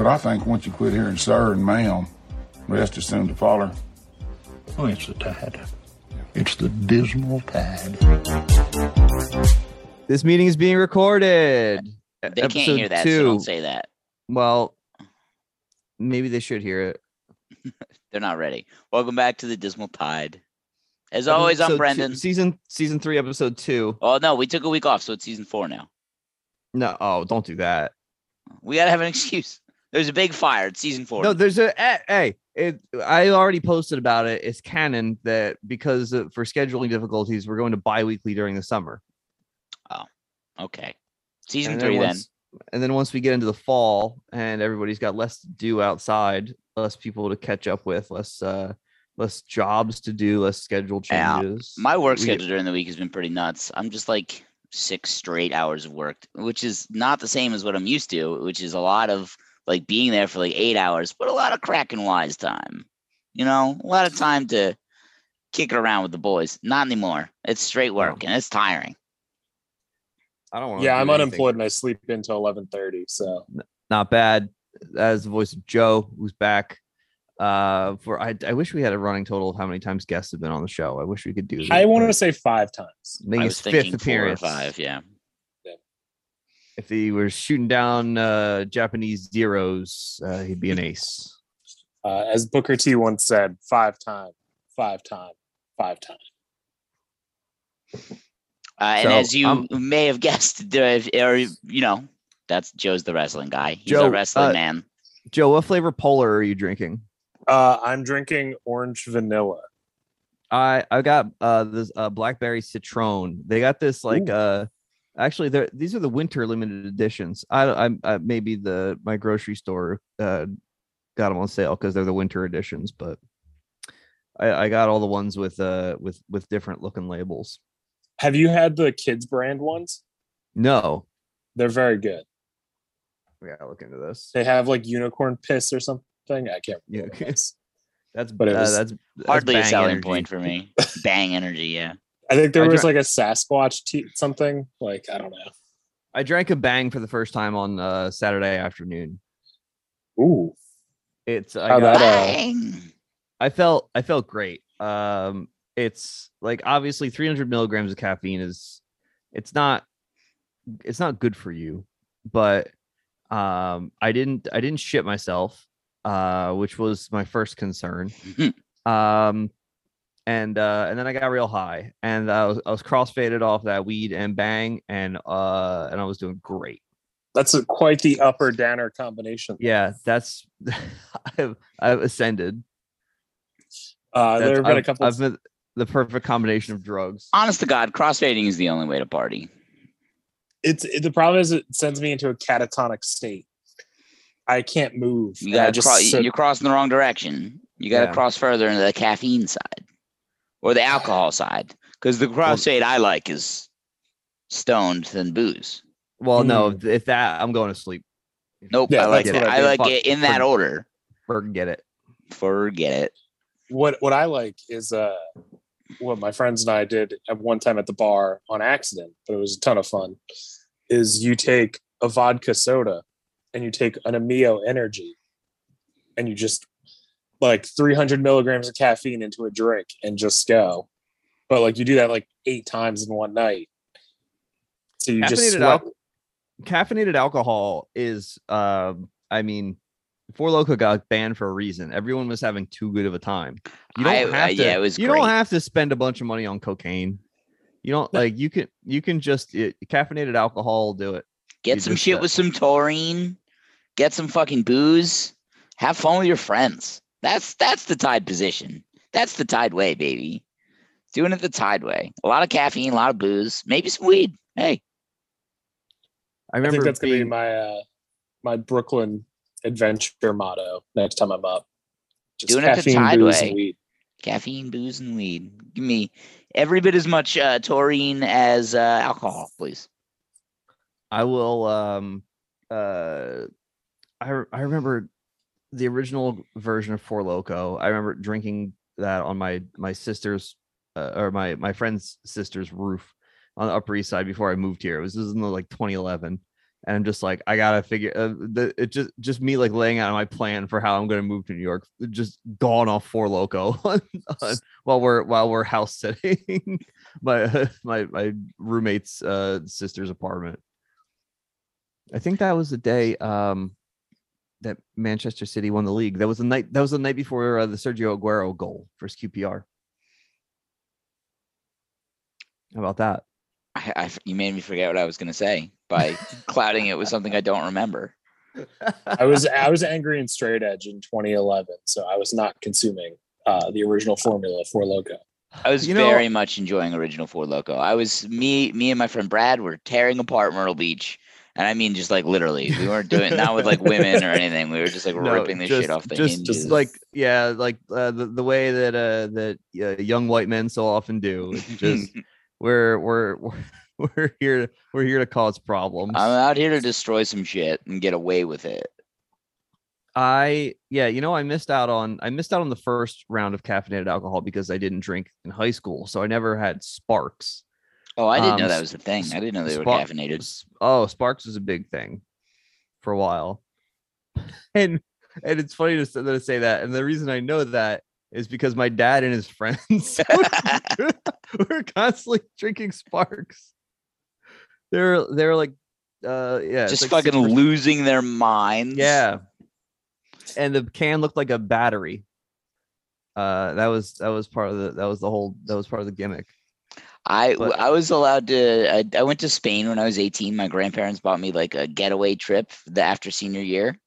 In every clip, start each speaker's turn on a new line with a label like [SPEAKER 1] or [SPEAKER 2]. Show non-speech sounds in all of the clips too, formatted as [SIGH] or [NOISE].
[SPEAKER 1] But I think once you quit hearing sir and ma'am, rest is soon to follow.
[SPEAKER 2] Oh, it's the tide. It's the dismal tide.
[SPEAKER 3] This meeting is being recorded.
[SPEAKER 4] They can't hear that, so don't say that.
[SPEAKER 3] Well, maybe they should hear it. [LAUGHS]
[SPEAKER 4] They're not ready. Welcome back to the Dismal Tide. As always, I'm
[SPEAKER 3] Episode two-
[SPEAKER 4] Brendan.
[SPEAKER 3] season season three, episode two.
[SPEAKER 4] Oh no, we took a week off, so it's season four now.
[SPEAKER 3] No, oh, don't do that.
[SPEAKER 4] We gotta have an excuse. There's a big fire. It's season four.
[SPEAKER 3] No, there's a eh, hey. It, I already posted about it. It's canon that because of, for scheduling difficulties, we're going to bi-weekly during the summer.
[SPEAKER 4] Oh, okay. Season
[SPEAKER 3] And
[SPEAKER 4] three then.
[SPEAKER 3] once, And then once we get into the fall and everybody's got less to do outside, less people to catch up with, less uh less jobs to do, less schedule
[SPEAKER 4] Yeah,
[SPEAKER 3] changes.
[SPEAKER 4] My work
[SPEAKER 3] we-
[SPEAKER 4] schedule during the week has been pretty nuts. I'm just like six straight hours of work, which is not the same as what I'm used to, which is a lot of like being there for like eight hours, but a lot of crack and wise time. You know, a lot of time to kick it around with the boys. Not anymore. It's straight work and it's tiring.
[SPEAKER 3] I don't want
[SPEAKER 5] Yeah, I'm unemployed and I sleep until eleven thirty. So
[SPEAKER 3] Not bad. As the voice of Joe, who's back. Uh, for I, I wish we had a running total of how many times guests have been on the show. I wish we could do.
[SPEAKER 5] I
[SPEAKER 3] that,
[SPEAKER 5] want to say five times.
[SPEAKER 3] I think
[SPEAKER 4] I
[SPEAKER 3] his
[SPEAKER 4] was
[SPEAKER 3] fifth
[SPEAKER 4] thinking four or
[SPEAKER 3] appearance.
[SPEAKER 4] five. Yeah.
[SPEAKER 3] If he were shooting down uh, Japanese zeros, uh, he'd be an ace.
[SPEAKER 5] Uh, as Booker T once said, five time, five time, five time.
[SPEAKER 4] Uh, and
[SPEAKER 3] So,
[SPEAKER 4] as you
[SPEAKER 3] um,
[SPEAKER 4] may have guessed, [LAUGHS] or you know, that's Joe's the wrestling guy. He's
[SPEAKER 3] Joe,
[SPEAKER 4] a wrestling
[SPEAKER 3] uh,
[SPEAKER 4] man.
[SPEAKER 3] Joe, what flavor polar are you drinking?
[SPEAKER 5] Uh, I'm drinking orange vanilla.
[SPEAKER 3] I I got uh this uh blackberry citron. They got this like
[SPEAKER 5] Ooh.
[SPEAKER 3] uh actually these are the winter limited editions. I I, I maybe the my grocery store uh got them on sale because they're the winter editions, but I I got all the ones with uh with with different looking labels.
[SPEAKER 5] Have you had the kids brand ones?
[SPEAKER 3] No,
[SPEAKER 5] They're very good.
[SPEAKER 3] we gotta look into this.
[SPEAKER 5] They have like unicorn piss or something. I can't
[SPEAKER 3] Yeah.
[SPEAKER 5] remember. what. [LAUGHS]
[SPEAKER 3] That's
[SPEAKER 5] But
[SPEAKER 3] uh, that's that's
[SPEAKER 4] Hardly a selling
[SPEAKER 3] energy.
[SPEAKER 4] point for me. [LAUGHS] Bang energy, yeah.
[SPEAKER 5] I think there
[SPEAKER 3] I
[SPEAKER 5] was
[SPEAKER 3] dra-
[SPEAKER 5] like a Sasquatch tea something. Like I don't know.
[SPEAKER 3] I drank a bang for the first time on uh Saturday afternoon.
[SPEAKER 5] Ooh,
[SPEAKER 3] It's I
[SPEAKER 5] How
[SPEAKER 3] got,
[SPEAKER 5] that, uh,
[SPEAKER 3] I felt I felt great. Um, it's like obviously 300 milligrams of caffeine is it's not it's not good for you, but um, I didn't I didn't shit myself, uh, which was my first concern. [LAUGHS] um, and uh, and then I got real high, and I was I was crossfaded off that weed and bang, and uh, and I was doing great.
[SPEAKER 5] that's a, quite the upper downer combination.
[SPEAKER 3] Yeah, that's [LAUGHS] I've I've ascended.
[SPEAKER 5] Uh, there have been a
[SPEAKER 3] I've-
[SPEAKER 5] couple.
[SPEAKER 3] I've been the perfect combination of drugs.
[SPEAKER 4] Honest to God, crossfading is the only way to party.
[SPEAKER 5] it's it, the problem is it sends me into a catatonic state. I can't move.
[SPEAKER 4] You gotta
[SPEAKER 5] just
[SPEAKER 4] cross,
[SPEAKER 5] sit-
[SPEAKER 4] you're crossing the wrong direction. You gotta
[SPEAKER 3] Yeah.
[SPEAKER 4] cross further into the caffeine side or the alcohol side. Because the crossfade I like is stoned than booze.
[SPEAKER 3] Well, no,
[SPEAKER 5] Mm.
[SPEAKER 3] if, if that I'm going to sleep.
[SPEAKER 4] Nope,
[SPEAKER 5] Yeah,
[SPEAKER 4] I like it.
[SPEAKER 5] I
[SPEAKER 4] I like it in that
[SPEAKER 3] for-
[SPEAKER 4] order.
[SPEAKER 3] Forget it.
[SPEAKER 4] Forget it.
[SPEAKER 5] what what I like is uh what my friends and I did at one time at the bar on accident, but it was a ton of fun. Is you take a vodka soda and you take an Amino Energy, and you just like 300 milligrams of caffeine into a drink and just go. But like you do that like eight times in one night, so you just
[SPEAKER 3] Caffeinated,
[SPEAKER 5] sweat.
[SPEAKER 3] al- caffeinated alcohol is, um, I mean, Four Loco got banned for a reason. Everyone was having too good of a time. You don't
[SPEAKER 4] I-
[SPEAKER 3] have
[SPEAKER 4] uh,
[SPEAKER 3] to.
[SPEAKER 4] yeah, it was
[SPEAKER 3] you
[SPEAKER 4] great.
[SPEAKER 3] don't have to spend a bunch of money on cocaine. You don't like. You can. You can just it, caffeinated alcohol. will Do it.
[SPEAKER 4] Get
[SPEAKER 3] You
[SPEAKER 4] some shit
[SPEAKER 3] uh,
[SPEAKER 4] with some taurine. Get some fucking booze. Have fun with your friends. That's that's the tide position. That's the tide way, baby. Doing it the tide way. A lot of caffeine, a lot of booze, maybe some weed. Hey,
[SPEAKER 3] I
[SPEAKER 5] I
[SPEAKER 3] remember
[SPEAKER 5] think that's gonna be my uh my Brooklyn adventure motto next time I'm up. Just
[SPEAKER 4] Doing it the
[SPEAKER 5] caffeine,
[SPEAKER 4] Tide
[SPEAKER 5] booze,
[SPEAKER 4] way.
[SPEAKER 5] and weed.
[SPEAKER 4] caffeine, booze, and weed. Give me every bit as much uh, taurine as uh, alcohol, please.
[SPEAKER 3] I will um uh I I remember the original version of Four Loco. I remember drinking that on my my sister's uh, or my my friend's sister's roof on the Upper East Side before I moved here. It was this was in like 2011, and I'm just like, I gotta figure. Uh, the, it just just me like laying out my plan for how I'm gonna move to New York. Just gone off four loco [LAUGHS] on- on- while we're while we're house sitting [LAUGHS] my [LAUGHS] my my roommate's uh sister's apartment. I think that was the day um that Manchester City won the league. That was the night. That was the night before uh, the Sergio Aguero goal versus QPR. How about that?
[SPEAKER 4] I, I f- you made me forget what I was going to say by [LAUGHS] clouding it with something I don't remember.
[SPEAKER 5] I was I was angry and straight edge in 2011, so I was not consuming uh, the original formula for Loco.
[SPEAKER 4] I was
[SPEAKER 3] You know-
[SPEAKER 4] very much enjoying original Four Loco. I was me, me and my friend Brad were tearing apart Myrtle Beach, and I mean just like literally. We weren't [LAUGHS] doing not with like women or anything. We were just like
[SPEAKER 3] No,
[SPEAKER 4] ripping this
[SPEAKER 3] just-
[SPEAKER 4] shit off the
[SPEAKER 3] just,
[SPEAKER 4] hinges.
[SPEAKER 3] just like yeah, like uh, the the way that uh that uh, young white men so often do. [LAUGHS] Just we're we're we're [LAUGHS] we're here we're here to cause problems.
[SPEAKER 4] I'm out here to destroy some shit and get away with it.
[SPEAKER 3] I yeah, you know, I missed out on I missed out on the first round of caffeinated alcohol because I didn't drink in high school, so I never had Sparks.
[SPEAKER 4] Oh, I didn't
[SPEAKER 3] Um,
[SPEAKER 4] know that was a thing. I didn't know they were
[SPEAKER 3] Spark-
[SPEAKER 4] caffeinated.
[SPEAKER 3] Oh, Sparks was a big thing for a while, [LAUGHS] and and it's funny to, to say that. And the reason I know that is because my dad and his friends [LAUGHS] [LAUGHS] were constantly drinking Sparks. They're they're like, uh, yeah,
[SPEAKER 4] Just
[SPEAKER 3] like
[SPEAKER 4] fucking
[SPEAKER 3] 6%.
[SPEAKER 4] losing their minds.
[SPEAKER 3] Yeah. And the can looked like a battery. Uh that was that was part of the that was the whole that was part of the gimmick.
[SPEAKER 4] I
[SPEAKER 3] But-
[SPEAKER 4] I was allowed to. I, I went to Spain when I was 18. My grandparents bought me like a getaway trip the after senior year,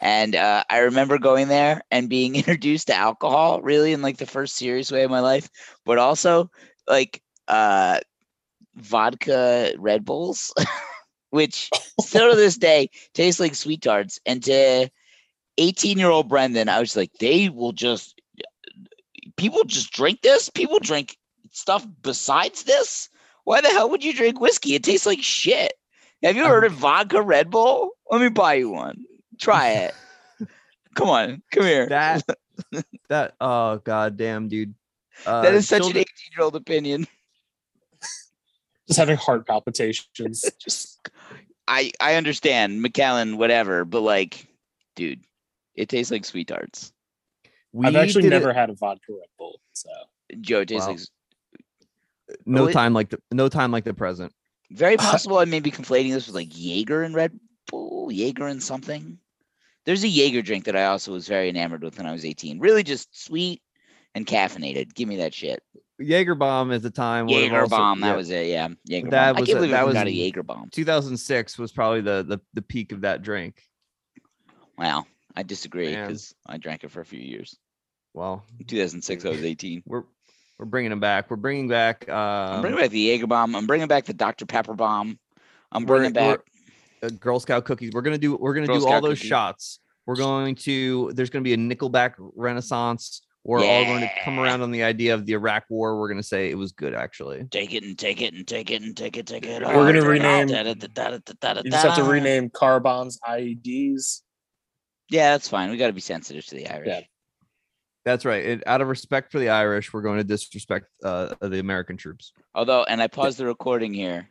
[SPEAKER 4] and uh, I remember going there and being [LAUGHS] introduced to alcohol really in like the first serious way of my life, but also like uh, vodka Red Bulls, [LAUGHS] which still to this day taste like sweet tarts. And to 18 year old Brendan, I was like, they will just people just drink this. People drink stuff besides this? Why the hell would you drink whiskey? It tastes like shit. Have you heard of vodka Red Bull? Let me buy you one. Try [LAUGHS] it. come on, come here.
[SPEAKER 3] That [LAUGHS] that oh god damn dude. Uh,
[SPEAKER 4] that is such an 18 year old opinion.
[SPEAKER 5] Just having heart palpitations. [LAUGHS] Just
[SPEAKER 4] I I understand Macallan, whatever, but like, dude, it tastes like sweet tarts.
[SPEAKER 5] I've actually
[SPEAKER 3] did it-
[SPEAKER 5] never had a vodka Red Bull. So
[SPEAKER 4] Joe, it tastes
[SPEAKER 3] Wow.
[SPEAKER 4] like s-
[SPEAKER 3] no time like the no time like the present.
[SPEAKER 4] very [SIGHS] possible. I may be conflating this with like Jaeger and Red Bull, Jaeger and something. There's a Jaeger drink that I also was very enamored with when I was 18. Really just sweet and caffeinated. Give me that shit.
[SPEAKER 3] Jaeger bomb at the time.
[SPEAKER 4] Jaeger bomb.
[SPEAKER 3] yeah,
[SPEAKER 4] That was it. Yeah, Jaeger
[SPEAKER 3] That
[SPEAKER 4] bomb. I
[SPEAKER 3] was
[SPEAKER 4] can't
[SPEAKER 3] a-
[SPEAKER 4] believe
[SPEAKER 3] that
[SPEAKER 4] I
[SPEAKER 3] was
[SPEAKER 4] got a Jaeger bomb.
[SPEAKER 3] 2006 was probably the the, the peak of that drink.
[SPEAKER 4] Wow, I disagree because I drank it for a few years.
[SPEAKER 3] Well,
[SPEAKER 4] 2006, I was 18.
[SPEAKER 3] we're we're bringing them back. We're bringing back. Um,
[SPEAKER 4] I'm bringing back the Jaeger bomb. I'm bringing back the Dr Pepper bomb. I'm bringing back.
[SPEAKER 3] uh, Girl Scout cookies. We're gonna do. We're gonna
[SPEAKER 4] Girl
[SPEAKER 3] do all those
[SPEAKER 4] cookie.
[SPEAKER 3] shots. We're going to. There's gonna be a Nickelback renaissance. We're all going to come around on the idea of the Iraq War. We're gonna say it was good, actually.
[SPEAKER 4] Take it and take it and take it and take it, take it.
[SPEAKER 5] We're gonna rename- you just have to rename car bombs IEDs.
[SPEAKER 4] Yeah, that's fine. We got to be sensitive to the Irish.
[SPEAKER 5] Yeah.
[SPEAKER 3] That's right. It, out of respect for the Irish, we're going to disrespect uh, the American troops.
[SPEAKER 4] Although, and I paused the recording here.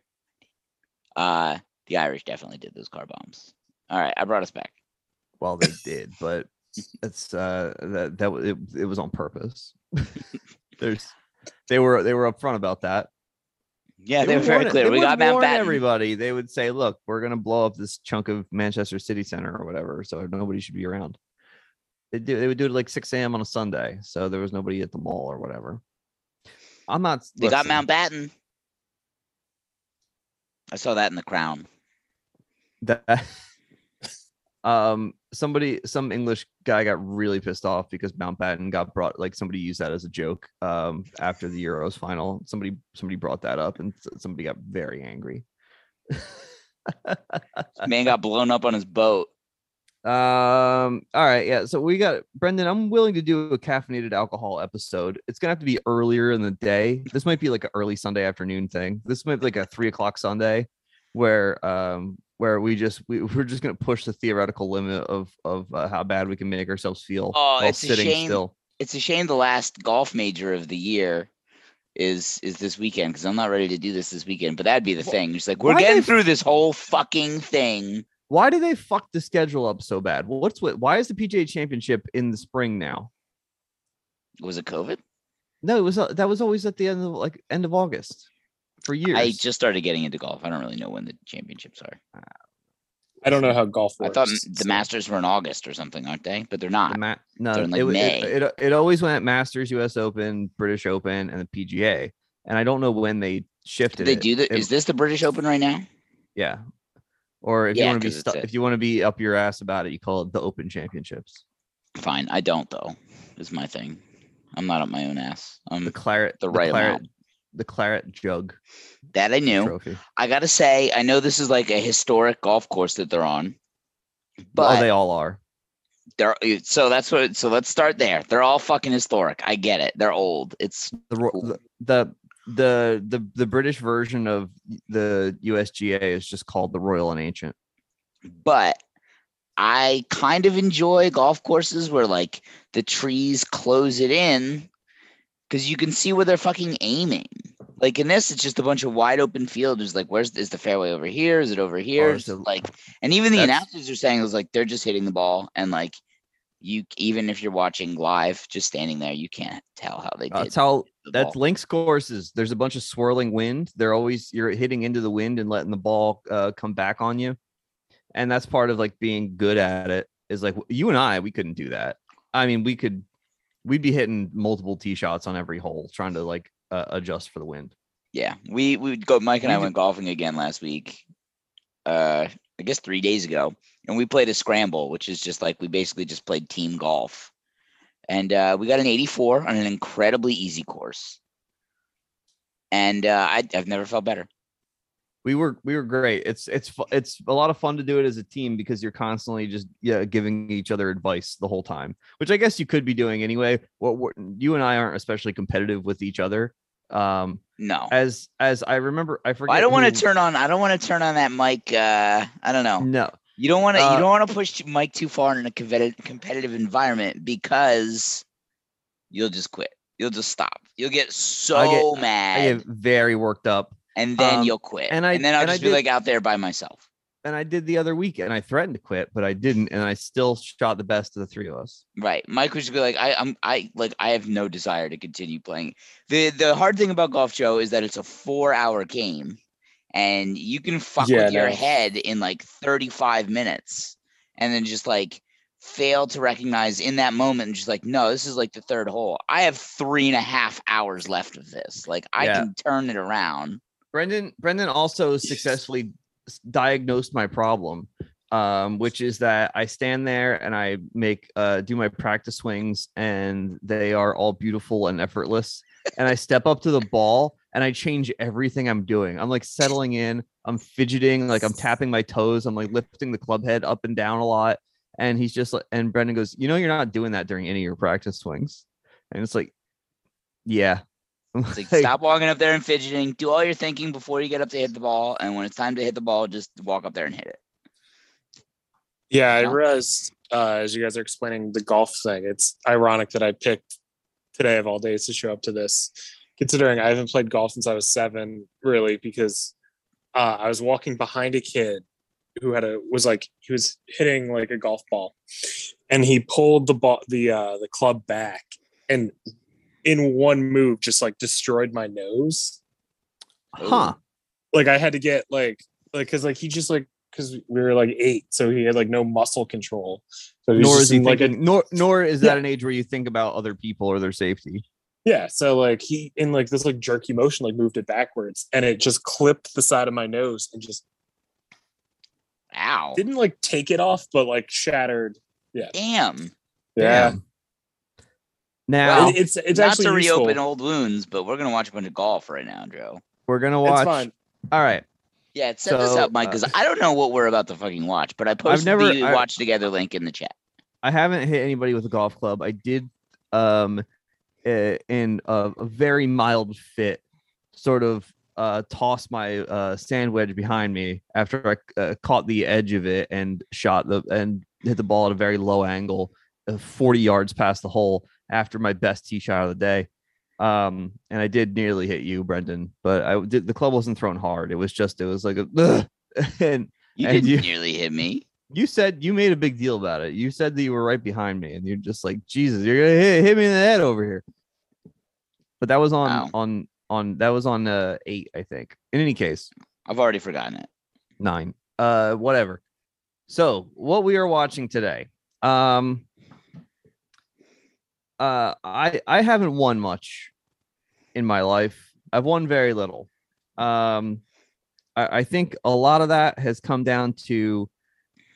[SPEAKER 4] Uh, the Irish definitely did those car bombs. All right, I brought us back.
[SPEAKER 3] Well, they did, but it's uh, that that it, it was on purpose. [LAUGHS] There's they were they were upfront about that.
[SPEAKER 4] Yeah, they were very clear.
[SPEAKER 3] they
[SPEAKER 4] We got Mountbatten.
[SPEAKER 3] everybody. They would say, "Look, we're gonna blow up this chunk of Manchester City Center or whatever, so nobody should be around." They do. They would do it like 6 a.m. on a Sunday, so there was nobody at the mall or whatever. I'm not.
[SPEAKER 4] They got Mountbatten. I saw that in the Crown.
[SPEAKER 3] that [LAUGHS] um somebody some english guy got really pissed off because mountbatten got brought like somebody used that as a joke um after the euros final somebody somebody brought that up and somebody got very angry [LAUGHS]
[SPEAKER 4] Man got blown up on his boat.
[SPEAKER 3] Um all right yeah so we got brendan i'm willing to do a caffeinated alcohol episode it's gonna have to be earlier in the day this might be like an early sunday afternoon thing this might be like a three o'clock sunday where um where we just we, we're just gonna push the theoretical limit of of uh, how bad we can make ourselves feel
[SPEAKER 4] Oh,
[SPEAKER 3] while
[SPEAKER 4] it's a
[SPEAKER 3] sitting
[SPEAKER 4] shame.
[SPEAKER 3] still
[SPEAKER 4] It's a shame the last golf major of the year is is this weekend because I'm not ready to do this this weekend. But that'd be the
[SPEAKER 3] Wh-
[SPEAKER 4] thing. It's like we're getting
[SPEAKER 3] they-
[SPEAKER 4] through this whole fucking thing.
[SPEAKER 3] Why do they fuck the schedule up so bad? What's what? Why is the PGA Championship in the spring now?
[SPEAKER 4] Was it COVID?
[SPEAKER 3] No, it was uh, that was always at the end of like end of August for years.
[SPEAKER 4] I just started getting into golf. I don't really know when the championships are.
[SPEAKER 5] I don't know how golf
[SPEAKER 4] I thought the Masters were in August or something, aren't they? But they're
[SPEAKER 3] The
[SPEAKER 4] not.
[SPEAKER 3] ma- no,
[SPEAKER 4] They're in, like,
[SPEAKER 3] it, wa-
[SPEAKER 4] May.
[SPEAKER 3] it, it it always went Masters, U.S. Open, British Open, and the PGA. And I don't know when they shifted.
[SPEAKER 4] Did they
[SPEAKER 3] it.
[SPEAKER 4] do that?
[SPEAKER 3] It-
[SPEAKER 4] Is this the British Open right now?
[SPEAKER 3] Yeah. Or if
[SPEAKER 4] Yeah,
[SPEAKER 3] you want to be stu- if you want to be up your ass about it, you call it the Open Championships.
[SPEAKER 4] Fine. I don't though. Is my thing. I'm not up my own ass. Um,
[SPEAKER 3] The claret,
[SPEAKER 4] the right
[SPEAKER 3] claret,
[SPEAKER 4] amount.
[SPEAKER 3] the claret jug
[SPEAKER 4] that I knew.
[SPEAKER 3] trophy.
[SPEAKER 4] I gotta say, I know this is like a historic golf course that they're on, but
[SPEAKER 3] oh, they all are.
[SPEAKER 4] they're uh, so that's what. So let's start there. They're all fucking historic. I get it. They're old. It's
[SPEAKER 3] The,
[SPEAKER 4] Cool.
[SPEAKER 3] the the the the the British version of the USGA is just called the Royal and Ancient.
[SPEAKER 4] but I kind of enjoy golf courses where like the trees close it in because you can see where they're fucking aiming. Like in this, it's just a bunch of wide open field. There's like, where's is the fairway over here? Is it over here? Oh,
[SPEAKER 3] so
[SPEAKER 4] it like, and even the announcers are saying it was like they're just hitting the ball and like you even if you're watching live, just standing there, you can't tell how they did.
[SPEAKER 3] That's how that's
[SPEAKER 4] ball.
[SPEAKER 3] links courses. There's a bunch of swirling wind. They're always you're hitting into the wind and letting the ball uh, come back on you, and that's part of like being good at it. Is like you and I, we couldn't do that. I mean, we could, we'd be hitting multiple tee shots on every hole, trying to like uh, adjust for the wind.
[SPEAKER 4] Yeah, we we would go. Mike and I
[SPEAKER 3] We
[SPEAKER 4] went golfing again last week. Uh, I guess three days ago, and we played a scramble, which is just like we basically just played team golf, and uh, we got an 84 on an incredibly easy course, and uh, I, I've never felt better.
[SPEAKER 3] We were we were great. It's it's it's a lot of fun to do it as a team because you're constantly just yeah giving each other advice the whole time, which I guess you could be doing anyway. What what you and I aren't especially competitive with each other. Um,
[SPEAKER 4] No,
[SPEAKER 3] as as I remember, I forget.
[SPEAKER 4] I don't want to turn on. I don't want to turn on that mic. Uh, I don't know.
[SPEAKER 3] No,
[SPEAKER 4] You don't want to.
[SPEAKER 3] Uh,
[SPEAKER 4] you don't want to push Mike too far in a competitive competitive environment because you'll just quit. You'll just stop. You'll get so
[SPEAKER 3] I
[SPEAKER 4] mad.
[SPEAKER 3] get very worked up,
[SPEAKER 4] and then
[SPEAKER 3] Um,
[SPEAKER 4] you'll quit.
[SPEAKER 3] and I-
[SPEAKER 4] and then I'll
[SPEAKER 3] and I
[SPEAKER 4] just be
[SPEAKER 3] did-
[SPEAKER 4] like out there by myself.
[SPEAKER 3] and I did the other week, and I threatened to quit, but I didn't, and I still shot the best of the three of us.
[SPEAKER 4] Right. Mike would just be like, I, I'm, I like, I have no desire to continue playing. the The hard thing about golf, Joe, is that it's a four hour game, and you can fuck
[SPEAKER 5] Yeah,
[SPEAKER 4] with your
[SPEAKER 5] no.
[SPEAKER 4] head in like 35 minutes, and then just like fail to recognize in that moment, and just like, no, this is like the third hole. I have three and a half hours left of this. Like, I
[SPEAKER 3] Yeah.
[SPEAKER 4] can turn it around.
[SPEAKER 3] Brendan Brendan also successfully diagnosed my problem, um, which is that I stand there and I make uh, do my practice swings, and they are all beautiful and effortless. and I step up to the ball and I change everything I'm doing. I'm like settling in, I'm fidgeting, like I'm tapping my toes, I'm like lifting the club head up and down a lot. And he's just like, and Brendan goes, You know, you're not doing that during any of your practice swings. And it's like, Yeah. [LAUGHS]
[SPEAKER 4] It's like, stop walking up there and fidgeting. Do all your thinking before you get up to hit the ball, and when it's time to hit the ball, just walk up there and hit it.
[SPEAKER 5] Yeah, I
[SPEAKER 4] No?
[SPEAKER 5] realized uh, as you guys are explaining the golf thing, it's ironic that I picked today of all days to show up to this, considering I haven't played golf since I was seven, really, because uh, I was walking behind a kid who had a was like he was hitting like a golf ball, and he pulled the ball the uh, the club back, and in one move just like destroyed my nose.
[SPEAKER 3] Huh.
[SPEAKER 5] Like I had to get like like because like he just like because we were like eight, so he had like no muscle control. So
[SPEAKER 3] Nor is he
[SPEAKER 5] in, like a
[SPEAKER 3] thinking, nor nor is
[SPEAKER 5] Yeah.
[SPEAKER 3] that an age where you think about other people or their safety.
[SPEAKER 5] Yeah, so like he in like this like jerky motion like moved it backwards and it just clipped the side of my nose and just
[SPEAKER 4] Ow!
[SPEAKER 5] didn't like take it off but like shattered. Yeah.
[SPEAKER 4] Damn.
[SPEAKER 5] Yeah.
[SPEAKER 3] Damn. Now
[SPEAKER 5] It- it's it's
[SPEAKER 4] Not
[SPEAKER 5] actually
[SPEAKER 4] to
[SPEAKER 5] useful.
[SPEAKER 4] reopen old wounds, but we're gonna watch a bunch of golf right now, Joe.
[SPEAKER 3] we're gonna
[SPEAKER 5] It's
[SPEAKER 3] watch.
[SPEAKER 5] fine.
[SPEAKER 3] All right.
[SPEAKER 4] Yeah, set this up, Mike, because
[SPEAKER 3] uh,
[SPEAKER 4] I don't know what we're about to fucking watch, but I posted
[SPEAKER 3] never-
[SPEAKER 4] the
[SPEAKER 3] I-
[SPEAKER 4] watch together link in the chat.
[SPEAKER 3] I haven't hit anybody with a golf club. I did um in a, a very mild fit sort of uh toss my uh sand wedge behind me after I uh, caught the edge of it and shot the and hit the ball at a very low angle uh, 40 yards past the hole after my best tee shot of the day. Um, and I did nearly hit you, Brendan, but I did. The club wasn't thrown hard. It was just it was like a, "Ugh." [LAUGHS] and
[SPEAKER 4] You
[SPEAKER 3] And
[SPEAKER 4] didn't
[SPEAKER 3] you-
[SPEAKER 4] nearly hit me.
[SPEAKER 3] You said you made a big deal about it. You said that you were right behind me, and you're just like, Jesus, you're gonna hit, hit me in the head over here. But that was on
[SPEAKER 4] Wow.
[SPEAKER 3] on on that was on uh eight, I think. In any case,
[SPEAKER 4] I've already forgotten it.
[SPEAKER 3] nine. Uh whatever. So what we are watching today. Um uh I I haven't won much in my life. I've won very little. Um I, I think a lot of that has come down to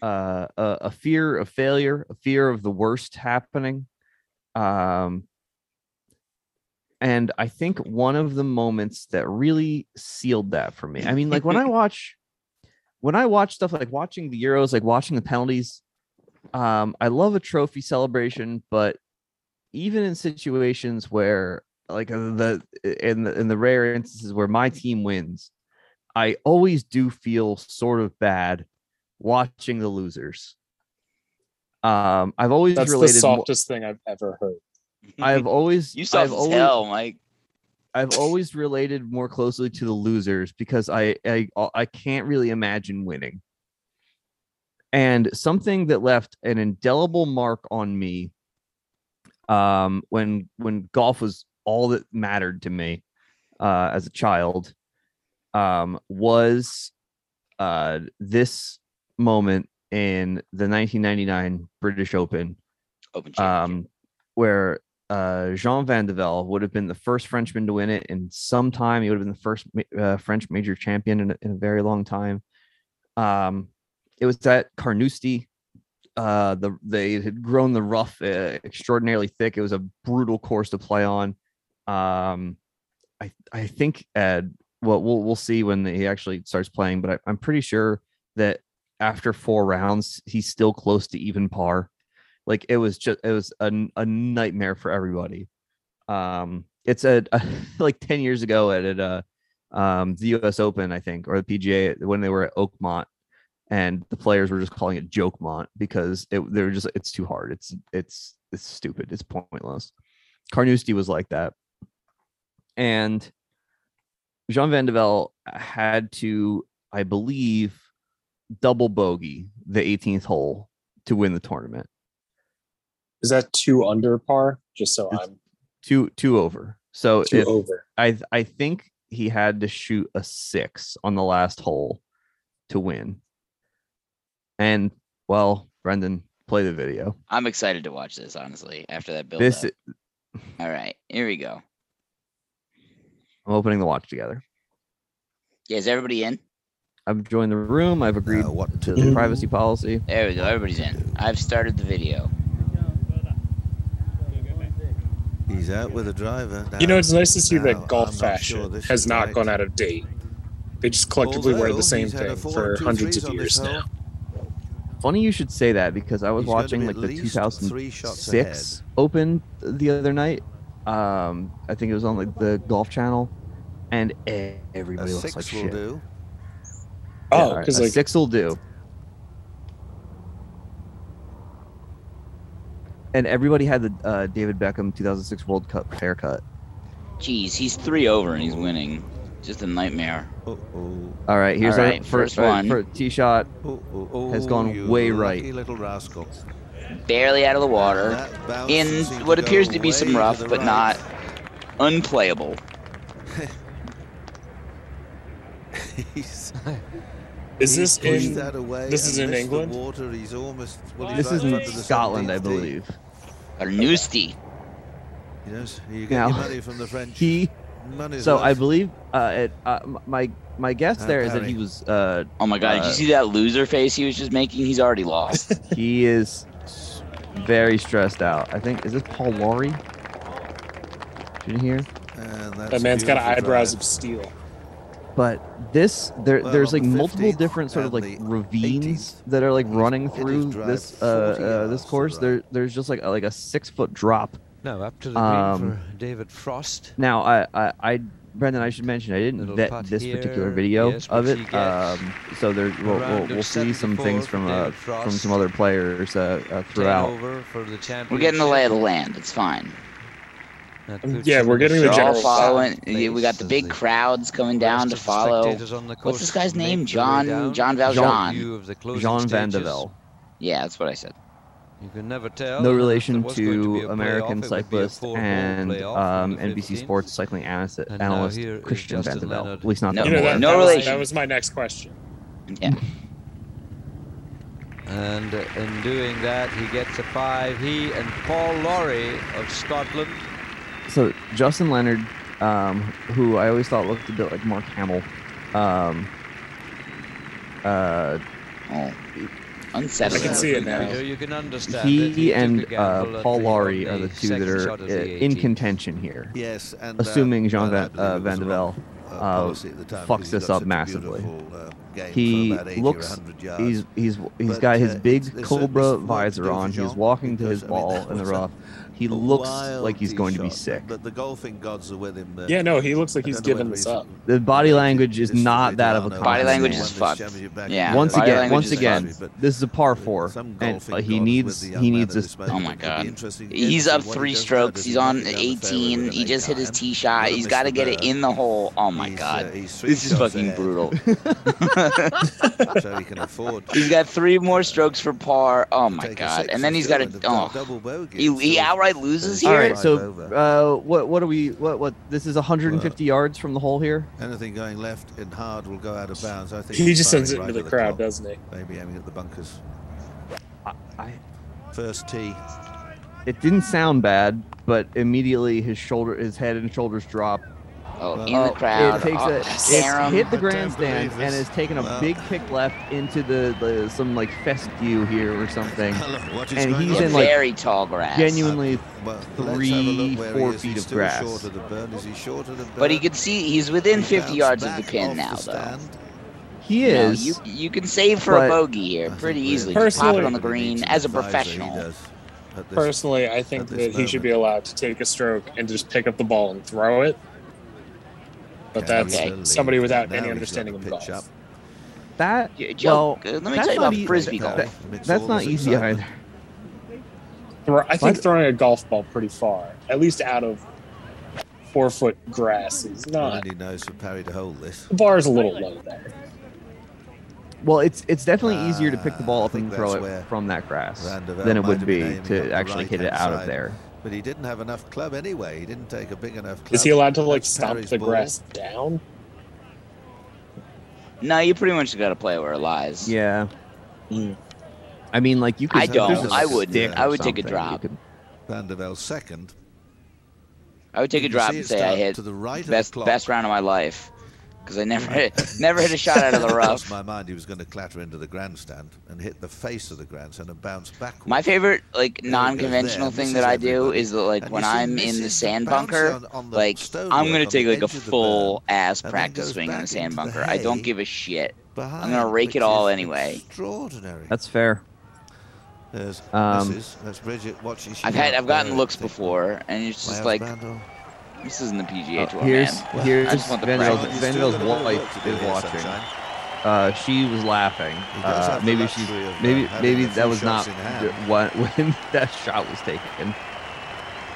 [SPEAKER 3] uh a, a fear of failure, a fear of the worst happening. Um and I think one of the moments that really sealed that for me. I mean, like when I [LAUGHS] watch when I watch stuff like watching the Euros, like watching the penalties, um, I love a trophy celebration, but even in situations where like uh, the in the in the rare instances where my team wins, I always do feel sort of bad watching the losers. Um, I've always
[SPEAKER 5] That's the
[SPEAKER 3] related. mo-
[SPEAKER 5] softest thing I've ever heard.
[SPEAKER 3] I've always [LAUGHS]
[SPEAKER 4] you soft
[SPEAKER 3] I've
[SPEAKER 4] as
[SPEAKER 3] always,
[SPEAKER 4] hell, Mike.
[SPEAKER 3] I've always related more closely to the losers because I I I can't really imagine winning. And something that left an indelible mark on me um when when golf was all that mattered to me uh as a child um was uh this moment in the 1999 British Open
[SPEAKER 4] Open
[SPEAKER 3] um, where uh, Jean Van de Velde would have been the first Frenchman to win it in some time. He would have been the first uh, French major champion in a, in a very long time. Um, it was at Carnoustie. Uh, the they had grown the rough uh, extraordinarily thick. It was a brutal course to play on. Um, I I think uh, well we'll we'll see when he actually starts playing, but I, I'm pretty sure that after four rounds he's still close to even par. Like it was just it was a nightmare for everybody. Um it's a, [LAUGHS] like 10 years ago at, uh um the us open i think or the pga when they were at oakmont and the players were just calling it jokemont because it they were just it's too hard. It's it's it's stupid. It's pointless. Carnoustie was like that. And jean van de Velde had to i believe double bogey the 18th hole to win the tournament
[SPEAKER 5] Is that two under par? Just so
[SPEAKER 3] It's
[SPEAKER 5] I'm
[SPEAKER 3] two two over. So
[SPEAKER 5] two
[SPEAKER 3] if,
[SPEAKER 5] over.
[SPEAKER 3] I I think he had to shoot a six on the last hole to win. And well, Brendan, play the video.
[SPEAKER 4] I'm excited to watch this, honestly, after that build.
[SPEAKER 3] This
[SPEAKER 4] up. All right, here we go.
[SPEAKER 3] I'm opening the watch together.
[SPEAKER 4] Yeah, is everybody in?
[SPEAKER 3] I've joined the room. I've agreed
[SPEAKER 6] Uh, what
[SPEAKER 3] to
[SPEAKER 6] to
[SPEAKER 3] the privacy policy.
[SPEAKER 4] There we go. Everybody's in. I've started the video.
[SPEAKER 6] He's out with a driver.
[SPEAKER 5] You know, it's nice to see
[SPEAKER 6] Now,
[SPEAKER 5] that golf
[SPEAKER 6] I'm not
[SPEAKER 5] fashion
[SPEAKER 6] sure
[SPEAKER 5] has not
[SPEAKER 6] right.
[SPEAKER 5] gone out of date. They just collectively wear the same
[SPEAKER 6] he's had a
[SPEAKER 5] thing
[SPEAKER 6] four
[SPEAKER 5] for
[SPEAKER 6] and two
[SPEAKER 5] hundreds of years now.
[SPEAKER 3] Funny you should say that because I was
[SPEAKER 6] He's
[SPEAKER 3] watching like the
[SPEAKER 6] least three shots
[SPEAKER 3] 2006 Open the other night. Um, I think it was on like the Golf Channel, and e-
[SPEAKER 6] A
[SPEAKER 3] everybody looks
[SPEAKER 6] six
[SPEAKER 3] like
[SPEAKER 6] will
[SPEAKER 3] shit.
[SPEAKER 6] do.
[SPEAKER 5] Oh, because
[SPEAKER 3] a
[SPEAKER 5] like
[SPEAKER 3] six will do. And everybody had the uh, David Beckham 2006 World Cup haircut.
[SPEAKER 4] Jeez, he's three over and he's winning. Just a nightmare.
[SPEAKER 6] Oh, oh,
[SPEAKER 3] All right, here's
[SPEAKER 4] All
[SPEAKER 3] our first,
[SPEAKER 4] first one.
[SPEAKER 3] for tee shot.
[SPEAKER 6] oh, oh, oh,
[SPEAKER 3] Has gone
[SPEAKER 6] you
[SPEAKER 3] way right.
[SPEAKER 6] little rascal.
[SPEAKER 4] Barely out of the water. In what
[SPEAKER 6] to
[SPEAKER 4] appears to be some rough, but
[SPEAKER 6] right.
[SPEAKER 4] not unplayable. [LAUGHS]
[SPEAKER 6] He's-
[SPEAKER 5] is this
[SPEAKER 6] pushed
[SPEAKER 5] in?
[SPEAKER 6] that away
[SPEAKER 5] this is in
[SPEAKER 6] missed the
[SPEAKER 5] England?
[SPEAKER 6] Water. He's almost. Well, he's
[SPEAKER 3] This
[SPEAKER 6] right
[SPEAKER 3] is
[SPEAKER 6] in
[SPEAKER 3] in
[SPEAKER 6] front of the
[SPEAKER 3] Scotland, I
[SPEAKER 6] 17th tee.
[SPEAKER 3] believe.
[SPEAKER 4] Carnoustie.
[SPEAKER 6] Yes, you get
[SPEAKER 3] Now,
[SPEAKER 6] money from the French.
[SPEAKER 3] He
[SPEAKER 6] Money's
[SPEAKER 3] so I believe uh, it, uh, my my guess
[SPEAKER 6] Uh,
[SPEAKER 3] there is that he was uh,
[SPEAKER 4] Oh my god, did
[SPEAKER 3] Uh,
[SPEAKER 4] you see that loser face he was just making? He's already lost. [LAUGHS]
[SPEAKER 3] he is very stressed out. I think is this Paul Lawrie? Did you hear?
[SPEAKER 6] And
[SPEAKER 5] That man's got eyebrows
[SPEAKER 6] drive.
[SPEAKER 5] of steel.
[SPEAKER 3] But this there
[SPEAKER 6] Well,
[SPEAKER 3] there's like
[SPEAKER 6] the
[SPEAKER 3] multiple different sort of like ravines
[SPEAKER 6] 18th,
[SPEAKER 3] that are like running through this uh, uh this course.
[SPEAKER 6] the
[SPEAKER 3] There there's just like a, like a six foot drop.
[SPEAKER 7] No, up to the
[SPEAKER 3] Um,
[SPEAKER 7] green for David Frost.
[SPEAKER 3] Now I I, I Brendan I should mention I didn't
[SPEAKER 7] Little
[SPEAKER 3] vet
[SPEAKER 7] putt
[SPEAKER 3] this particular video
[SPEAKER 7] yes,
[SPEAKER 3] of it. Um, so there we'll, we'll, we'll see some things from uh,
[SPEAKER 7] David
[SPEAKER 3] from some other players uh, uh, throughout.
[SPEAKER 7] over for the championship.
[SPEAKER 4] We're getting the lay of the land. It's fine.
[SPEAKER 5] Um, yeah, we're getting the general
[SPEAKER 4] following. Place, we got the big crowds coming down to follow. What's this guy's name? John John Valjean.
[SPEAKER 3] Jean, Jean
[SPEAKER 4] Yeah, that's what I said.
[SPEAKER 7] You can never tell.
[SPEAKER 3] No relation
[SPEAKER 7] to,
[SPEAKER 3] to American cyclist and um, NBC Sports cycling analyst, analyst Christian Vande
[SPEAKER 7] Velde.
[SPEAKER 3] At least not
[SPEAKER 4] no,
[SPEAKER 3] that,
[SPEAKER 5] you know, that,
[SPEAKER 4] no
[SPEAKER 5] that
[SPEAKER 4] relation.
[SPEAKER 5] Was, that was my next question.
[SPEAKER 4] Yeah.
[SPEAKER 7] And in doing that, he gets a five. He and Paul Lawrie of Scotland
[SPEAKER 3] so Justin Leonard, um, who I always thought looked a bit like Mark Hamill. Um, uh,
[SPEAKER 4] oh, unsettling.
[SPEAKER 5] I can see it now.
[SPEAKER 7] You can understand. He
[SPEAKER 3] and uh, Paul
[SPEAKER 7] Lawrie
[SPEAKER 3] are the two that are uh, in contention here.
[SPEAKER 6] Yes, and
[SPEAKER 3] assuming Jean Van, uh, Van de
[SPEAKER 6] uh,
[SPEAKER 3] fucks this up massively. He looks. He's he's he's got his big cobra visor on. He's walking to his ball [LAUGHS] in the rough. He looks like he's going to be sick.
[SPEAKER 6] But the golfing gods are with him.
[SPEAKER 5] Yeah, no, he looks like he's giving this up.
[SPEAKER 3] The body language is not that of a
[SPEAKER 4] body language is fucked. Yeah.
[SPEAKER 3] Once again, once again, this is a par four, and he needs he needs
[SPEAKER 6] oh
[SPEAKER 3] this.
[SPEAKER 4] Oh my god. He's up three strokes. He's on 18. He just hit his tee shot. He's got to get it in the hole. Oh my god. This is fucking brutal. [LAUGHS]
[SPEAKER 6] so he can afford. [LAUGHS]
[SPEAKER 4] He's got three more strokes for par. Oh my god. And then he's got
[SPEAKER 6] a
[SPEAKER 4] oh. He, he outright Loses
[SPEAKER 6] here.
[SPEAKER 3] All right, so uh, what what are we? What what? This is 150 well, yards from the hole here.
[SPEAKER 6] Anything going left and hard will go out of bounds. I think
[SPEAKER 5] he just sends it
[SPEAKER 6] right
[SPEAKER 5] into the,
[SPEAKER 6] the
[SPEAKER 5] crowd,
[SPEAKER 6] top.
[SPEAKER 5] doesn't he?
[SPEAKER 6] Maybe aiming at the bunkers.
[SPEAKER 3] I, I,
[SPEAKER 6] first tee.
[SPEAKER 3] It didn't sound bad, but immediately his shoulder, his head and shoulders drop,
[SPEAKER 4] Oh, in the crowd.
[SPEAKER 3] Oh, it takes
[SPEAKER 4] oh,
[SPEAKER 3] a, it's hit the grandstand and has taken a
[SPEAKER 6] wow.
[SPEAKER 3] big kick left into the, the, some like fescue here or something. [LAUGHS] and he's in like
[SPEAKER 4] very tall grass.
[SPEAKER 3] Genuinely three, four feet of grass.
[SPEAKER 4] But he can see he's within
[SPEAKER 6] he
[SPEAKER 4] 50 yards of the pin now,
[SPEAKER 6] the
[SPEAKER 4] though.
[SPEAKER 3] He is.
[SPEAKER 4] You, you, you can save for a bogey here pretty easily. Just pop it on the green as a professional.
[SPEAKER 5] Personally, I think that he should be allowed to take a stroke and just pick up the ball and throw it but that's
[SPEAKER 4] okay.
[SPEAKER 5] somebody without
[SPEAKER 6] now
[SPEAKER 5] any understanding of golf.
[SPEAKER 6] Up.
[SPEAKER 3] That
[SPEAKER 4] Joe,
[SPEAKER 3] well,
[SPEAKER 4] let me tell you about frisbee golf.
[SPEAKER 6] That,
[SPEAKER 3] that's not easy either.
[SPEAKER 5] I think throwing a golf ball pretty far, at least out of four foot grass, is not.
[SPEAKER 6] Andy knows for Parry to hold this.
[SPEAKER 5] The bar is a little low there.
[SPEAKER 3] Well, it's it's definitely uh, easier to pick the ball up ah,
[SPEAKER 6] and
[SPEAKER 3] throw it from that grass than it would be to actually right it out of there
[SPEAKER 6] but he didn't have enough club anyway. He didn't take a big enough club.
[SPEAKER 5] Is he allowed to like
[SPEAKER 6] That's
[SPEAKER 5] stomp
[SPEAKER 6] Parry's
[SPEAKER 5] the
[SPEAKER 6] ball.
[SPEAKER 5] grass down?
[SPEAKER 4] No, you pretty much got to play where it lies.
[SPEAKER 3] Yeah.
[SPEAKER 5] Mm.
[SPEAKER 3] I mean, like you. Could
[SPEAKER 4] I don't.
[SPEAKER 6] I
[SPEAKER 4] wouldn't. I would take a drop.
[SPEAKER 3] Could...
[SPEAKER 6] Van de Velde second.
[SPEAKER 4] I would take a drop and say I hit
[SPEAKER 6] to the right
[SPEAKER 4] best best round of my life because I never hit, never hit a shot out of the [LAUGHS] rough.
[SPEAKER 6] my mind, he was going to clatter into the grandstand and hit the face of the grandstand and bounce backwards.
[SPEAKER 4] My favorite like non-conventional thing that I do is that like
[SPEAKER 6] and
[SPEAKER 4] when I'm in the sand bunker,
[SPEAKER 6] on, on the
[SPEAKER 4] like I'm going
[SPEAKER 6] to
[SPEAKER 4] take like a full ass practice swing in the sand
[SPEAKER 6] bunker. The
[SPEAKER 4] I don't give a shit.
[SPEAKER 6] I'm
[SPEAKER 4] going to
[SPEAKER 6] rake
[SPEAKER 4] it all anyway.
[SPEAKER 6] Extraordinary.
[SPEAKER 3] That's fair.
[SPEAKER 6] There's
[SPEAKER 3] um,
[SPEAKER 6] is That's Bridget watching.
[SPEAKER 4] I've had I've gotten looks before, and it's just like.
[SPEAKER 6] Randall.
[SPEAKER 4] This isn't the PGA
[SPEAKER 3] oh,
[SPEAKER 4] Tour,
[SPEAKER 3] here's,
[SPEAKER 4] man.
[SPEAKER 3] Here's
[SPEAKER 4] I just want the Van
[SPEAKER 6] de Velde's,
[SPEAKER 3] Vanderbilt's wife is watching. Uh, she was laughing. Uh,
[SPEAKER 6] uh,
[SPEAKER 3] maybe
[SPEAKER 6] she's
[SPEAKER 3] maybe
[SPEAKER 6] maybe
[SPEAKER 3] that was not what [LAUGHS] when that shot was taken.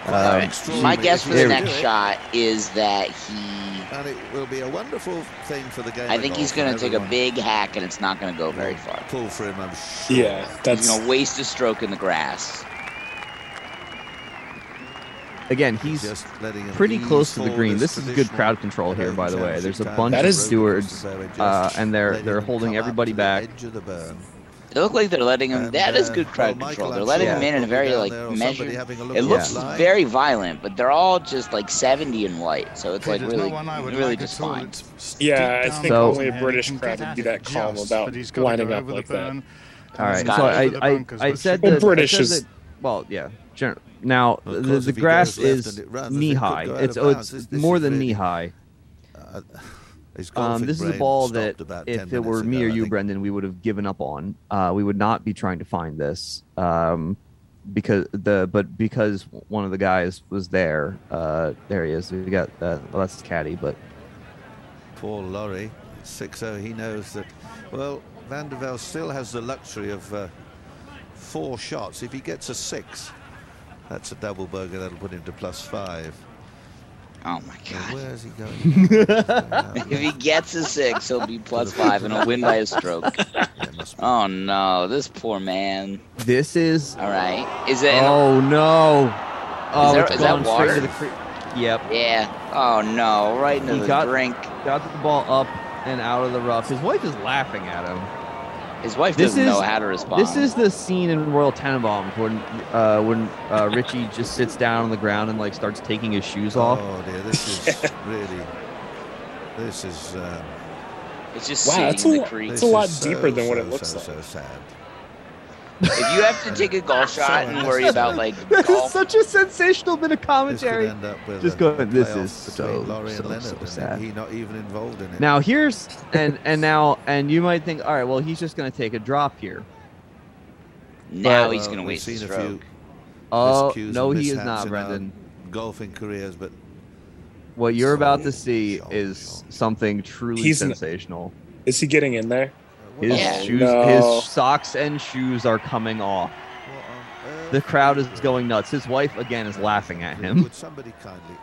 [SPEAKER 3] Um,
[SPEAKER 4] my guess for the next shot is that he.
[SPEAKER 6] And it will be a wonderful thing for the game.
[SPEAKER 4] I think he's going
[SPEAKER 6] to
[SPEAKER 4] take a big hack, and it's not going to go very far.
[SPEAKER 6] Pull for him, I'm sure.
[SPEAKER 5] Yeah, that's.
[SPEAKER 4] Going to waste a stroke in the grass
[SPEAKER 3] again, he's pretty close to the green. This is good crowd control here, by the way. There's a bunch
[SPEAKER 5] that
[SPEAKER 3] of
[SPEAKER 5] is,
[SPEAKER 3] stewards, uh, and they're they're holding everybody back.
[SPEAKER 4] They look like they're letting him. That is good crowd
[SPEAKER 6] well,
[SPEAKER 4] control. They're letting
[SPEAKER 6] yeah.
[SPEAKER 4] him in in a very like measured. It looks
[SPEAKER 6] yeah.
[SPEAKER 4] very violent, but they're all just like 70 in white, so it's like really, really just fine.
[SPEAKER 5] Yeah, I think
[SPEAKER 3] so,
[SPEAKER 5] only a British crowd would be that calm about lining up like that.
[SPEAKER 3] All right, so I, I, I said that.
[SPEAKER 5] British is
[SPEAKER 3] well, yeah. Now the, the grass is knee high. It's oh, it's more than knee high.
[SPEAKER 6] Uh,
[SPEAKER 3] um, this is a ball that if it were
[SPEAKER 6] ago,
[SPEAKER 3] me or you, Brendan, we would have given up on. Uh, we would not be trying to find this um, because the but because one of the guys was there. Uh, there he is. We got uh, well, that's caddy, but
[SPEAKER 6] Paul Lawrie six zero. He knows that. Well, Van de Velde still has the luxury of uh, four shots. If he gets a six, that's a double bogey. That'll put him to plus five.
[SPEAKER 4] Oh my
[SPEAKER 6] Now,
[SPEAKER 4] god.
[SPEAKER 6] where's he going? [LAUGHS]
[SPEAKER 4] If he gets a six, he'll be plus five and he'll win by a [LAUGHS] stroke.
[SPEAKER 6] yeah.
[SPEAKER 4] Oh no, this poor man.
[SPEAKER 3] This is.
[SPEAKER 4] All right. Is it?
[SPEAKER 3] Oh no! Oh,
[SPEAKER 4] there-
[SPEAKER 3] it's
[SPEAKER 4] is that
[SPEAKER 3] gone straight
[SPEAKER 4] water?
[SPEAKER 3] to the creek. Yep.
[SPEAKER 4] Yeah. Oh no, right into
[SPEAKER 3] He
[SPEAKER 4] the
[SPEAKER 3] got-
[SPEAKER 4] drink.
[SPEAKER 3] Got the ball up and out of the rough. His wife is laughing at him.
[SPEAKER 4] His wife
[SPEAKER 3] This
[SPEAKER 4] doesn't know
[SPEAKER 3] is-
[SPEAKER 4] how to respond.
[SPEAKER 3] This is the scene in Royal Tenenbaums when uh, when uh, Richie just sits down on the ground and like starts taking his shoes off.
[SPEAKER 6] Oh dear, this is [LAUGHS] really. This is. Um,
[SPEAKER 4] It's just
[SPEAKER 5] Wow,
[SPEAKER 4] sitting
[SPEAKER 5] that's a
[SPEAKER 4] the creek.
[SPEAKER 5] It's a lot
[SPEAKER 6] is
[SPEAKER 5] deeper
[SPEAKER 6] so,
[SPEAKER 5] than what it looks
[SPEAKER 6] so,
[SPEAKER 5] like.
[SPEAKER 6] So sad.
[SPEAKER 4] If you have to take a golf shot and worry about like [LAUGHS]
[SPEAKER 3] This is such a sensational bit of
[SPEAKER 6] This could
[SPEAKER 3] commentary.
[SPEAKER 6] up with
[SPEAKER 3] Just
[SPEAKER 6] a,
[SPEAKER 3] going, "This is so,
[SPEAKER 6] Lawrie
[SPEAKER 3] so,
[SPEAKER 6] Leonard,
[SPEAKER 3] so
[SPEAKER 6] and
[SPEAKER 3] sad.
[SPEAKER 6] he not even involved in it.
[SPEAKER 3] Now here's and and now and you might think, all right, well he's just gonna take a drop here.
[SPEAKER 4] now
[SPEAKER 3] But-
[SPEAKER 4] he's gonna uh,
[SPEAKER 6] we've
[SPEAKER 4] waste a stroke.
[SPEAKER 3] Oh no, he is
[SPEAKER 6] mishaps
[SPEAKER 3] not,
[SPEAKER 6] in um,
[SPEAKER 3] Brendan.
[SPEAKER 6] golfing careers, but
[SPEAKER 3] What you're about to see
[SPEAKER 6] so-
[SPEAKER 3] is something truly
[SPEAKER 5] He's n-
[SPEAKER 3] sensational.
[SPEAKER 5] Is he getting in there?
[SPEAKER 3] His
[SPEAKER 4] Yeah.
[SPEAKER 3] shoes,
[SPEAKER 5] No.
[SPEAKER 3] his socks and shoes are coming off. The crowd is going nuts. His wife again is laughing at him.
[SPEAKER 6] Would somebody kindly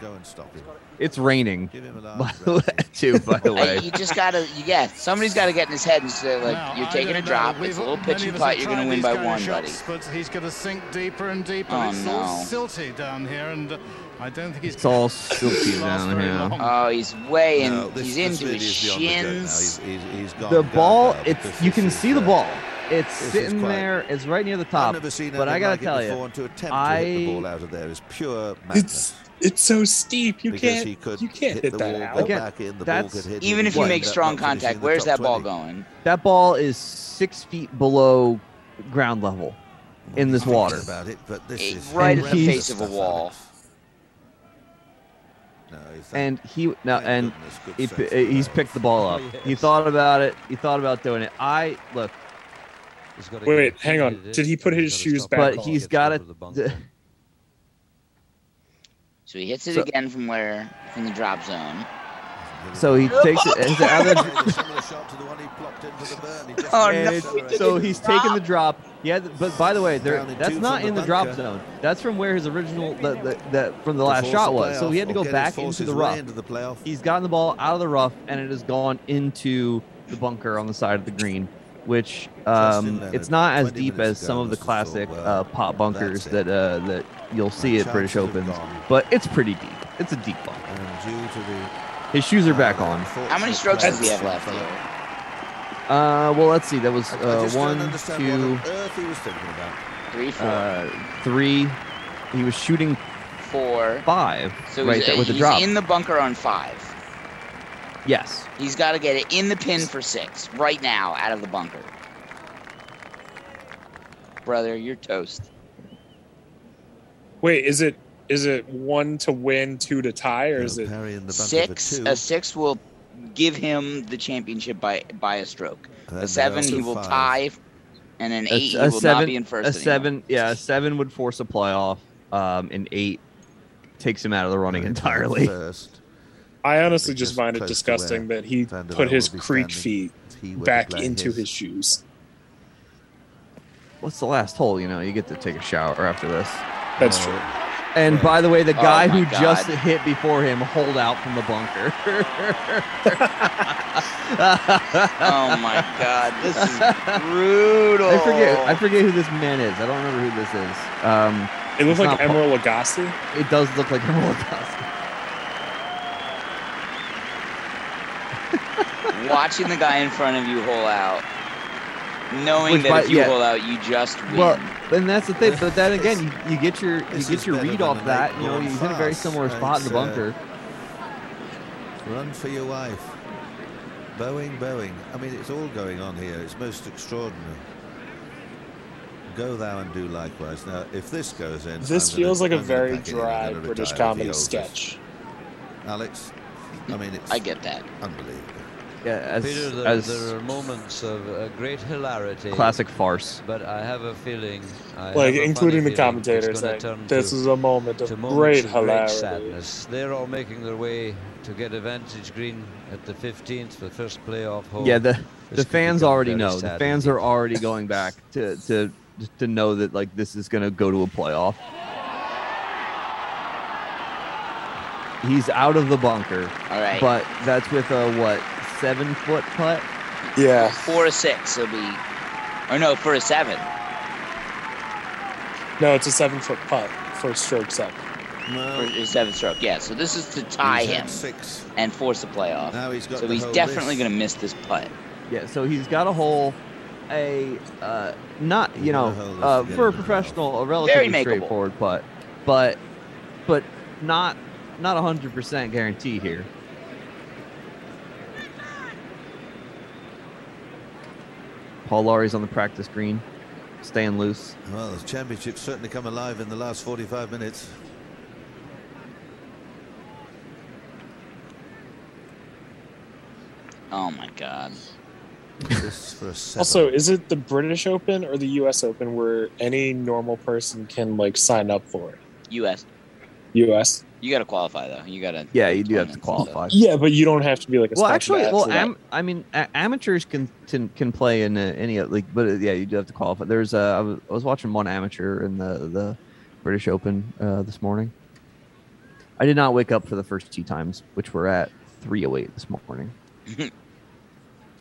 [SPEAKER 6] go and stop him?
[SPEAKER 3] It's raining,
[SPEAKER 6] Give him a [LAUGHS]
[SPEAKER 3] by
[SPEAKER 6] laugh.
[SPEAKER 3] too. By the
[SPEAKER 4] Hey,
[SPEAKER 3] way,
[SPEAKER 4] you just gotta, you, yeah. Somebody's got to get in his head and say, like,
[SPEAKER 8] Now,
[SPEAKER 4] you're taking a
[SPEAKER 8] don't know.
[SPEAKER 4] drop.
[SPEAKER 8] We've-
[SPEAKER 4] It's a little
[SPEAKER 8] many
[SPEAKER 4] pitch and
[SPEAKER 8] of us have
[SPEAKER 4] putt. You're gonna win by one,
[SPEAKER 8] of
[SPEAKER 4] buddy.
[SPEAKER 8] But he's going to sink deeper and deeper.
[SPEAKER 4] Oh,
[SPEAKER 8] it's all
[SPEAKER 4] no.
[SPEAKER 8] silty down here, and uh, I don't think he's.
[SPEAKER 3] it's all
[SPEAKER 8] gonna
[SPEAKER 3] silty
[SPEAKER 8] last
[SPEAKER 3] down here.
[SPEAKER 4] Oh, he's way in.
[SPEAKER 6] No, this-
[SPEAKER 4] he's
[SPEAKER 6] this
[SPEAKER 4] into
[SPEAKER 6] really
[SPEAKER 4] his
[SPEAKER 6] is beyond the joke
[SPEAKER 4] shins.
[SPEAKER 6] He's, he's, he's gone
[SPEAKER 3] The ball,
[SPEAKER 6] because
[SPEAKER 3] it's you can see the ball. It's sitting
[SPEAKER 6] quite-
[SPEAKER 3] there. It's right near the
[SPEAKER 6] I've
[SPEAKER 3] top.
[SPEAKER 6] never seen
[SPEAKER 3] but I gotta
[SPEAKER 6] like
[SPEAKER 3] tell you,
[SPEAKER 6] before, to attempt to hit
[SPEAKER 3] I-
[SPEAKER 6] the ball out of there is pure madness.
[SPEAKER 5] It's it's so steep. You
[SPEAKER 6] because
[SPEAKER 5] can't
[SPEAKER 6] he could
[SPEAKER 5] you can't
[SPEAKER 6] hit,
[SPEAKER 5] hit
[SPEAKER 6] the
[SPEAKER 5] that
[SPEAKER 6] wall,
[SPEAKER 5] out.
[SPEAKER 3] Again,
[SPEAKER 6] back in, the
[SPEAKER 3] that's-
[SPEAKER 6] ball could hit.
[SPEAKER 4] Even if you make strong contact, where's that ball
[SPEAKER 6] 20.
[SPEAKER 4] going?
[SPEAKER 3] that ball is six feet below ground level in this water.
[SPEAKER 6] About it, but this is
[SPEAKER 4] right
[SPEAKER 3] in the face
[SPEAKER 4] of a wall.
[SPEAKER 6] Alex. No, thank-
[SPEAKER 3] And he now and he,
[SPEAKER 6] sense
[SPEAKER 3] pi-
[SPEAKER 6] of
[SPEAKER 3] he's picked the ball up. [LAUGHS] He thought about it. He thought about doing it. I look,
[SPEAKER 7] He's gotta
[SPEAKER 5] Wait, wait, hang on.
[SPEAKER 7] did
[SPEAKER 5] he put his shoes back
[SPEAKER 3] but he's got it. [LAUGHS]
[SPEAKER 4] So he hits it
[SPEAKER 3] So-
[SPEAKER 4] again from where from the drop zone.
[SPEAKER 3] So he takes it out of the,
[SPEAKER 6] Very [LAUGHS] similar shot to the one he plopped into the burn. He just
[SPEAKER 4] Oh, no,
[SPEAKER 3] it's-
[SPEAKER 4] he didn't
[SPEAKER 3] so he's taking the
[SPEAKER 4] drop.
[SPEAKER 3] drop. Yeah, but by the way, there that's not in
[SPEAKER 6] the
[SPEAKER 3] the drop zone. That's from where his original the, the, the from the last shot was. So he had to go back into the rough.
[SPEAKER 6] Into the.
[SPEAKER 3] He's gotten the ball out of the rough, and it has gone into the bunker on the side of the green. Which um, it's not as deep as some of the
[SPEAKER 6] must have thought,
[SPEAKER 3] classic
[SPEAKER 6] well,
[SPEAKER 3] uh, pot bunkers that uh, that you'll see at British
[SPEAKER 6] chances
[SPEAKER 3] Opens, but it's pretty deep. It's a deep bunker.
[SPEAKER 6] And due to the
[SPEAKER 3] His shoes are back on.
[SPEAKER 4] How many strokes does he have left here?
[SPEAKER 3] Uh, well, let's see. That was
[SPEAKER 6] I, I
[SPEAKER 3] uh,
[SPEAKER 6] just
[SPEAKER 3] one, two,
[SPEAKER 6] what on earth he was.
[SPEAKER 4] Three, four,
[SPEAKER 3] uh, three. He was shooting
[SPEAKER 4] four.
[SPEAKER 3] five
[SPEAKER 4] So
[SPEAKER 3] right
[SPEAKER 4] he's,
[SPEAKER 3] there with the
[SPEAKER 4] he's
[SPEAKER 3] drop.
[SPEAKER 4] in the bunker on five.
[SPEAKER 3] yes.
[SPEAKER 4] He's got to get it in the pin for six right now out of the bunker. Brother, you're toast.
[SPEAKER 5] Wait, is it is it one to win, two to tie, or
[SPEAKER 6] You
[SPEAKER 5] is it?
[SPEAKER 6] Parry in the
[SPEAKER 4] Six.
[SPEAKER 6] for two.
[SPEAKER 4] A six will give him the championship by by a stroke.
[SPEAKER 6] and
[SPEAKER 4] A seven, he will
[SPEAKER 6] five.
[SPEAKER 4] tie, and an
[SPEAKER 3] A-
[SPEAKER 4] eight, he will
[SPEAKER 3] seven-
[SPEAKER 4] not be in first.
[SPEAKER 3] A
[SPEAKER 4] anymore.
[SPEAKER 3] seven, yeah, a seven would force a playoff. Um, an eight takes him out of the running
[SPEAKER 6] Parry
[SPEAKER 3] entirely. [LAUGHS]
[SPEAKER 6] First,
[SPEAKER 5] I honestly
[SPEAKER 6] Because
[SPEAKER 5] just find it disgusting that he
[SPEAKER 6] Van der
[SPEAKER 5] put his creek feet back into his shoes.
[SPEAKER 3] What's the last hole? You know, you get to take a shower after this.
[SPEAKER 5] That's true.
[SPEAKER 3] And by the way, the
[SPEAKER 4] Oh
[SPEAKER 3] guy
[SPEAKER 4] my
[SPEAKER 3] who
[SPEAKER 4] God.
[SPEAKER 3] just hit before him hold out from the bunker. [LAUGHS]
[SPEAKER 4] Oh my god, this is brutal.
[SPEAKER 3] I forget. I forget who this man is. I don't remember who this is. Um,
[SPEAKER 5] It
[SPEAKER 3] looks
[SPEAKER 5] like
[SPEAKER 3] not
[SPEAKER 5] Emeril Lagasse.
[SPEAKER 3] it does look like Emeril Lagasse.
[SPEAKER 4] Watching the guy in front of you hole out, knowing
[SPEAKER 3] Which
[SPEAKER 4] that
[SPEAKER 3] by-
[SPEAKER 4] if you
[SPEAKER 3] yeah.
[SPEAKER 4] hole out, you just win.
[SPEAKER 3] Well, and that's the thing. But then again, you, you get your you get your read off that. You know,
[SPEAKER 6] ball
[SPEAKER 3] he's in a very similar spot in the
[SPEAKER 6] It's, uh,
[SPEAKER 3] bunker.
[SPEAKER 6] Run for your wife. Bowing, bowing. I mean, it's all going on here. It's most extraordinary. Go thou and do likewise. Now, if this goes in,
[SPEAKER 5] This
[SPEAKER 6] I'm gonna-
[SPEAKER 5] feels like a
[SPEAKER 6] I'm gonna
[SPEAKER 5] very
[SPEAKER 6] pack it in. I'm
[SPEAKER 5] dry British comedy sketch.
[SPEAKER 6] Alex, I mean, it's
[SPEAKER 4] I get that.
[SPEAKER 6] unbelievable.
[SPEAKER 3] Yeah, as,
[SPEAKER 7] Peter, there,
[SPEAKER 3] as
[SPEAKER 7] there are moments of uh, great hilarity.
[SPEAKER 3] classic farce.
[SPEAKER 7] But I have a feeling. I
[SPEAKER 5] Like including the
[SPEAKER 7] commentators,
[SPEAKER 5] commentator saying, "This
[SPEAKER 7] to,
[SPEAKER 5] is a moment of
[SPEAKER 7] to
[SPEAKER 5] great
[SPEAKER 7] of
[SPEAKER 5] hilarity."
[SPEAKER 7] sadness. They're all making their way to get advantage green at the 15th, the first playoff hole.
[SPEAKER 3] Yeah, the
[SPEAKER 7] This
[SPEAKER 3] the
[SPEAKER 7] could
[SPEAKER 3] fans already
[SPEAKER 7] very
[SPEAKER 3] know. The fans are already going back to to to know that like this is going to go to a playoff. he's out of the bunker,
[SPEAKER 4] All right.
[SPEAKER 3] but that's with a what seven foot putt.
[SPEAKER 5] Yeah.
[SPEAKER 4] four or six, it'll be. Or no, for a seven.
[SPEAKER 5] No, it's a seven foot putt for stroke seven.
[SPEAKER 4] For
[SPEAKER 6] No,
[SPEAKER 4] a seven stroke. Yeah. So this is to tie
[SPEAKER 6] he's
[SPEAKER 4] him
[SPEAKER 6] Six.
[SPEAKER 4] and force a playoff.
[SPEAKER 6] Now he's got
[SPEAKER 4] So he's definitely going to miss this putt.
[SPEAKER 3] Yeah, so he's got a hole, a uh, not you know
[SPEAKER 6] gotta hold this
[SPEAKER 3] uh, for a
[SPEAKER 6] it in the
[SPEAKER 3] professional, a relatively straightforward putt, but but not not a hundred percent guarantee here. Paul Lawrie's on the practice green, staying loose.
[SPEAKER 6] Well, the championship's certainly come alive in the last 45 minutes.
[SPEAKER 4] Oh my God.
[SPEAKER 6] This for a seven.
[SPEAKER 5] Also, is it the British Open or the U.S. Open where any normal person can like sign up for it?
[SPEAKER 4] U.S.
[SPEAKER 5] U.S.
[SPEAKER 4] You got to qualify though. You got to.
[SPEAKER 3] Yeah, you do have to
[SPEAKER 4] Tournaments and
[SPEAKER 3] qualify.
[SPEAKER 5] Yeah, but you don't have to be like a
[SPEAKER 3] Well, actually, well,
[SPEAKER 5] athlete.
[SPEAKER 3] am, I mean, a- amateurs can can, can play in uh, any uh, like, but uh, yeah, you do have to qualify. There's uh, I was, I was watching one amateur in the the British Open uh, this morning. I did not wake up for the first two times, which were at three oh eight this morning. [LAUGHS]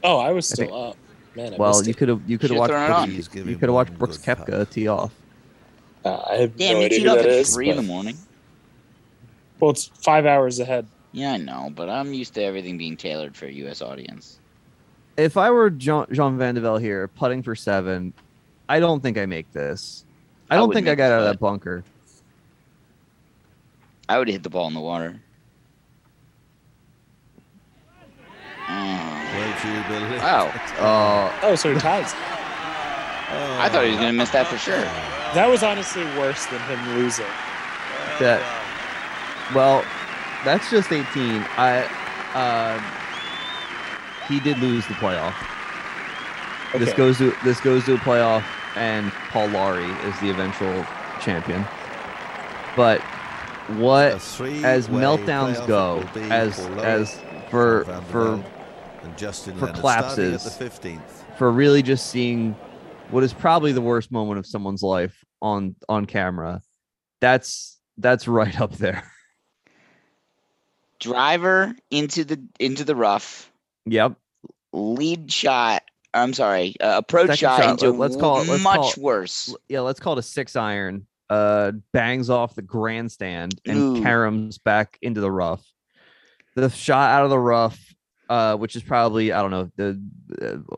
[SPEAKER 5] oh, I was
[SPEAKER 3] I
[SPEAKER 5] still up. Man, I
[SPEAKER 3] well,
[SPEAKER 5] missed
[SPEAKER 3] you
[SPEAKER 5] it.
[SPEAKER 3] could have you could have
[SPEAKER 4] Should've
[SPEAKER 3] watched
[SPEAKER 4] thrown it
[SPEAKER 3] Brooks,
[SPEAKER 4] on.
[SPEAKER 6] He's giving
[SPEAKER 3] you could have watched
[SPEAKER 6] one
[SPEAKER 3] Brooks
[SPEAKER 6] good Koepka
[SPEAKER 3] tee off.
[SPEAKER 5] Uh, I have
[SPEAKER 4] Damn,
[SPEAKER 5] no
[SPEAKER 4] you
[SPEAKER 5] idea
[SPEAKER 4] teed
[SPEAKER 5] who
[SPEAKER 4] off
[SPEAKER 5] that
[SPEAKER 4] at
[SPEAKER 5] is.
[SPEAKER 4] three in the
[SPEAKER 5] but-
[SPEAKER 4] morning.
[SPEAKER 5] Well, it's five hours ahead.
[SPEAKER 4] Yeah, I know, but I'm used to everything being tailored for a U.S. audience.
[SPEAKER 3] If I were Jean, Jean Van de Velde here putting for seven, I don't think I make this. I
[SPEAKER 4] I
[SPEAKER 3] don't
[SPEAKER 4] would
[SPEAKER 3] think I got out of that bunker.
[SPEAKER 4] I would hit the ball in the water. Oh.
[SPEAKER 6] Won't you believe
[SPEAKER 4] Wow.
[SPEAKER 6] it?
[SPEAKER 3] Uh,
[SPEAKER 5] Oh, so he ties.
[SPEAKER 4] I thought he was going to miss that for sure.
[SPEAKER 5] That was honestly worse than him losing.
[SPEAKER 3] that well that's just 18 i uh he did lose the playoff this goes to this goes to a playoff and paul lawrie is the eventual champion but what as meltdowns go
[SPEAKER 6] it will be
[SPEAKER 3] as
[SPEAKER 6] for
[SPEAKER 3] as for for for
[SPEAKER 6] Leonard, starting at
[SPEAKER 3] collapses.
[SPEAKER 6] the 15th.
[SPEAKER 3] for really just seeing what is probably the worst moment of someone's life on on camera that's that's right up there
[SPEAKER 4] Driver into the into the rough.
[SPEAKER 3] yep
[SPEAKER 4] Lead shot. I'm sorry. Uh, approach
[SPEAKER 3] Second
[SPEAKER 4] shot, into
[SPEAKER 3] let- let's call it- let's
[SPEAKER 4] much
[SPEAKER 3] call it-
[SPEAKER 4] worse.
[SPEAKER 3] yeah, let's call it a six iron. Uh, bangs off the grandstand and
[SPEAKER 4] Ooh.
[SPEAKER 3] caroms back into the rough. The shot out of the rough, uh, which is probably I don't know the uh,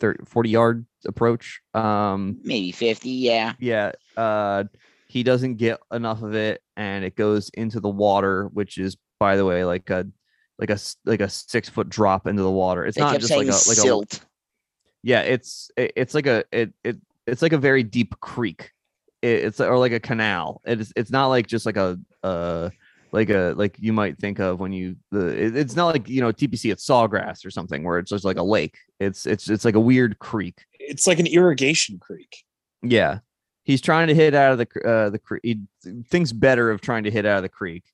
[SPEAKER 3] 30, 40 yard approach. Um,
[SPEAKER 4] Maybe 50. Yeah.
[SPEAKER 3] yeah, uh, he doesn't get enough of it, and it goes into the water, which is by the way like a like a s- like a six foot drop into the water. It's
[SPEAKER 4] They
[SPEAKER 3] not just like a like a
[SPEAKER 4] silt.
[SPEAKER 3] yeah it's it, it's like a it, it it's like a very deep creek it, it's or like a canal it's it's not like just like a uh like a like you might think of when you the it, it's not like you know tpc it's sawgrass or something where it's just like a lake it's it's it's like a weird creek
[SPEAKER 5] It's like an irrigation creek.
[SPEAKER 3] yeah he's trying to hit out of the uh the creek he thinks better of trying to hit out of the creek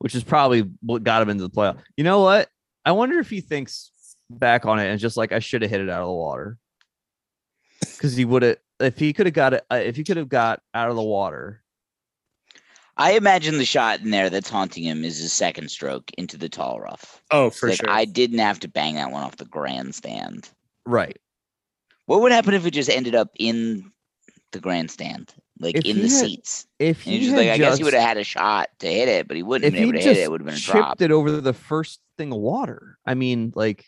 [SPEAKER 3] which is probably what got him into the playoff you know what i wonder if he thinks back on it and just like i should have hit it out of the water because he would have if he could have got it uh, if he could have got out of the water
[SPEAKER 4] I imagine the shot in there that's haunting him is his second stroke into the tall rough.
[SPEAKER 5] Oh, for
[SPEAKER 4] like,
[SPEAKER 5] sure.
[SPEAKER 4] I didn't have to bang that one off the grandstand.
[SPEAKER 3] right
[SPEAKER 4] What would happen if it just ended up in the grandstand, like
[SPEAKER 3] If
[SPEAKER 4] in the
[SPEAKER 3] had-
[SPEAKER 4] seats?
[SPEAKER 3] if
[SPEAKER 4] And
[SPEAKER 3] he
[SPEAKER 4] he's just
[SPEAKER 3] had
[SPEAKER 4] like, I guess he would have had a shot to hit it, but he wouldn't
[SPEAKER 3] if
[SPEAKER 4] have been
[SPEAKER 3] he
[SPEAKER 4] able to
[SPEAKER 3] just
[SPEAKER 4] hit it. It would have been a
[SPEAKER 3] chipped it over the first thing of water i mean like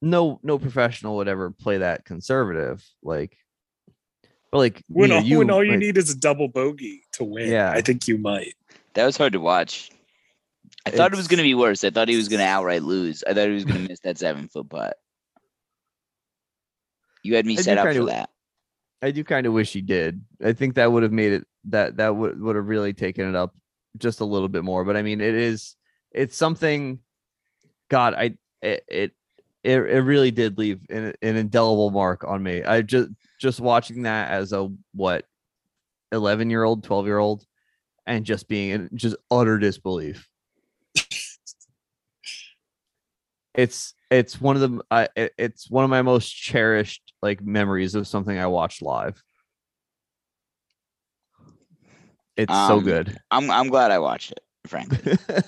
[SPEAKER 3] no no professional would ever play that conservative like but like
[SPEAKER 5] when,
[SPEAKER 3] neither
[SPEAKER 5] all,
[SPEAKER 3] you,
[SPEAKER 5] when all you
[SPEAKER 3] like-
[SPEAKER 5] need is a double bogey to win,
[SPEAKER 3] Yeah.
[SPEAKER 5] I think you might.
[SPEAKER 4] That was hard to watch. I thought it was going to be worse. I thought he was going to outright lose. I thought he was going to miss that seven foot putt. You had me
[SPEAKER 3] I do
[SPEAKER 4] set up for
[SPEAKER 3] w-
[SPEAKER 4] that.
[SPEAKER 3] I do kind of wish he did. I think that would have made it that that would would have really taken it up just a little bit more. But I mean, it is it's something. God, I it it it, it really did leave an, an indelible mark on me. I just just watching that as a what eleven year old, twelve year old, and just being in just utter disbelief. [LAUGHS] it's it's one of the I it- it's one of my most cherished like memories of something I watched live. It's so
[SPEAKER 4] Um,
[SPEAKER 3] good.
[SPEAKER 4] I'm I'm glad I watched it. frankly. [LAUGHS]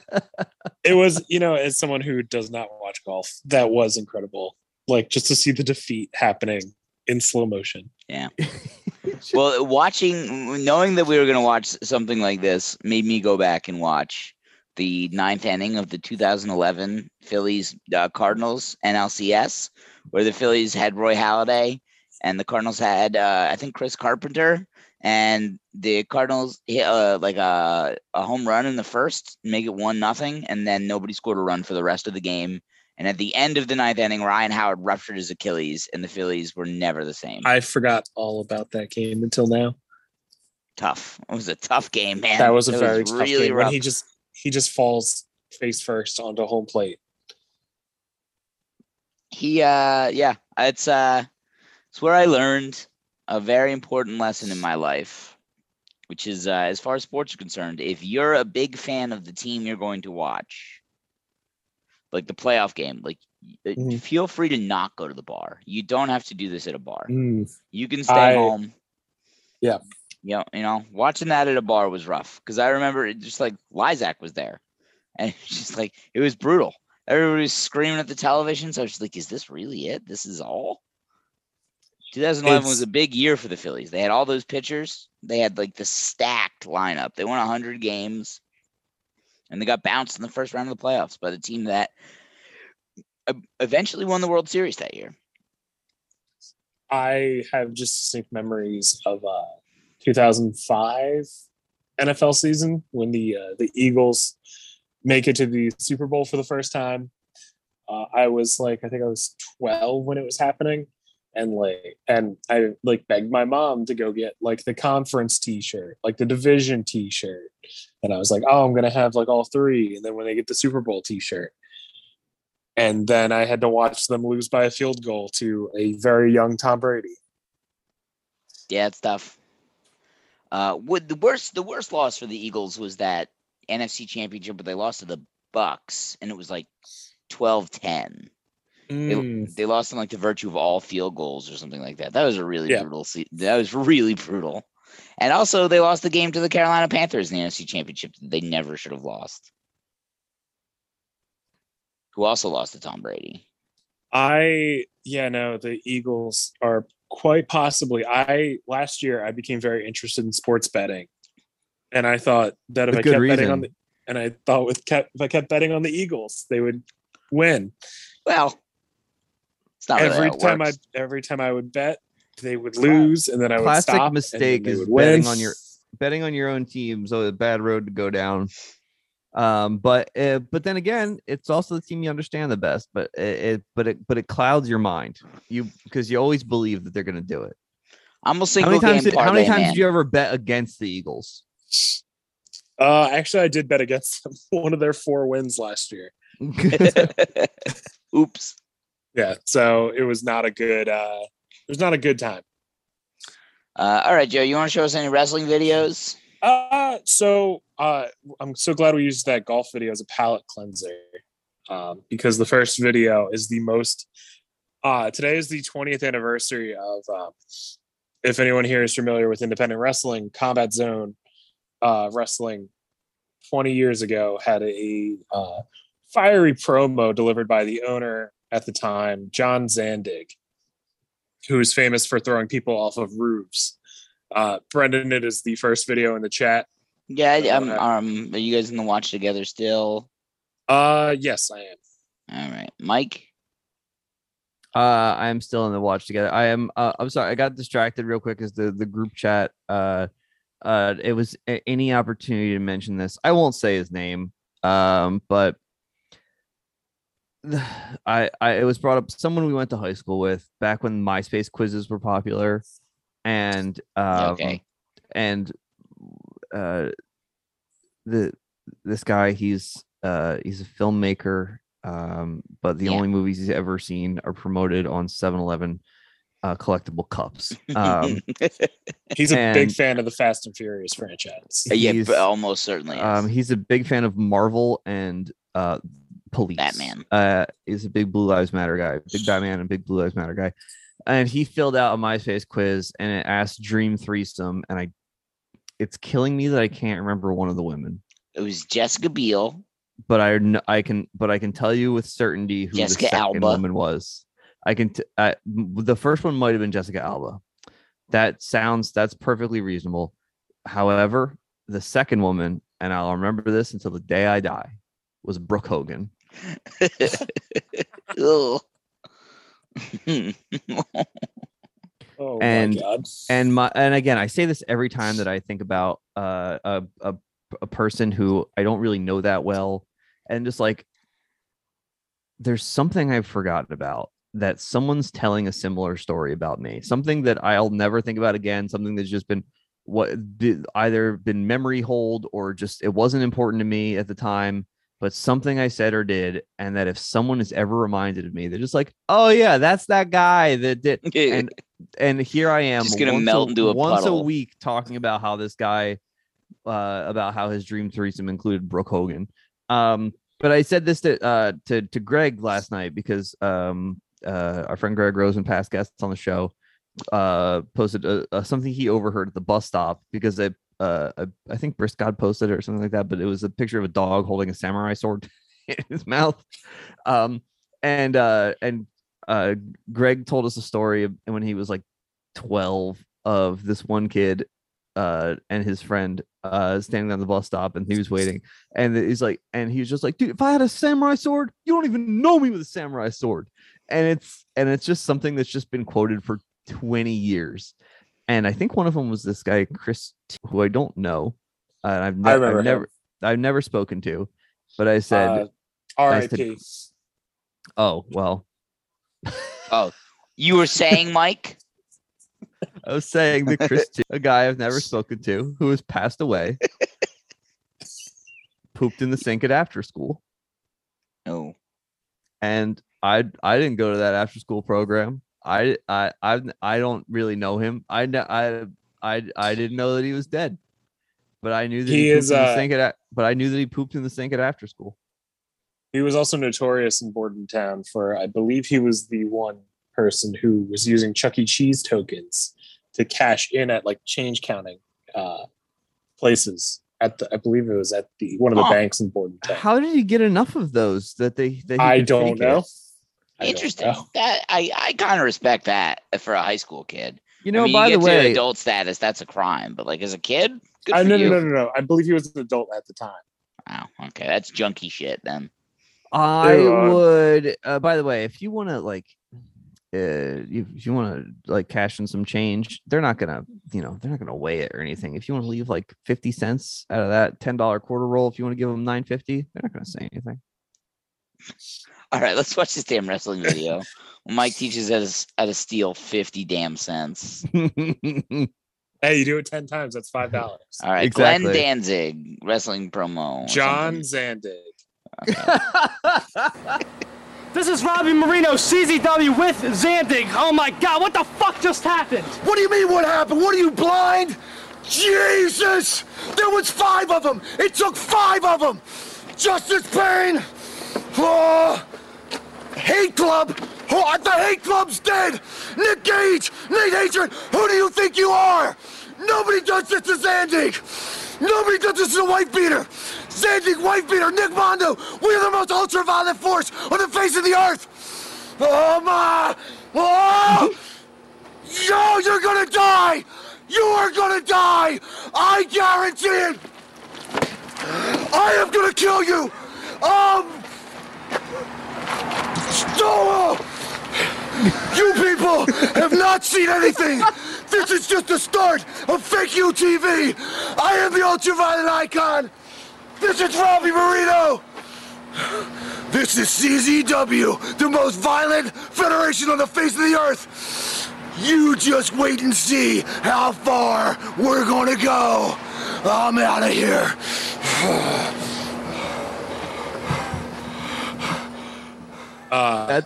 [SPEAKER 5] It was, you know, as someone who does not watch golf, that was incredible. Like just to see the defeat happening in slow motion. Yeah. [LAUGHS]
[SPEAKER 4] well, watching, knowing that we were going to watch something like this made me go back and watch the ninth inning of the 2011 Phillies uh, Cardinals NLCS, where the Phillies had Roy Halladay and the Cardinals had, uh, I think, Chris Carpenter. And the Cardinals hit uh, like a, a home run in the first, make it one nothing, and then nobody scored a run for the rest of the game. And at the end of the ninth inning, Ryan Howard ruptured his Achilles, and the Phillies were never the same.
[SPEAKER 5] I forgot all about that game until now.
[SPEAKER 4] tough. It was a tough game, man.
[SPEAKER 5] that was a
[SPEAKER 4] It
[SPEAKER 5] very tough
[SPEAKER 4] really
[SPEAKER 5] game
[SPEAKER 4] rough.
[SPEAKER 5] when he just he just falls face first onto home plate.
[SPEAKER 4] he uh yeah it's uh it's where i learned a very important lesson in my life which is uh, as far as sports are concerned if you're a big fan of the team you're going to watch like the playoff game like
[SPEAKER 5] Mhm.
[SPEAKER 4] feel free to not go to the bar you don't have to do this at a bar
[SPEAKER 5] Mm.
[SPEAKER 4] you can stay
[SPEAKER 5] I-
[SPEAKER 4] home
[SPEAKER 5] Yeah.
[SPEAKER 4] You know, you know watching that at a bar was rough because i remember it just like Lizac was there and it's [LAUGHS] just like it was brutal Everybody was screaming at the television. So I was just like, is this really it? This is all? 2011 was a big year for the Phillies. They had all those pitchers. They had like the stacked lineup. They won 100 games and they got bounced in the first round of the playoffs by the team that eventually won the World Series that year.
[SPEAKER 5] I have just distinct memories of uh 2005 NFL season when the uh, the Eagles make it to the Super Bowl for the first time. Uh, I was like, I think I was 12 when it was happening, and like, and I like begged my mom to go get like the conference T-shirt, like the division T-shirt, and I was like, oh, I'm gonna have like all three, and then when they get the Super Bowl T-shirt, and then I had to watch them lose by a field goal to a very young Tom Brady.
[SPEAKER 4] Yeah, it's tough. Uh, what the worst the worst loss for the Eagles was that NFC Championship, but they lost to the Bucks, and it was like 12-10. They,
[SPEAKER 5] Mm.
[SPEAKER 4] they lost in like the virtue of all field goals or something like that. That was a really
[SPEAKER 5] Yeah.
[SPEAKER 4] brutal. Se- that was really brutal. And also, they lost the game to the Carolina Panthers in the NFC Championship that they never should have lost. Who also lost to Tom Brady.
[SPEAKER 5] I yeah no the Eagles are quite possibly I last year I became very interested in sports betting, and I thought that if
[SPEAKER 3] With
[SPEAKER 5] I
[SPEAKER 3] good
[SPEAKER 5] kept betting on the and I thought with kept if I kept betting on the Eagles they would win.
[SPEAKER 4] Well, it's not really
[SPEAKER 5] every
[SPEAKER 4] how
[SPEAKER 5] time I every time I would bet they would lose and then I would
[SPEAKER 3] Classic
[SPEAKER 5] stop and
[SPEAKER 3] mistake is
[SPEAKER 5] would win.
[SPEAKER 3] betting on your betting on your own team's a bad road to go down. Um, but uh, but then again, it's also the team you understand the best. But it, it but it but it clouds your mind. You because you always believe that they're going to do it.
[SPEAKER 4] I'm a
[SPEAKER 3] How
[SPEAKER 4] single
[SPEAKER 3] many times
[SPEAKER 4] game
[SPEAKER 3] did how many times
[SPEAKER 4] man.
[SPEAKER 3] did you ever bet against the Eagles?
[SPEAKER 5] Uh, actually, I did bet against them. [LAUGHS] One of their four wins last year. [LAUGHS]
[SPEAKER 4] Oops.
[SPEAKER 5] Yeah, so it was not a good. uh It was not a good time.
[SPEAKER 4] Uh, all right, Joe, you want to show us any wrestling videos?
[SPEAKER 5] Uh, so uh, I'm so glad we used that golf video as a palate cleanser um, because the first video is the most. Uh, today is the 20th anniversary of. Um, if anyone here is familiar with independent wrestling, Combat Zone uh, Wrestling, 20 years ago had a uh, fiery promo delivered by the owner at the time, John Zandig, who is famous for throwing people off of roofs. Uh, Brendan, it is the first video in the chat.
[SPEAKER 4] Yeah, um, um, are you guys in the watch together still?
[SPEAKER 5] Uh, yes, I am.
[SPEAKER 4] All right, Mike.
[SPEAKER 3] Uh, I am still in the watch together. I am. Uh, I'm sorry. I got distracted real quick as the the group chat. Uh, uh, it was a- any opportunity to mention this. I won't say his name. Um, but [SIGHS] I, I it was brought up. Someone we went to high school with back when MySpace quizzes were popular, and um,
[SPEAKER 4] okay.
[SPEAKER 3] and uh, the this guy he's uh he's a filmmaker um but the
[SPEAKER 4] Yeah.
[SPEAKER 3] only movies he's ever seen are promoted on 7-eleven uh collectible cups um [LAUGHS]
[SPEAKER 5] He's a big fan of the Fast and Furious franchise.
[SPEAKER 4] yeah, but almost certainly. Is.
[SPEAKER 3] um he's a big fan of marvel and uh police
[SPEAKER 4] Batman.
[SPEAKER 3] uh he's a big blue lives matter guy big batman and big blue lives matter guy and he filled out a myspace quiz and it asked dream threesome and i it's killing me that i can't remember one of the women
[SPEAKER 4] It was Jessica Biel.
[SPEAKER 3] but I I can but I can tell you with certainty who
[SPEAKER 4] Jessica
[SPEAKER 3] the second
[SPEAKER 4] Alba.
[SPEAKER 3] woman was. I can t- I, the first one might have been Jessica Alba. That sounds that's perfectly reasonable. However, the second woman, and I'll remember this until the day I die, was Brooke Hogan. [LAUGHS] [LAUGHS]
[SPEAKER 5] Oh
[SPEAKER 3] And-
[SPEAKER 5] my god.
[SPEAKER 3] and my and again i say this every time that i think about uh, a, a a person who i don't really know that well and just like there's something i've forgotten about that someone's telling a similar story about me. Something that i'll never think about again. Something that's just been what either been memory hold or just it wasn't important to me at the time but something i said or did and that if someone is ever reminded of me they're just like oh yeah that's that guy that did [LAUGHS] and and here I am,
[SPEAKER 4] Just gonna
[SPEAKER 3] once
[SPEAKER 4] melt into a
[SPEAKER 3] once
[SPEAKER 4] puddle.
[SPEAKER 3] a week talking about how this guy, uh, about how his dream threesome included Brooke Hogan. Um, but I said this to uh to to Greg last night because um uh our friend Greg Rosen, past guests on the show, uh posted uh uh something he overheard at the bus stop because I uh I, I think Briscod posted it or something like that, but it was a picture of a dog holding a samurai sword [LAUGHS] in his mouth. Um, and uh and uh Greg told us a story when he was like 12 of this one kid uh and his friend uh standing on the bus stop and he was waiting. And he's like and he was just like dude if I had a samurai sword you don't even know me with a samurai sword. And it's and it's just something that's just been quoted for 20 years and I think one of them was this guy Chris who I don't know uh, I've, ne-
[SPEAKER 5] remember
[SPEAKER 3] I've never I've never spoken to but I said
[SPEAKER 5] Uh,
[SPEAKER 3] I
[SPEAKER 5] R.I.P.
[SPEAKER 3] said- oh well
[SPEAKER 4] oh, you were saying, Mike? [LAUGHS]
[SPEAKER 3] I was saying that Chris, T- a guy I've never [LAUGHS] spoken to, who has passed away, pooped in the sink at after school,
[SPEAKER 4] No.
[SPEAKER 3] and I I didn't go to that after school program. I I I I don't really know him. I I I I didn't know that he was dead, but I knew that he,
[SPEAKER 5] He
[SPEAKER 3] pooped
[SPEAKER 5] is,
[SPEAKER 3] in the
[SPEAKER 5] uh,
[SPEAKER 3] sink at. But I knew that he pooped in the sink at after school.
[SPEAKER 5] He was also notorious in Bordentown for, I believe, he was the one person who was using Chuck E. Cheese tokens to cash in at like change counting uh, places. At the, I believe it was at the one of the
[SPEAKER 4] Huh.
[SPEAKER 5] banks in Bordentown.
[SPEAKER 3] How did he get enough of those that they? That
[SPEAKER 5] I don't
[SPEAKER 3] know. it?
[SPEAKER 5] Know. I don't
[SPEAKER 4] Interesting.
[SPEAKER 5] know.
[SPEAKER 4] That I I kind of respect that for a high school kid.
[SPEAKER 3] You know,
[SPEAKER 4] I mean,
[SPEAKER 3] by
[SPEAKER 4] you
[SPEAKER 3] the
[SPEAKER 4] get to
[SPEAKER 3] way,
[SPEAKER 4] adult status, that's a crime. But like as a kid, good
[SPEAKER 5] Uh,
[SPEAKER 4] for
[SPEAKER 5] no,
[SPEAKER 4] you.
[SPEAKER 5] no, no, no, no. I believe he was an adult at the time.
[SPEAKER 4] Wow. Okay, that's junky shit then.
[SPEAKER 3] I
[SPEAKER 5] uh,
[SPEAKER 3] would. Uh, by the way, if you want to like, uh, if, if you want to like cash in some change, they're not gonna, you know, they're not gonna weigh it or anything. If you want to leave like fifty cents out of that ten dollar quarter roll, if you want to give them nine fifty, they're not gonna say anything.
[SPEAKER 4] All right, let's watch this damn wrestling video. Mike teaches us how to steal fifty damn cents. [LAUGHS]
[SPEAKER 5] Hey, you do it ten times. That's five dollars.
[SPEAKER 4] All right,
[SPEAKER 3] Exactly.
[SPEAKER 4] Glenn Danzig, wrestling promo. or
[SPEAKER 5] John
[SPEAKER 4] something.
[SPEAKER 5] Zandig.
[SPEAKER 4] Okay. [LAUGHS]
[SPEAKER 9] This is Robbie Marino, CZW with Zandig. Oh my god, what the fuck just happened?
[SPEAKER 10] What do you mean what happened? What are you blind? Jesus! There was five of them! It took five of them! Justice Payne! Oh, hate Club! Oh, the Hate Club's dead! Nick Gage! Nate Hatred! Who do you think you are? Nobody does this to Zandig! Nobody does this to a wife beater! Zandig, wife beater, Nick Mondo! We are the most ultraviolet force on the face of the earth! Oh my! Oh! Yo, you're gonna die! You are gonna die! I guarantee it! I am gonna kill you! Um... Stop! You people have not seen anything! This is just the start of fake UTV! I am the ultraviolet icon! This is Robbie Marino! This is CZW, the most violent federation on the face of the earth! You just wait and see how far we're gonna go! I'm out of here! [SIGHS] [SIGHS]
[SPEAKER 5] Uh,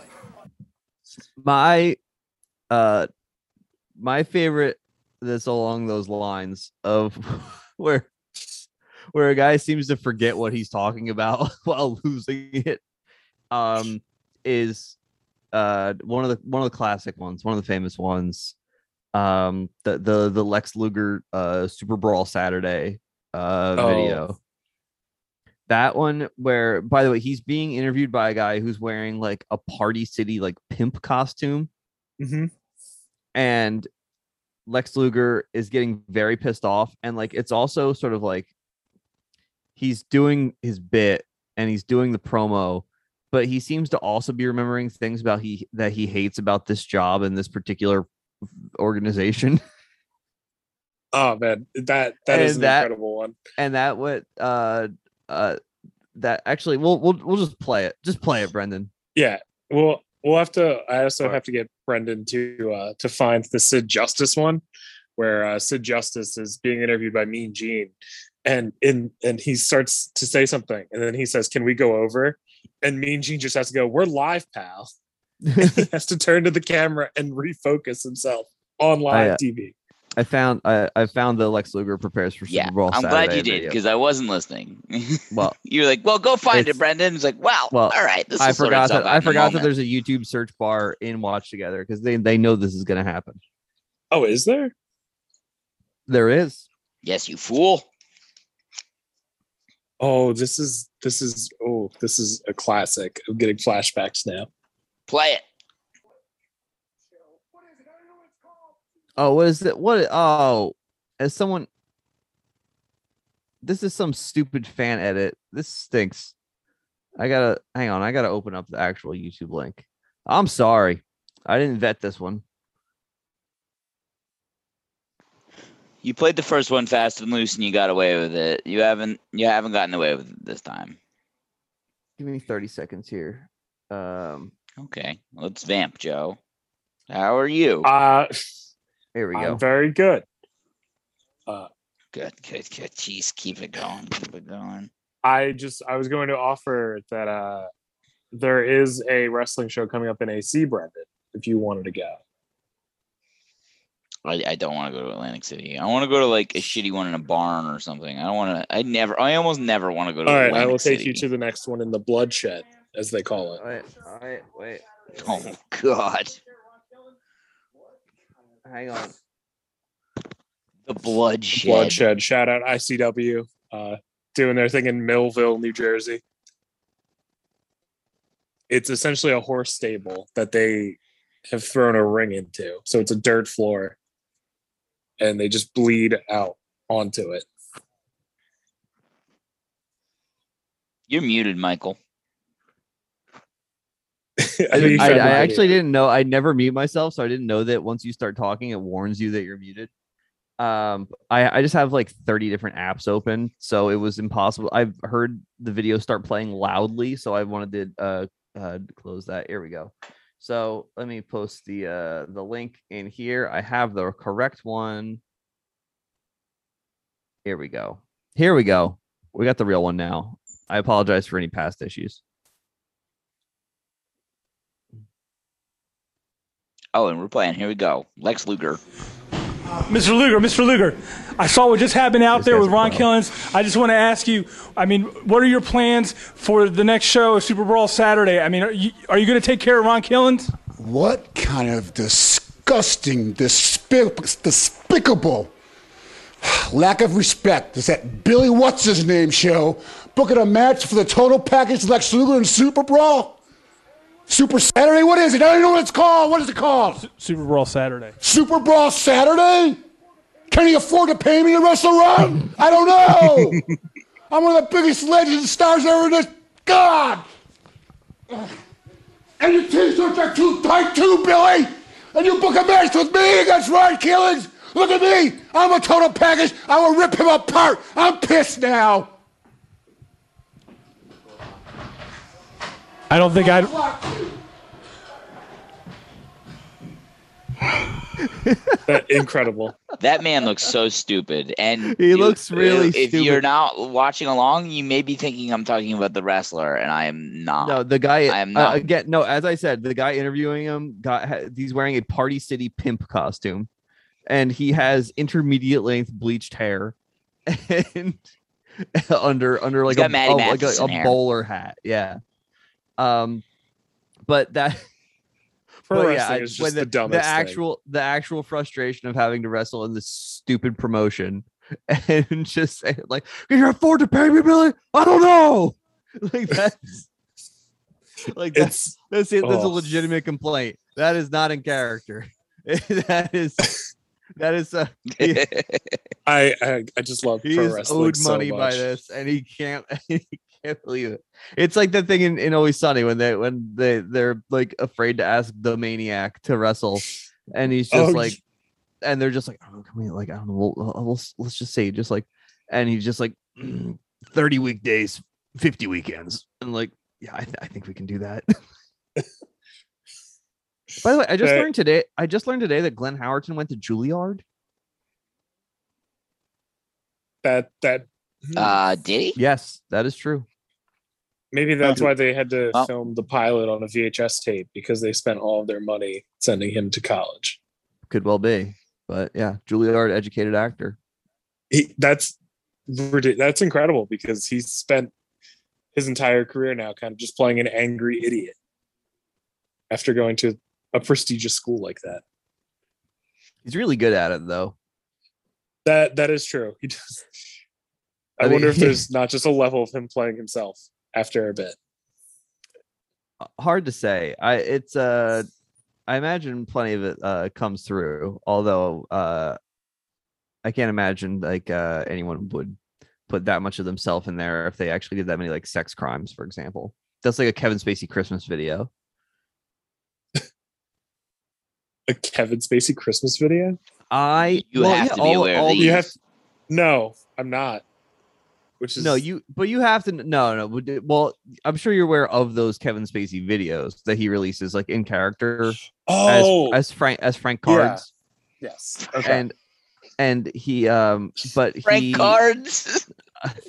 [SPEAKER 3] my uh my favorite that's along those lines of [LAUGHS] where where a guy seems to forget what he's talking about [LAUGHS] while losing it um is uh one of the one of the classic ones one of the famous ones um the the the lex luger uh super brawl saturday uh
[SPEAKER 5] Oh.
[SPEAKER 3] video that one where by the way he's being interviewed by a guy who's wearing like a party city like pimp costume
[SPEAKER 5] Mm-hmm.
[SPEAKER 3] and Lex Luger is getting very pissed off and like it's also sort of like he's doing his bit and he's doing the promo but he seems to also be remembering things about he that he hates about this job and this particular organization [LAUGHS]
[SPEAKER 5] Oh man, that that is
[SPEAKER 3] And
[SPEAKER 5] an
[SPEAKER 3] that-
[SPEAKER 5] incredible one.
[SPEAKER 3] and that what uh uh that actually we'll we'll we'll just play it just play it Brendan
[SPEAKER 5] Yeah. Well, we'll have to. I also have to get Brendan to uh, to find the Sid Justice one, where uh, Sid Justice is being interviewed by Mean Gene, and in and he starts to say something, and then he says, "Can we go over?" And Mean Gene just has to go, "We're live, pal." [LAUGHS] And he [LAUGHS] has to turn to the camera and refocus himself on live
[SPEAKER 3] uh,
[SPEAKER 5] TV.
[SPEAKER 3] I found I I found the Lex Luger prepares for Super
[SPEAKER 4] Yeah,
[SPEAKER 3] Bowl
[SPEAKER 4] I'm glad you did because I wasn't listening. [LAUGHS]
[SPEAKER 3] well
[SPEAKER 4] You're like, well, go find it, Brendan. It's like, wow,
[SPEAKER 3] well
[SPEAKER 4] all right. This
[SPEAKER 3] I forgot that I
[SPEAKER 4] in a
[SPEAKER 3] forgot that there's a YouTube search bar in Watch Together because they they know this is gonna happen.
[SPEAKER 5] Oh, is there?
[SPEAKER 3] There is.
[SPEAKER 4] Yes, you fool.
[SPEAKER 5] Oh, this is this is oh this is a classic. I'm getting flashbacks now.
[SPEAKER 4] Play it.
[SPEAKER 3] Oh, what is it? What? Oh, as someone, this is some stupid fan edit. This stinks. I gotta hang on. I gotta open up the actual YouTube link. I'm sorry, I didn't vet this one.
[SPEAKER 4] You played the first one fast and loose, and you got away with it. You haven't. You haven't gotten away with it this time.
[SPEAKER 3] Give me 30 seconds here. Um,
[SPEAKER 4] Okay, let's vamp, Joe. How are you?
[SPEAKER 5] Uh
[SPEAKER 3] here we
[SPEAKER 5] I'm
[SPEAKER 3] go.
[SPEAKER 5] very good. Uh
[SPEAKER 4] Good, good, good. Jeez, keep it going. Keep it going.
[SPEAKER 5] I just I was going to offer that uh there is a wrestling show coming up in AC, Brendan, if you wanted to go.
[SPEAKER 4] I, I don't want to go to Atlantic City. I want to go to like a shitty one in a barn or something. I don't want to. I never. I almost never want to go to.
[SPEAKER 5] All right,
[SPEAKER 4] Atlantic
[SPEAKER 5] I will take
[SPEAKER 4] City.
[SPEAKER 5] you to the next one in the bloodshed, as they call it.
[SPEAKER 3] All right, all right wait.
[SPEAKER 4] Oh God,
[SPEAKER 3] Hang on.
[SPEAKER 4] the bloodshed.
[SPEAKER 5] Bloodshed. Shout out ICW, uh, doing their thing in Millville, New Jersey. It's essentially a horse stable that they have thrown a ring into. So it's a dirt floor, and they just bleed out onto it.
[SPEAKER 4] You're muted, Michael. [LAUGHS]
[SPEAKER 5] I, you
[SPEAKER 3] I, I actually didn't know. I never mute myself, so I didn't know that once you start talking, it warns you that you're muted. Um, I, I just have like 30 different apps open, so it was impossible. I've heard the video start playing loudly, so I wanted to uh, uh close that. Here we go. So let me post the uh the link in here. I have the correct one. Here we go. Here we go. We got the real one now. I apologize for any past issues.
[SPEAKER 4] Oh, and we're playing. Here we go. Lex Luger.
[SPEAKER 9] Mr. Luger, Mr. Luger, I saw what just happened out
[SPEAKER 3] This
[SPEAKER 9] there with Ron
[SPEAKER 3] pro.
[SPEAKER 9] Killings. I just want to ask you, I mean, what are your plans for the next show, Super Bowl Saturday? I mean, are you, are you going to take care of Ron Killings?
[SPEAKER 11] What kind of disgusting, despic- despicable lack of respect is that Billy What's His Name show booking a match for the total package Lex Luger and Super Brawl? Super Saturday? What is it? I don't even know what it's called. What is it called?
[SPEAKER 9] Super Bowl Saturday.
[SPEAKER 11] Super Brawl Saturday? Can he afford to pay me to wrestle Ron? I don't know. [LAUGHS] I'm one of the biggest legends and stars ever in this. God! And your t-shirts are too tight too, Billy! And you book a match with me against Ron Killings? Look at me! I'm a total package. I will rip him apart. I'm pissed now.
[SPEAKER 9] I don't think I'd. [LAUGHS]
[SPEAKER 5] That- incredible.
[SPEAKER 4] That man looks so stupid, and
[SPEAKER 3] He
[SPEAKER 4] you-
[SPEAKER 3] looks really
[SPEAKER 4] If you're not watching along, you may be thinking I'm talking about the wrestler, and I am not.
[SPEAKER 3] No, the guy
[SPEAKER 4] I am
[SPEAKER 3] uh,
[SPEAKER 4] not.
[SPEAKER 3] again. No, as I said, the guy interviewing him got he's wearing a Party City pimp costume, and he has intermediate length bleached hair, [LAUGHS] and under under like a, a- like a, a bowler hat. Yeah. Um, but that. [LAUGHS]
[SPEAKER 5] for
[SPEAKER 3] but I-
[SPEAKER 5] is
[SPEAKER 3] when
[SPEAKER 5] just the dumbest thing.
[SPEAKER 3] actual the actual frustration of having to wrestle in this stupid promotion [LAUGHS] and just say like, "Can you afford to pay me, Billy?" I don't know. [LAUGHS] Like that's like that's that's it. That's a
[SPEAKER 5] oh.
[SPEAKER 3] legitimate complaint. That is not in character. that is that is uh, he-
[SPEAKER 5] I, I I just love pro
[SPEAKER 3] he's
[SPEAKER 5] wrestling
[SPEAKER 3] owed
[SPEAKER 5] so
[SPEAKER 3] money by this, and he can't. He can't believe it. It's like the thing in, in Always Sunny when they when they they're like afraid to ask the maniac to wrestle, and he's just
[SPEAKER 5] Oh,
[SPEAKER 3] like, and they're just like, oh, can we like I don't know, we'll, uh, we'll let's just say just like, and he's just like, "Mm, [CLEARS THROAT] thirty weekdays, fifty weekends, and like, yeah, I, th- I think we can do that. [LAUGHS] By the way, I just
[SPEAKER 5] Okay.
[SPEAKER 3] learned today. I just learned today that Glenn Howerton went to Juilliard.
[SPEAKER 5] That that hmm,
[SPEAKER 4] Uh, did he?
[SPEAKER 3] Yes, that is true.
[SPEAKER 5] Maybe that's why they had to film the pilot on a VHS tape because they spent all of their money sending him to college.
[SPEAKER 3] Could well be, but yeah, Juilliard educated actor.
[SPEAKER 5] He, that's that's incredible because he's spent his entire career now kind of just playing an angry idiot after going to a prestigious school like that.
[SPEAKER 3] He's really good at it though.
[SPEAKER 5] That that is true. He does. I,
[SPEAKER 3] I mean-
[SPEAKER 5] wonder if [LAUGHS] there's not just a level of him playing himself after a bit.
[SPEAKER 3] Hard to say. I it's uh I imagine plenty of it uh comes through, although uh I can't imagine like uh anyone would put that much of themselves in there if they actually did that many like sex crimes, for example. That's like a Kevin Spacey Christmas video. [LAUGHS]
[SPEAKER 5] A Kevin Spacey Christmas video?
[SPEAKER 3] I
[SPEAKER 4] You
[SPEAKER 3] well,
[SPEAKER 4] have
[SPEAKER 3] yeah,
[SPEAKER 4] to be
[SPEAKER 3] all-
[SPEAKER 4] aware
[SPEAKER 3] all
[SPEAKER 4] of
[SPEAKER 3] these-
[SPEAKER 4] these.
[SPEAKER 5] You have no, I'm not. Which is
[SPEAKER 3] No, you but you have to no no would well I'm sure you're aware of those Kevin Spacey videos that he releases like in character
[SPEAKER 5] Oh
[SPEAKER 3] as as Frank as Frank
[SPEAKER 5] Yeah.
[SPEAKER 3] Cards
[SPEAKER 5] yes. Okay.
[SPEAKER 3] and and he um but [LAUGHS]
[SPEAKER 4] Frank
[SPEAKER 3] he
[SPEAKER 4] Cards.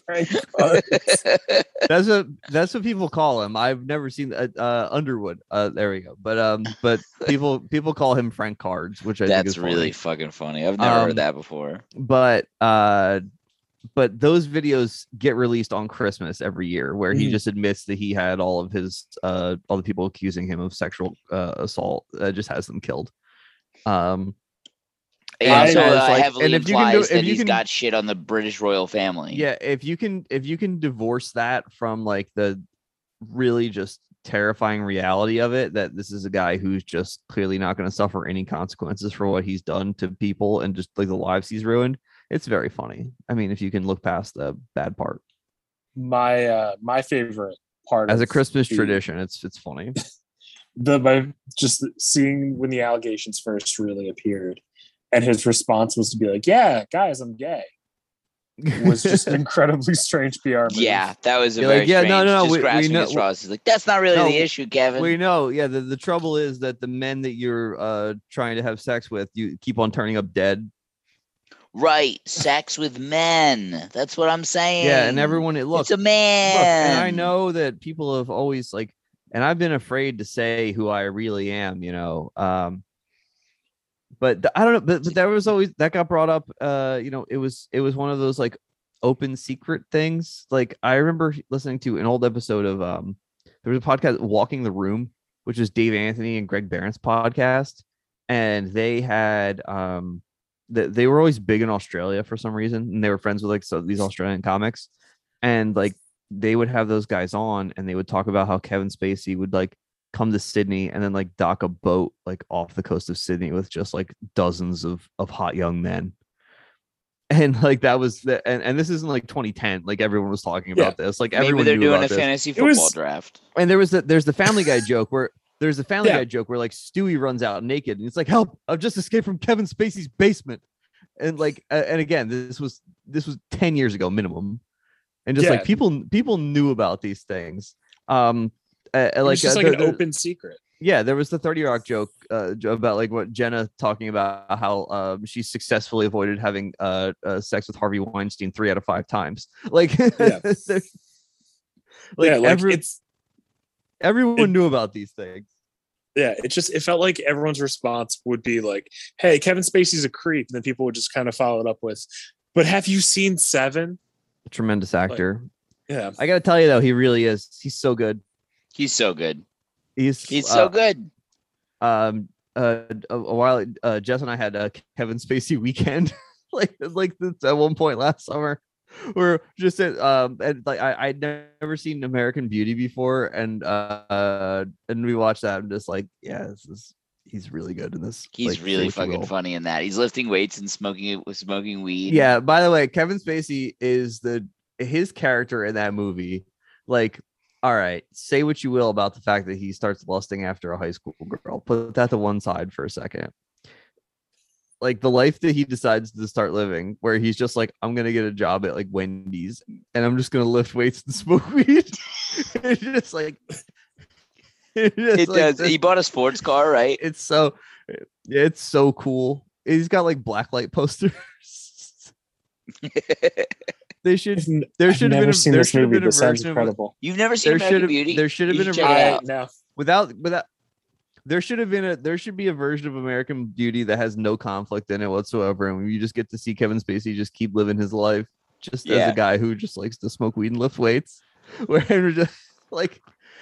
[SPEAKER 5] Frank Cards. [LAUGHS]
[SPEAKER 3] that's what that's what people call him. I've never seen uh, uh Underwood. Uh there we go. But um but people people call him Frank Cards, which I think
[SPEAKER 4] That's
[SPEAKER 3] is funny.
[SPEAKER 4] really fucking funny. I've never
[SPEAKER 3] Um,
[SPEAKER 4] heard that before.
[SPEAKER 3] but uh but those videos get released on Christmas every year where he
[SPEAKER 5] Mhm.
[SPEAKER 3] just admits that he had all of his uh all the people accusing him of sexual uh, assault uh, just has them killed. Um
[SPEAKER 4] He
[SPEAKER 3] and
[SPEAKER 4] also
[SPEAKER 3] as,
[SPEAKER 4] uh,
[SPEAKER 3] like-
[SPEAKER 4] heavily
[SPEAKER 3] and if you can do- if
[SPEAKER 4] that
[SPEAKER 3] you
[SPEAKER 4] he's
[SPEAKER 3] can-
[SPEAKER 4] got shit on the British royal family.
[SPEAKER 3] yeah, if you can if you can divorce that from like the really just terrifying reality of it that this is a guy who's just clearly not going to suffer any consequences for what he's done to people and just like the lives he's ruined it's very funny i mean if you can look past the bad part
[SPEAKER 5] my uh my favorite part
[SPEAKER 3] as a christmas
[SPEAKER 5] the-
[SPEAKER 3] tradition it's it's funny [LAUGHS]
[SPEAKER 5] the by just seeing when the allegations first really appeared and his response was to be like yeah guys i'm gay was just an [LAUGHS] incredibly strange pr move.
[SPEAKER 4] Yeah, that was a
[SPEAKER 3] You're
[SPEAKER 4] very
[SPEAKER 3] like, yeah, no,
[SPEAKER 4] strange.
[SPEAKER 3] no, no,
[SPEAKER 4] just
[SPEAKER 3] we- we know-
[SPEAKER 4] at. He's like, that's not really
[SPEAKER 3] No,
[SPEAKER 4] the issue, Kevin.
[SPEAKER 3] we know yeah the, the trouble is that the men that you're uh trying to have sex with you keep on turning up dead
[SPEAKER 4] right, sex with men. That's what I'm saying.
[SPEAKER 3] yeah and everyone it looks
[SPEAKER 4] it's a man.
[SPEAKER 3] Look, and I know that people have always like, and I've been afraid to say who I really am, you know. Um, but th- I don't know, but, but there was always that got brought up. Uh, you know, it was it was one of those like open secret things. Like I remember listening to an old episode of um, there was a podcast, Walking the Room, which is Dave Anthony and Greg Behrendt's podcast, and they had um, they, they were always big in Australia for some reason, and they were friends with like so these Australian comics, and like they would have those guys on and they would talk about how Kevin Spacey would like come to Sydney and then like dock a boat like off the coast of Sydney with just like dozens of of hot young men. [LAUGHS] And like that was the and, and this isn't like 2010, like everyone was talking about this. Like
[SPEAKER 4] Maybe
[SPEAKER 3] everyone
[SPEAKER 4] they're
[SPEAKER 3] knew
[SPEAKER 4] doing
[SPEAKER 3] about
[SPEAKER 4] a
[SPEAKER 3] this.
[SPEAKER 4] fantasy
[SPEAKER 5] It was-
[SPEAKER 4] football draft.
[SPEAKER 3] And there was the there's the family guy joke where there's a family
[SPEAKER 5] Yeah.
[SPEAKER 3] guy joke where like Stewie runs out naked and it's like, help, I've just escaped from Kevin Spacey's basement. And like uh, and again, this was this was 10 years ago minimum. And just like people people knew about these things. Um uh, like
[SPEAKER 5] just
[SPEAKER 3] uh,
[SPEAKER 5] like
[SPEAKER 3] the-
[SPEAKER 5] an
[SPEAKER 3] the-
[SPEAKER 5] open secret
[SPEAKER 3] yeah, there was the 30 Rock joke uh, about like what Jenna talking about how um, she successfully avoided having uh, uh, sex with Harvey Weinstein three out of five times. [LAUGHS] Like,
[SPEAKER 5] Yeah. [LAUGHS]
[SPEAKER 3] like,
[SPEAKER 5] yeah like
[SPEAKER 3] every-
[SPEAKER 5] it's
[SPEAKER 3] everyone
[SPEAKER 5] it-
[SPEAKER 3] knew about these things.
[SPEAKER 5] Yeah it just it felt like everyone's response would be like hey kevin spacey's a creep and then people would just kind of follow it up with but have you seen seven A
[SPEAKER 3] Tremendous actor.
[SPEAKER 5] yeah
[SPEAKER 3] I got to tell you though, he really is. He's so good.
[SPEAKER 4] He's so good.
[SPEAKER 3] He's
[SPEAKER 4] He's so
[SPEAKER 3] uh,
[SPEAKER 4] good.
[SPEAKER 3] Um, uh, a, a while uh, Jess and I had a Kevin Spacey weekend [LAUGHS] like like this, at one point last summer [LAUGHS] we're just at um and like I, I'd never seen American Beauty before and uh and we watched that and just like yeah this is he's really good in this
[SPEAKER 4] He's
[SPEAKER 3] like,
[SPEAKER 4] really fucking
[SPEAKER 3] will.
[SPEAKER 4] funny in that. He's lifting weights and smoking it smoking weed.
[SPEAKER 3] yeah by the way Kevin Spacey is the his character in that movie like all right say what you will about the fact that he starts lusting after a high school girl put that to one side for a second like the life that he decides to start living where he's just like i'm gonna get a job at like wendy's and i'm just gonna lift weights and [LAUGHS] smoke weed [LAUGHS] it's just like [LAUGHS] it's
[SPEAKER 4] It
[SPEAKER 3] like
[SPEAKER 4] does.
[SPEAKER 3] this-
[SPEAKER 4] He bought a sports car, right?
[SPEAKER 3] it's so it's so cool he's got like blacklight posters they should there should have been a,
[SPEAKER 5] seen
[SPEAKER 3] there
[SPEAKER 5] this
[SPEAKER 3] should have
[SPEAKER 5] movie.
[SPEAKER 3] been a
[SPEAKER 5] This sounds
[SPEAKER 3] version of
[SPEAKER 5] incredible.
[SPEAKER 4] You've never seen
[SPEAKER 3] there
[SPEAKER 4] American
[SPEAKER 3] should have
[SPEAKER 4] Beauty?
[SPEAKER 3] there should have been a
[SPEAKER 4] should check
[SPEAKER 3] version
[SPEAKER 4] out.
[SPEAKER 5] no.
[SPEAKER 3] without without there should have been a there should be a version of American Beauty that has no conflict in it whatsoever, and you just get to see Kevin Spacey just keep living his life just as a guy who just likes to smoke weed and lift weights, [LAUGHS] where just like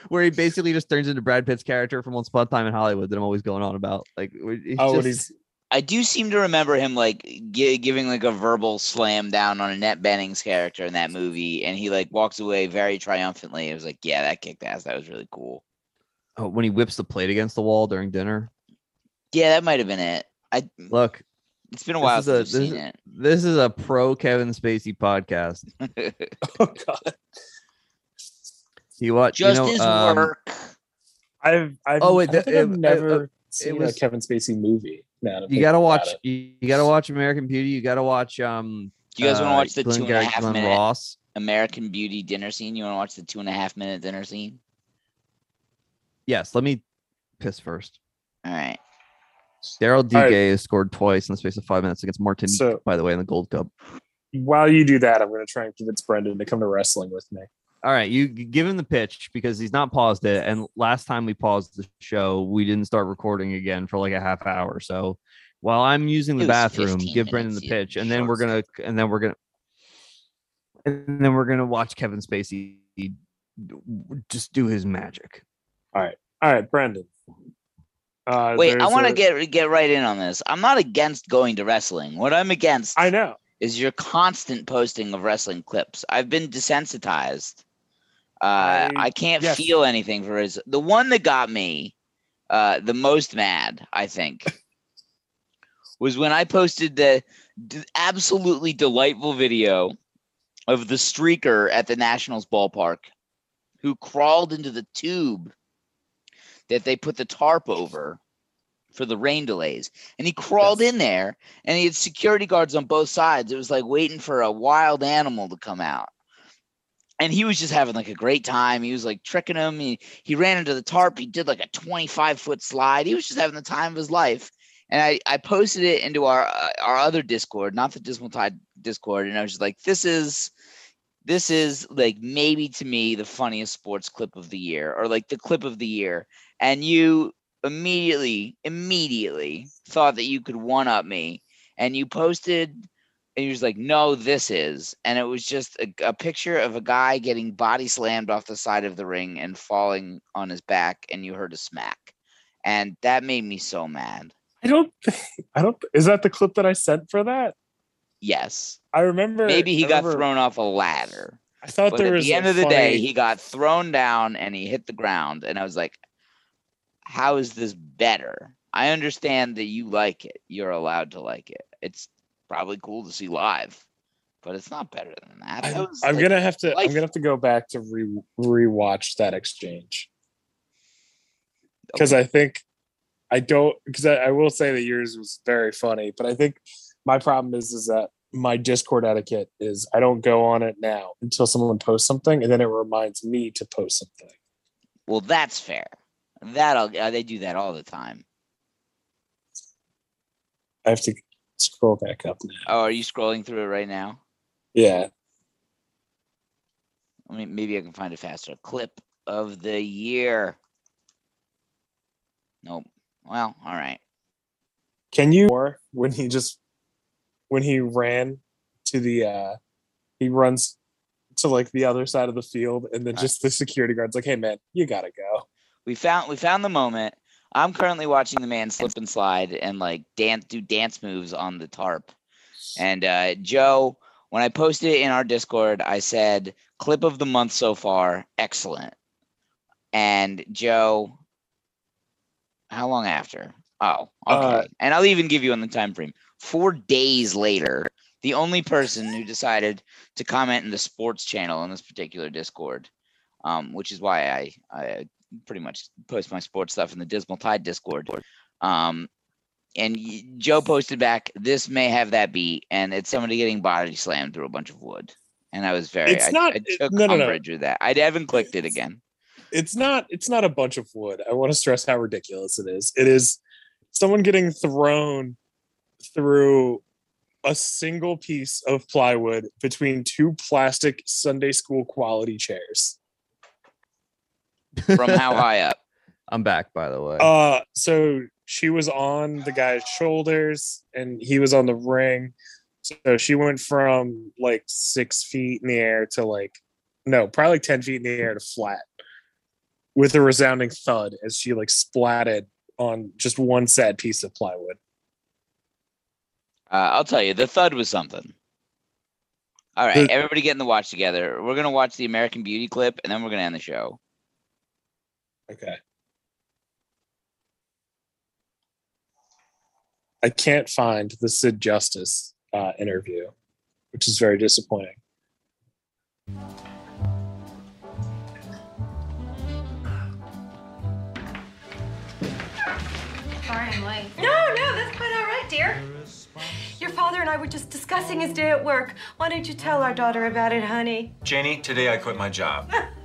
[SPEAKER 3] where he basically just turns into Brad Pitt's character from Once Upon a Time in Hollywood that I'm always going on about. Like,
[SPEAKER 5] Oh,
[SPEAKER 3] just-
[SPEAKER 5] he's
[SPEAKER 4] I do seem to remember him like gi- giving like a verbal slam down on Annette Bening's character in that movie, and he like walks away very triumphantly. It was like, yeah, that kicked ass. That was really cool.
[SPEAKER 3] Oh, when he whips the plate against the wall during dinner.
[SPEAKER 4] Yeah, that might have been it. I
[SPEAKER 3] Look,
[SPEAKER 4] it's been a while since I've
[SPEAKER 3] this
[SPEAKER 4] seen
[SPEAKER 3] is-
[SPEAKER 4] it.
[SPEAKER 3] this is a pro Kevin Spacey podcast. [LAUGHS]
[SPEAKER 5] oh god.
[SPEAKER 3] You watch,
[SPEAKER 4] Just
[SPEAKER 3] you know,
[SPEAKER 4] his
[SPEAKER 3] um,
[SPEAKER 4] work.
[SPEAKER 5] I've I've
[SPEAKER 3] Oh, wait,
[SPEAKER 5] I
[SPEAKER 3] the-
[SPEAKER 5] I've
[SPEAKER 3] it- it-
[SPEAKER 5] never
[SPEAKER 3] it
[SPEAKER 5] seen
[SPEAKER 3] was-
[SPEAKER 5] a Kevin Spacey movie. Now
[SPEAKER 3] you gotta watch you, you gotta watch American Beauty. You gotta watch um
[SPEAKER 4] Do you guys want to
[SPEAKER 3] uh,
[SPEAKER 4] watch the
[SPEAKER 3] Glenn
[SPEAKER 4] two and a half
[SPEAKER 3] Glenn
[SPEAKER 4] minute
[SPEAKER 3] Ross.
[SPEAKER 4] American Beauty dinner scene? You want to watch the two and a half minute dinner scene?
[SPEAKER 3] Yes, let me piss first.
[SPEAKER 4] All right.
[SPEAKER 3] Daryl
[SPEAKER 5] All right.
[SPEAKER 3] Duguay has scored twice in the space of five minutes against Martin,
[SPEAKER 5] So-
[SPEAKER 3] by the way, in the Gold Cup.
[SPEAKER 5] While you do that, I'm going to try and convince Brendan to come to wrestling with me.
[SPEAKER 3] All right, you g- give him the pitch because he's not paused it. And last time we paused the show, we didn't start recording again for like a half hour. So while I'm using the
[SPEAKER 4] It was
[SPEAKER 3] bathroom,
[SPEAKER 4] 15
[SPEAKER 3] give Brendan the
[SPEAKER 4] minutes, you
[SPEAKER 3] pitch, and then we're gonna and then we're gonna and then we're gonna watch Kevin Spacey just do his magic.
[SPEAKER 5] All right, Brendan. Uh,
[SPEAKER 4] Wait, I want to
[SPEAKER 5] a-
[SPEAKER 4] get get right in on this. I'm not against going to wrestling. What I'm against
[SPEAKER 5] I know.
[SPEAKER 4] is your constant posting of wrestling clips. I've been desensitized. Uh, I,
[SPEAKER 5] I-
[SPEAKER 4] can't
[SPEAKER 5] yes.
[SPEAKER 4] feel anything for his. The one that got me uh, the most mad, I think, was when I posted the d- absolutely delightful video of the streaker at the Nationals ballpark who crawled into the tube that they put the tarp over for the rain delays. And he crawled in there and he had security guards on both sides. It was like waiting for a wild animal to come out. And he was just having like a great time. He was like tricking him. He, he ran into the tarp. He did like a 25 foot slide. He was just having the time of his life. And I, I posted it into our uh, our other Discord, not the Dismal Tide Discord. And I was just like, this is this is like maybe to me the funniest sports clip of the year or like the clip of the year. And you immediately, immediately thought that you could one up me. And you posted and you was like, no, this is. And it was just a, a picture of a guy getting body slammed off the side of the ring and falling on his back, and you heard a smack. And that made me so mad.
[SPEAKER 5] I don't. [LAUGHS] I don't. Is that the clip that I sent for that?
[SPEAKER 4] Yes.
[SPEAKER 5] I remember.
[SPEAKER 4] Maybe he
[SPEAKER 5] I
[SPEAKER 4] got
[SPEAKER 5] remember-
[SPEAKER 4] thrown off a ladder.
[SPEAKER 5] I thought
[SPEAKER 4] But
[SPEAKER 5] there
[SPEAKER 4] at
[SPEAKER 5] was
[SPEAKER 4] the end of the day, he got thrown down and he hit the ground. And I was like, how is this better? I understand that you like it. You're allowed to like it. It's probably cool to see live, but it's not better than that. That
[SPEAKER 5] I'm,
[SPEAKER 4] was,
[SPEAKER 5] I'm
[SPEAKER 4] like,
[SPEAKER 5] gonna have to. I'm gonna have to go back to re rewatch that exchange because I think I don't. Because I, I will say that yours was very funny, but I think my problem is is that my Discord etiquette is I don't go on it now until someone posts something, and then it reminds me to post something.
[SPEAKER 4] Well, that's fair. That'll uh, they do that all the time.
[SPEAKER 5] I have to scroll back up now.
[SPEAKER 4] Oh, are you scrolling through it right now?
[SPEAKER 5] Yeah,
[SPEAKER 4] I mean, maybe I can find it faster. Clip of the year. Nope. Well, all right.
[SPEAKER 5] Can you or [LAUGHS] when he just when he ran to the uh he runs to like the other side of the field and then just the security guard's like, hey man, you gotta go.
[SPEAKER 4] We found we found the moment. I'm currently watching the man slip and slide and like dance do dance moves on the tarp. And uh, Joe, when I posted it in our Discord, I said clip of the month so far, excellent. And Joe, how long after? Oh, okay.
[SPEAKER 5] Uh,
[SPEAKER 4] and I'll even give you on the time frame. Four days later, the only person who decided to comment in the sports channel on this particular Discord, um, which is why I I pretty much post my sports stuff in the Dismal Tide Discord. Um, and Joe posted back, "This may have that beat," and it's somebody getting body slammed through a bunch of wood. And I was very,
[SPEAKER 5] It's
[SPEAKER 4] I,
[SPEAKER 5] not-
[SPEAKER 4] I took
[SPEAKER 5] no, no, no.
[SPEAKER 4] with that. I haven't clicked it again.
[SPEAKER 5] it's not it's not a bunch of wood. I want to stress how ridiculous it is. It is someone getting thrown through a single piece of plywood between two plastic Sunday school quality chairs.
[SPEAKER 4] From how high up? [LAUGHS]
[SPEAKER 3] I'm back, by the way.
[SPEAKER 5] Uh so she was on the guy's shoulders and he was on the ring. So she went from like six feet in the air to like no, probably like 10 feet in the air to flat with a resounding thud as she like splatted on just one sad piece of plywood.
[SPEAKER 4] Uh, I'll tell you, the thud was something. All right,
[SPEAKER 5] The-
[SPEAKER 4] everybody get in the watch together. We're gonna watch the American Beauty clip, and then we're gonna end the show.
[SPEAKER 5] Okay. I can't find the Sid Justice uh, interview, which is very disappointing.
[SPEAKER 12] Sorry I'm late. No, no, that's quite all right, dear. Your father and I were just discussing his day at work. Why don't you tell our daughter about it, honey?
[SPEAKER 13] Janie, today I quit my job. [LAUGHS]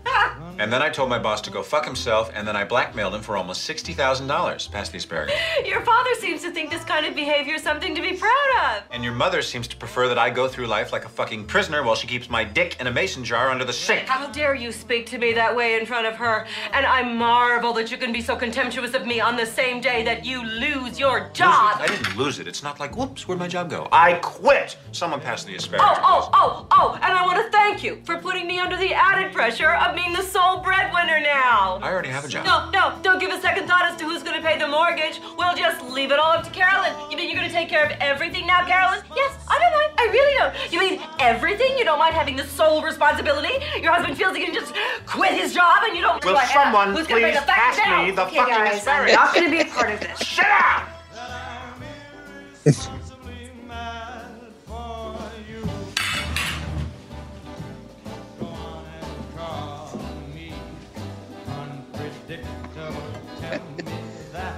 [SPEAKER 13] and then I told my boss to go fuck himself, and then I blackmailed him for almost $60,000. past the asparagus.
[SPEAKER 12] Your father seems to think this kind of behavior is something to be proud of.
[SPEAKER 13] And your mother seems to prefer that I go through life like a fucking prisoner while she keeps my dick in a mason jar under the sink.
[SPEAKER 12] How dare you speak to me that way in front of her? And I marvel that you can be so contemptuous of me on the same day that you lose your
[SPEAKER 13] Lose
[SPEAKER 12] job.
[SPEAKER 13] I didn't lose it. It's not like, whoops, where'd my job go? I quit. Someone pass the asparagus.
[SPEAKER 12] oh, oh, oh, oh, and I want to thank you for putting me under the added pressure of being the sole breadwinner now.
[SPEAKER 13] I already have a job.
[SPEAKER 12] No, no, don't give a second thought as to who's gonna pay the mortgage. We'll just leave it all up to Carolyn. You mean you're gonna take care of everything now, Carolyn? Yes, I don't mind. I really don't. You mean everything? You don't mind having the sole responsibility? Your husband feels he can just quit his job and you don't
[SPEAKER 13] Will
[SPEAKER 12] Go
[SPEAKER 13] someone
[SPEAKER 12] Who's gonna pay
[SPEAKER 13] please
[SPEAKER 12] the factor
[SPEAKER 13] pass
[SPEAKER 12] now?
[SPEAKER 13] me the
[SPEAKER 12] okay,
[SPEAKER 13] fucking
[SPEAKER 12] guys,
[SPEAKER 13] asparagus?
[SPEAKER 12] I'm not gonna be a part of this.
[SPEAKER 13] Sit down!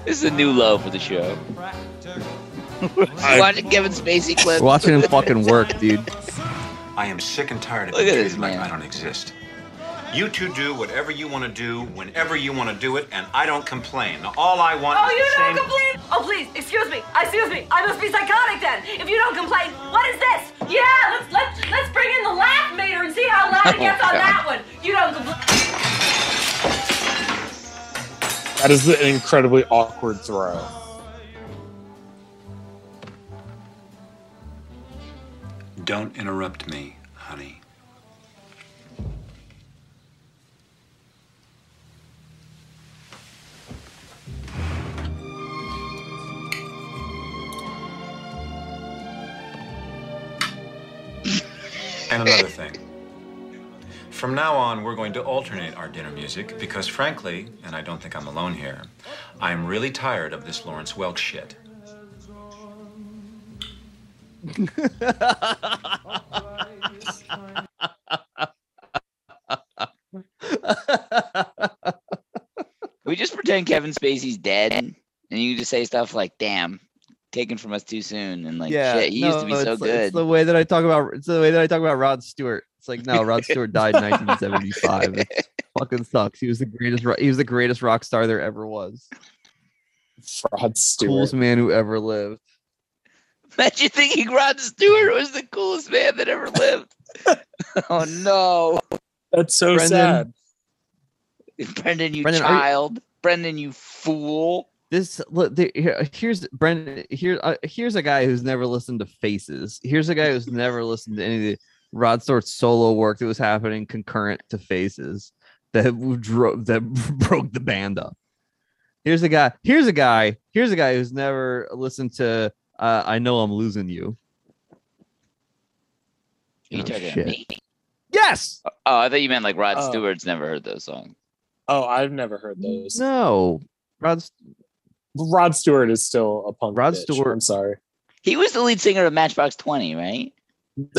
[SPEAKER 4] This is a new low for the show. Watching Kevin Spacey clip.
[SPEAKER 3] Watching him fucking work, dude.
[SPEAKER 13] I am sick and tired of this.
[SPEAKER 4] Look
[SPEAKER 13] being
[SPEAKER 4] at this
[SPEAKER 13] treated like. I don't exist. You two do whatever you want to do, whenever you want to do it, and I don't complain. All I want
[SPEAKER 12] Oh,
[SPEAKER 13] is
[SPEAKER 12] you
[SPEAKER 13] the
[SPEAKER 12] don't
[SPEAKER 13] same.
[SPEAKER 12] complain? Oh, please, excuse me. Excuse me. I must be psychotic then. If you don't complain, what is this? Yeah, let's let's let's bring in the laugh meter and see how loud it
[SPEAKER 5] Oh,
[SPEAKER 12] gets on
[SPEAKER 5] God.
[SPEAKER 12] that one. You don't complain.
[SPEAKER 5] That is an incredibly awkward throw.
[SPEAKER 13] Don't interrupt me, honey. And another thing. From now on, we're going to alternate our dinner music because, frankly, and I don't think I'm alone here, I'm really tired of this Lawrence Welk shit.
[SPEAKER 4] we just pretend Kevin Spacey's dead, and you just say stuff like, "Damn, taken from us too soon," and like,
[SPEAKER 3] yeah,
[SPEAKER 4] "Shit, he used to be
[SPEAKER 3] no,
[SPEAKER 4] so
[SPEAKER 3] it's,
[SPEAKER 4] good."
[SPEAKER 3] It's the way that I talk about. It's the way that I talk about Rod Stewart. It's like no, Rod Stewart died in 1975. It [LAUGHS] fucking sucks. He was the greatest. ro- He was the greatest rock star there ever was.
[SPEAKER 5] Rod Stewart.
[SPEAKER 3] Coolest man who ever lived.
[SPEAKER 4] Imagine thinking Rod Stewart was the coolest man that ever lived. [LAUGHS] oh no,
[SPEAKER 5] That's so
[SPEAKER 3] Brendan.
[SPEAKER 5] sad.
[SPEAKER 4] Brendan, you
[SPEAKER 3] Brendan, are you-
[SPEAKER 4] child, Brendan, you fool.
[SPEAKER 3] This look. The, here, here's Brendan. Here, uh, here's a guy who's never listened to Faces. Here's a guy who's never listened to any of the Rod Stewart's solo work that was happening concurrent to Faces that [LAUGHS] drove that [LAUGHS] broke the band up. Here's a guy. Here's a guy. Here's a guy who's never listened to uh, "I Know I'm Losing You."
[SPEAKER 4] You
[SPEAKER 3] Oh,
[SPEAKER 4] talking to
[SPEAKER 3] shit.
[SPEAKER 4] me?
[SPEAKER 3] Yes.
[SPEAKER 4] Oh, I thought you meant like Rod
[SPEAKER 5] Oh.
[SPEAKER 4] Stewart's never heard those songs.
[SPEAKER 5] Oh, I've never heard those.
[SPEAKER 3] No. Rod
[SPEAKER 5] Rod Stewart is still a punk.
[SPEAKER 3] Rod
[SPEAKER 5] bitch.
[SPEAKER 3] Stewart-
[SPEAKER 5] I'm sorry.
[SPEAKER 4] He was the lead singer of Matchbox Twenty, right? [LAUGHS]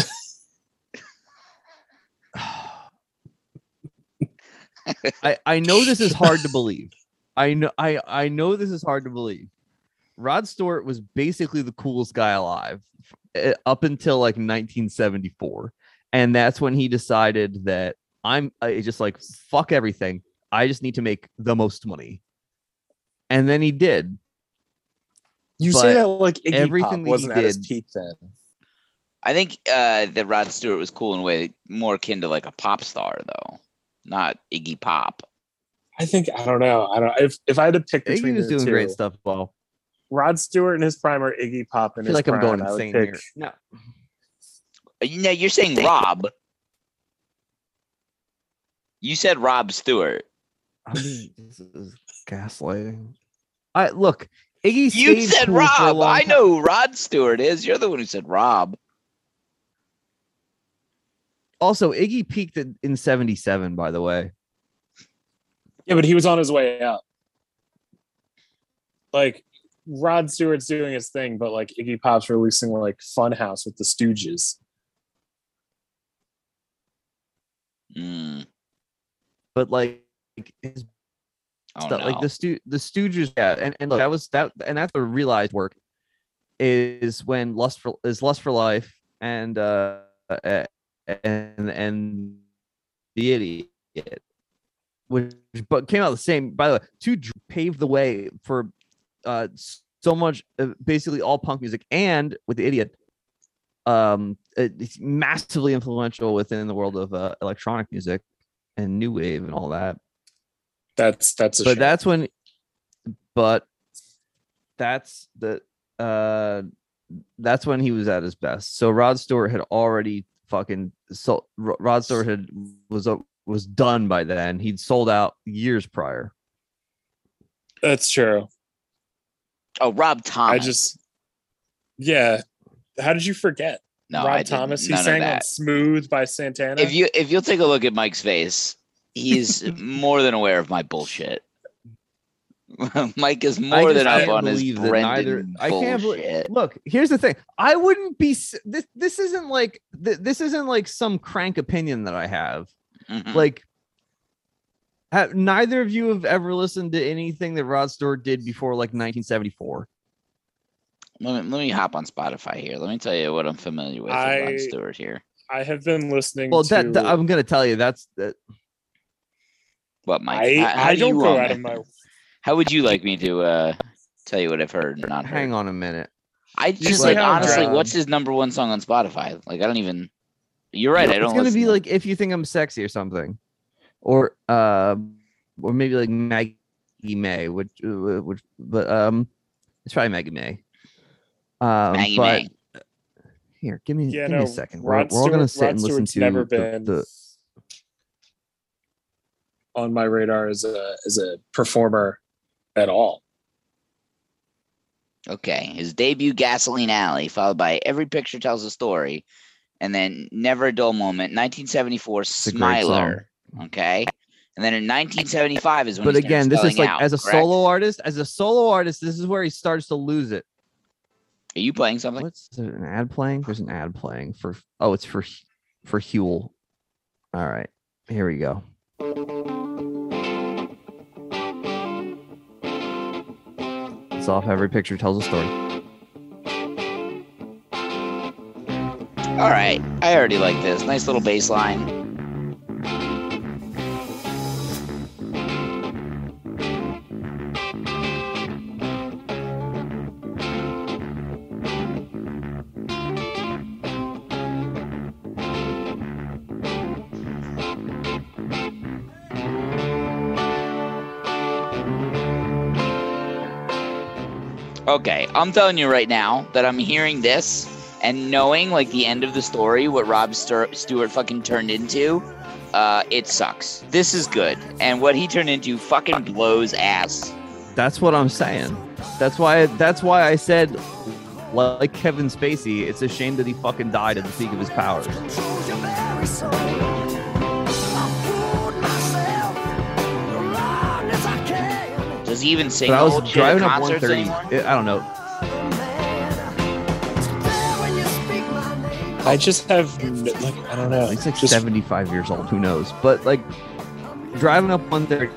[SPEAKER 3] I, I know this is hard to believe. I know I, I know this is hard to believe. Rod Stewart was basically the coolest guy alive uh, up until like 1974. And that's when he decided that I'm I just like fuck everything. I just need to make the most money. And then he did.
[SPEAKER 5] You
[SPEAKER 3] But
[SPEAKER 5] say that like Iggy
[SPEAKER 3] everything
[SPEAKER 5] Pop
[SPEAKER 3] he
[SPEAKER 5] wasn't at his peak then.
[SPEAKER 4] I think uh, that Rod Stewart was cool in a way more akin to like a pop star, though, not Iggy Pop.
[SPEAKER 5] I think I don't know. I don't. If if I had to pick
[SPEAKER 3] Iggy
[SPEAKER 5] between
[SPEAKER 3] was
[SPEAKER 5] the
[SPEAKER 3] doing
[SPEAKER 5] two,
[SPEAKER 3] great stuff. Well,
[SPEAKER 5] Rod Stewart in his prime or Iggy Pop in
[SPEAKER 3] I feel
[SPEAKER 5] his
[SPEAKER 3] like I'm going
[SPEAKER 5] I would
[SPEAKER 3] insane
[SPEAKER 5] pick-
[SPEAKER 3] here. No.
[SPEAKER 4] No, you're saying Rob. You said Rob Stewart.
[SPEAKER 3] I mean, this is gaslighting. I look, Iggy
[SPEAKER 4] You said
[SPEAKER 3] cool for a
[SPEAKER 4] Rob. I know who Rod Stewart is. You're the one who said Rob.
[SPEAKER 3] Also, Iggy peaked in, in 77, by the way.
[SPEAKER 5] Yeah, but he was on his way out. Like Rod Stewart's doing his thing, but like Iggy Pop's releasing like Funhouse with the Stooges.
[SPEAKER 4] Mm.
[SPEAKER 3] But like his
[SPEAKER 4] Oh,
[SPEAKER 3] stuff, like the stu the Stooges, yeah, and, and look, that was that, and that's the realized work is when Lust for is Lust for Life and uh uh, and and the idiot, which but came out the same. By the way, two dr- paved the way for uh so much, uh, basically all punk music, and with the idiot, um, it's massively influential within the world of uh, electronic music and new wave and all that
[SPEAKER 5] That's that's a
[SPEAKER 3] but
[SPEAKER 5] shame.
[SPEAKER 3] that's when but that's the uh that's when he was at his best so rod stewart had already fucking so Ro- rod stewart had was was done by then he'd sold out years prior
[SPEAKER 5] that's true.
[SPEAKER 4] Oh, Rob Thomas.
[SPEAKER 5] I just yeah. How did you forget?
[SPEAKER 4] No,
[SPEAKER 5] Rob
[SPEAKER 4] I.
[SPEAKER 5] Thomas. He sang on "Smooth" by Santana.
[SPEAKER 4] if you if you'll take a look at Mike's face, he's [LAUGHS] more than aware of my bullshit. [LAUGHS] Mike is more
[SPEAKER 3] I
[SPEAKER 4] than
[SPEAKER 3] just
[SPEAKER 4] up
[SPEAKER 3] can't
[SPEAKER 4] on his Brendan
[SPEAKER 3] neither I can't believe look here's the thing I wouldn't be this this isn't like this isn't like some crank opinion that I have
[SPEAKER 4] Mhm.
[SPEAKER 3] like have, neither of you have ever listened to anything that Rod Stewart did before like 1974
[SPEAKER 4] Let me, let me hop on Spotify here. Let me tell you what I'm familiar with with
[SPEAKER 5] I-
[SPEAKER 4] Rod Stewart here.
[SPEAKER 5] I have been listening.
[SPEAKER 3] well
[SPEAKER 5] to,
[SPEAKER 3] that, that- I'm gonna tell you that's that
[SPEAKER 4] What, Mike?
[SPEAKER 5] I,
[SPEAKER 4] How- how
[SPEAKER 5] I
[SPEAKER 4] do
[SPEAKER 5] don't go out of my.
[SPEAKER 4] How would you like me to uh, tell you what I've heard and not heard?
[SPEAKER 3] hang on a minute
[SPEAKER 4] I just
[SPEAKER 5] see
[SPEAKER 4] like honestly,
[SPEAKER 5] John-
[SPEAKER 4] what's his number one song on Spotify? Like I don't even. You're right. I don't.
[SPEAKER 3] it's gonna be
[SPEAKER 4] to-
[SPEAKER 3] like if you think I'm sexy or something or uh or maybe like Maggie May which uh, which but um it's probably Maggie May um
[SPEAKER 4] Maggie
[SPEAKER 3] but
[SPEAKER 4] May.
[SPEAKER 3] here give me
[SPEAKER 5] Yeah,
[SPEAKER 3] give me a second we're,
[SPEAKER 5] Rod
[SPEAKER 3] we're all gonna sit
[SPEAKER 5] Rod
[SPEAKER 3] and listen
[SPEAKER 5] Stewart's
[SPEAKER 3] to
[SPEAKER 5] never
[SPEAKER 3] the-
[SPEAKER 5] been
[SPEAKER 3] the,
[SPEAKER 5] on my radar as a as a performer at all.
[SPEAKER 4] Okay, his debut Gasoline Alley, followed by Every Picture Tells a Story, and then Never a Dull Moment, 1974
[SPEAKER 3] a great
[SPEAKER 4] Smiler. Okay, and then in 1975 is when.
[SPEAKER 3] but
[SPEAKER 4] he
[SPEAKER 3] again this is like
[SPEAKER 4] out,
[SPEAKER 3] as a
[SPEAKER 4] correct?
[SPEAKER 3] solo artist as a solo artist this is where he starts to lose it
[SPEAKER 4] Are you playing something?
[SPEAKER 3] what's there an ad playing there's an ad playing for oh it's for for Huel all right here we go it's off every picture tells a story
[SPEAKER 4] All right, I already like this. Nice little bass Okay, I'm telling you right now that I'm hearing this and knowing like the end of the story, what Rob Stu- Stewart fucking turned into, uh, it sucks. This is good, and what he turned into fucking blows ass.
[SPEAKER 3] That's what I'm saying. That's why. That's why I said, like Kevin Spacey, it's a shame that he fucking died at the peak of his powers.
[SPEAKER 4] Does he even sing
[SPEAKER 3] But I was
[SPEAKER 4] whole shit at
[SPEAKER 3] driving up 130.
[SPEAKER 4] anymore?
[SPEAKER 3] I don't know.
[SPEAKER 5] I just have like I don't know.
[SPEAKER 3] He's like
[SPEAKER 5] just
[SPEAKER 3] 75 years old. Who knows? But like driving up 130.